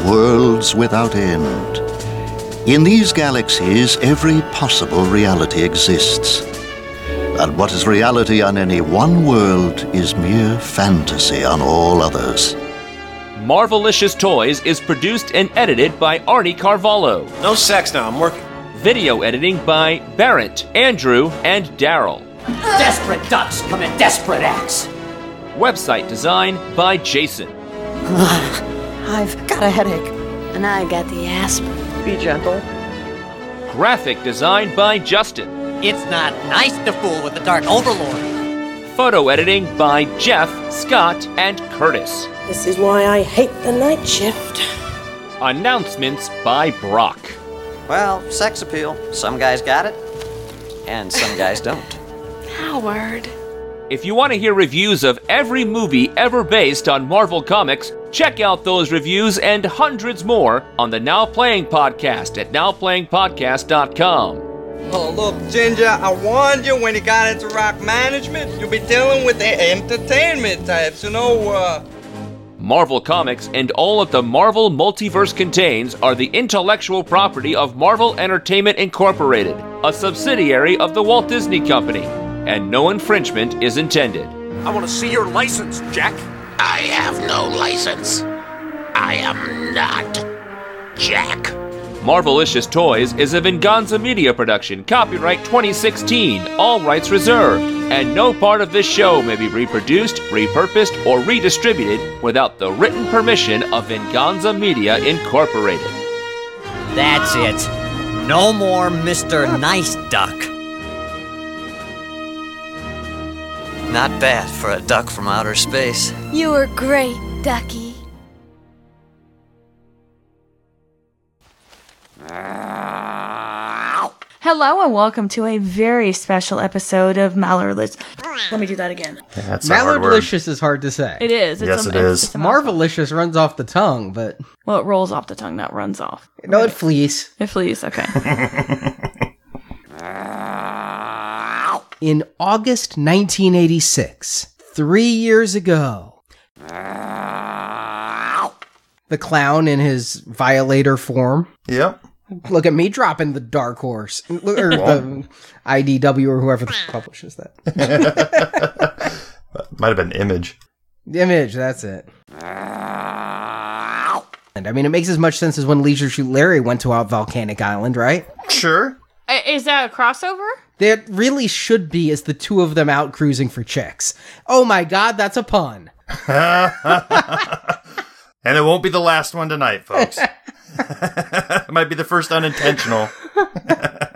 worlds without end. In these galaxies, every possible reality exists. And what is reality on any one world is mere fantasy on all others. Marvelicious Toys is produced and edited by Arnie Carvalho. No sex now, I'm working. Video editing by Barrett, Andrew, and Daryl. Desperate ducks commit desperate acts. Website design by Jason. I've got a headache. And I got the aspirin. Be gentle. Graphic design by Justin. It's not nice to fool with the Dark Overlord. Photo editing by Jeff, Scott, and Curtis. This is why I hate the night shift. Announcements by Brock. Well, sex appeal. Some guys got it, and some guys don't. Howard. If you want to hear reviews of every movie ever based on Marvel Comics, check out those reviews and hundreds more on the Now Playing Podcast at nowplayingpodcast.com. Oh, look, Ginger, I warned you when you got into rock management, you'll be dealing with the entertainment types, you know, uh. Marvel Comics and all that the Marvel multiverse contains are the intellectual property of Marvel Entertainment Incorporated, a subsidiary of the Walt Disney Company, and no infringement is intended. I want to see your license, Jack. I have no license. I am not Jack. Marvelicious Toys is a Venganza Media production, copyright 2016, all rights reserved, and no part of this show may be reproduced, repurposed, or redistributed without the written permission of Venganza Media Incorporated. That's it. No more Mr. Nice Duck. Not bad for a duck from outer space. You were great, Ducky. Ah. Hello and welcome to a very special episode of Mallerlicious. Let me do that again. That's a hard word. Mallardlicious is hard to say. It is. It's Yes, a- it's- is. it's a mouthful. Marvelicious runs off the tongue, but Well, it rolls off the tongue, not runs off. no, it flees. It flees. Okay. In August 1986, three years ago, the clown in his violator form. Yep. Look at me dropping the dark horse, or the IDW or whoever publishes that. Might have been Image. Image, that's it. And I mean, it makes as much sense as when Leisure Suit Larry went to a volcanic island, right? Sure. Uh, is that a crossover? That really should be is the two of them out cruising for chicks. Oh my god, that's a pun. and it won't be the last one tonight, folks. It Might be the first unintentional.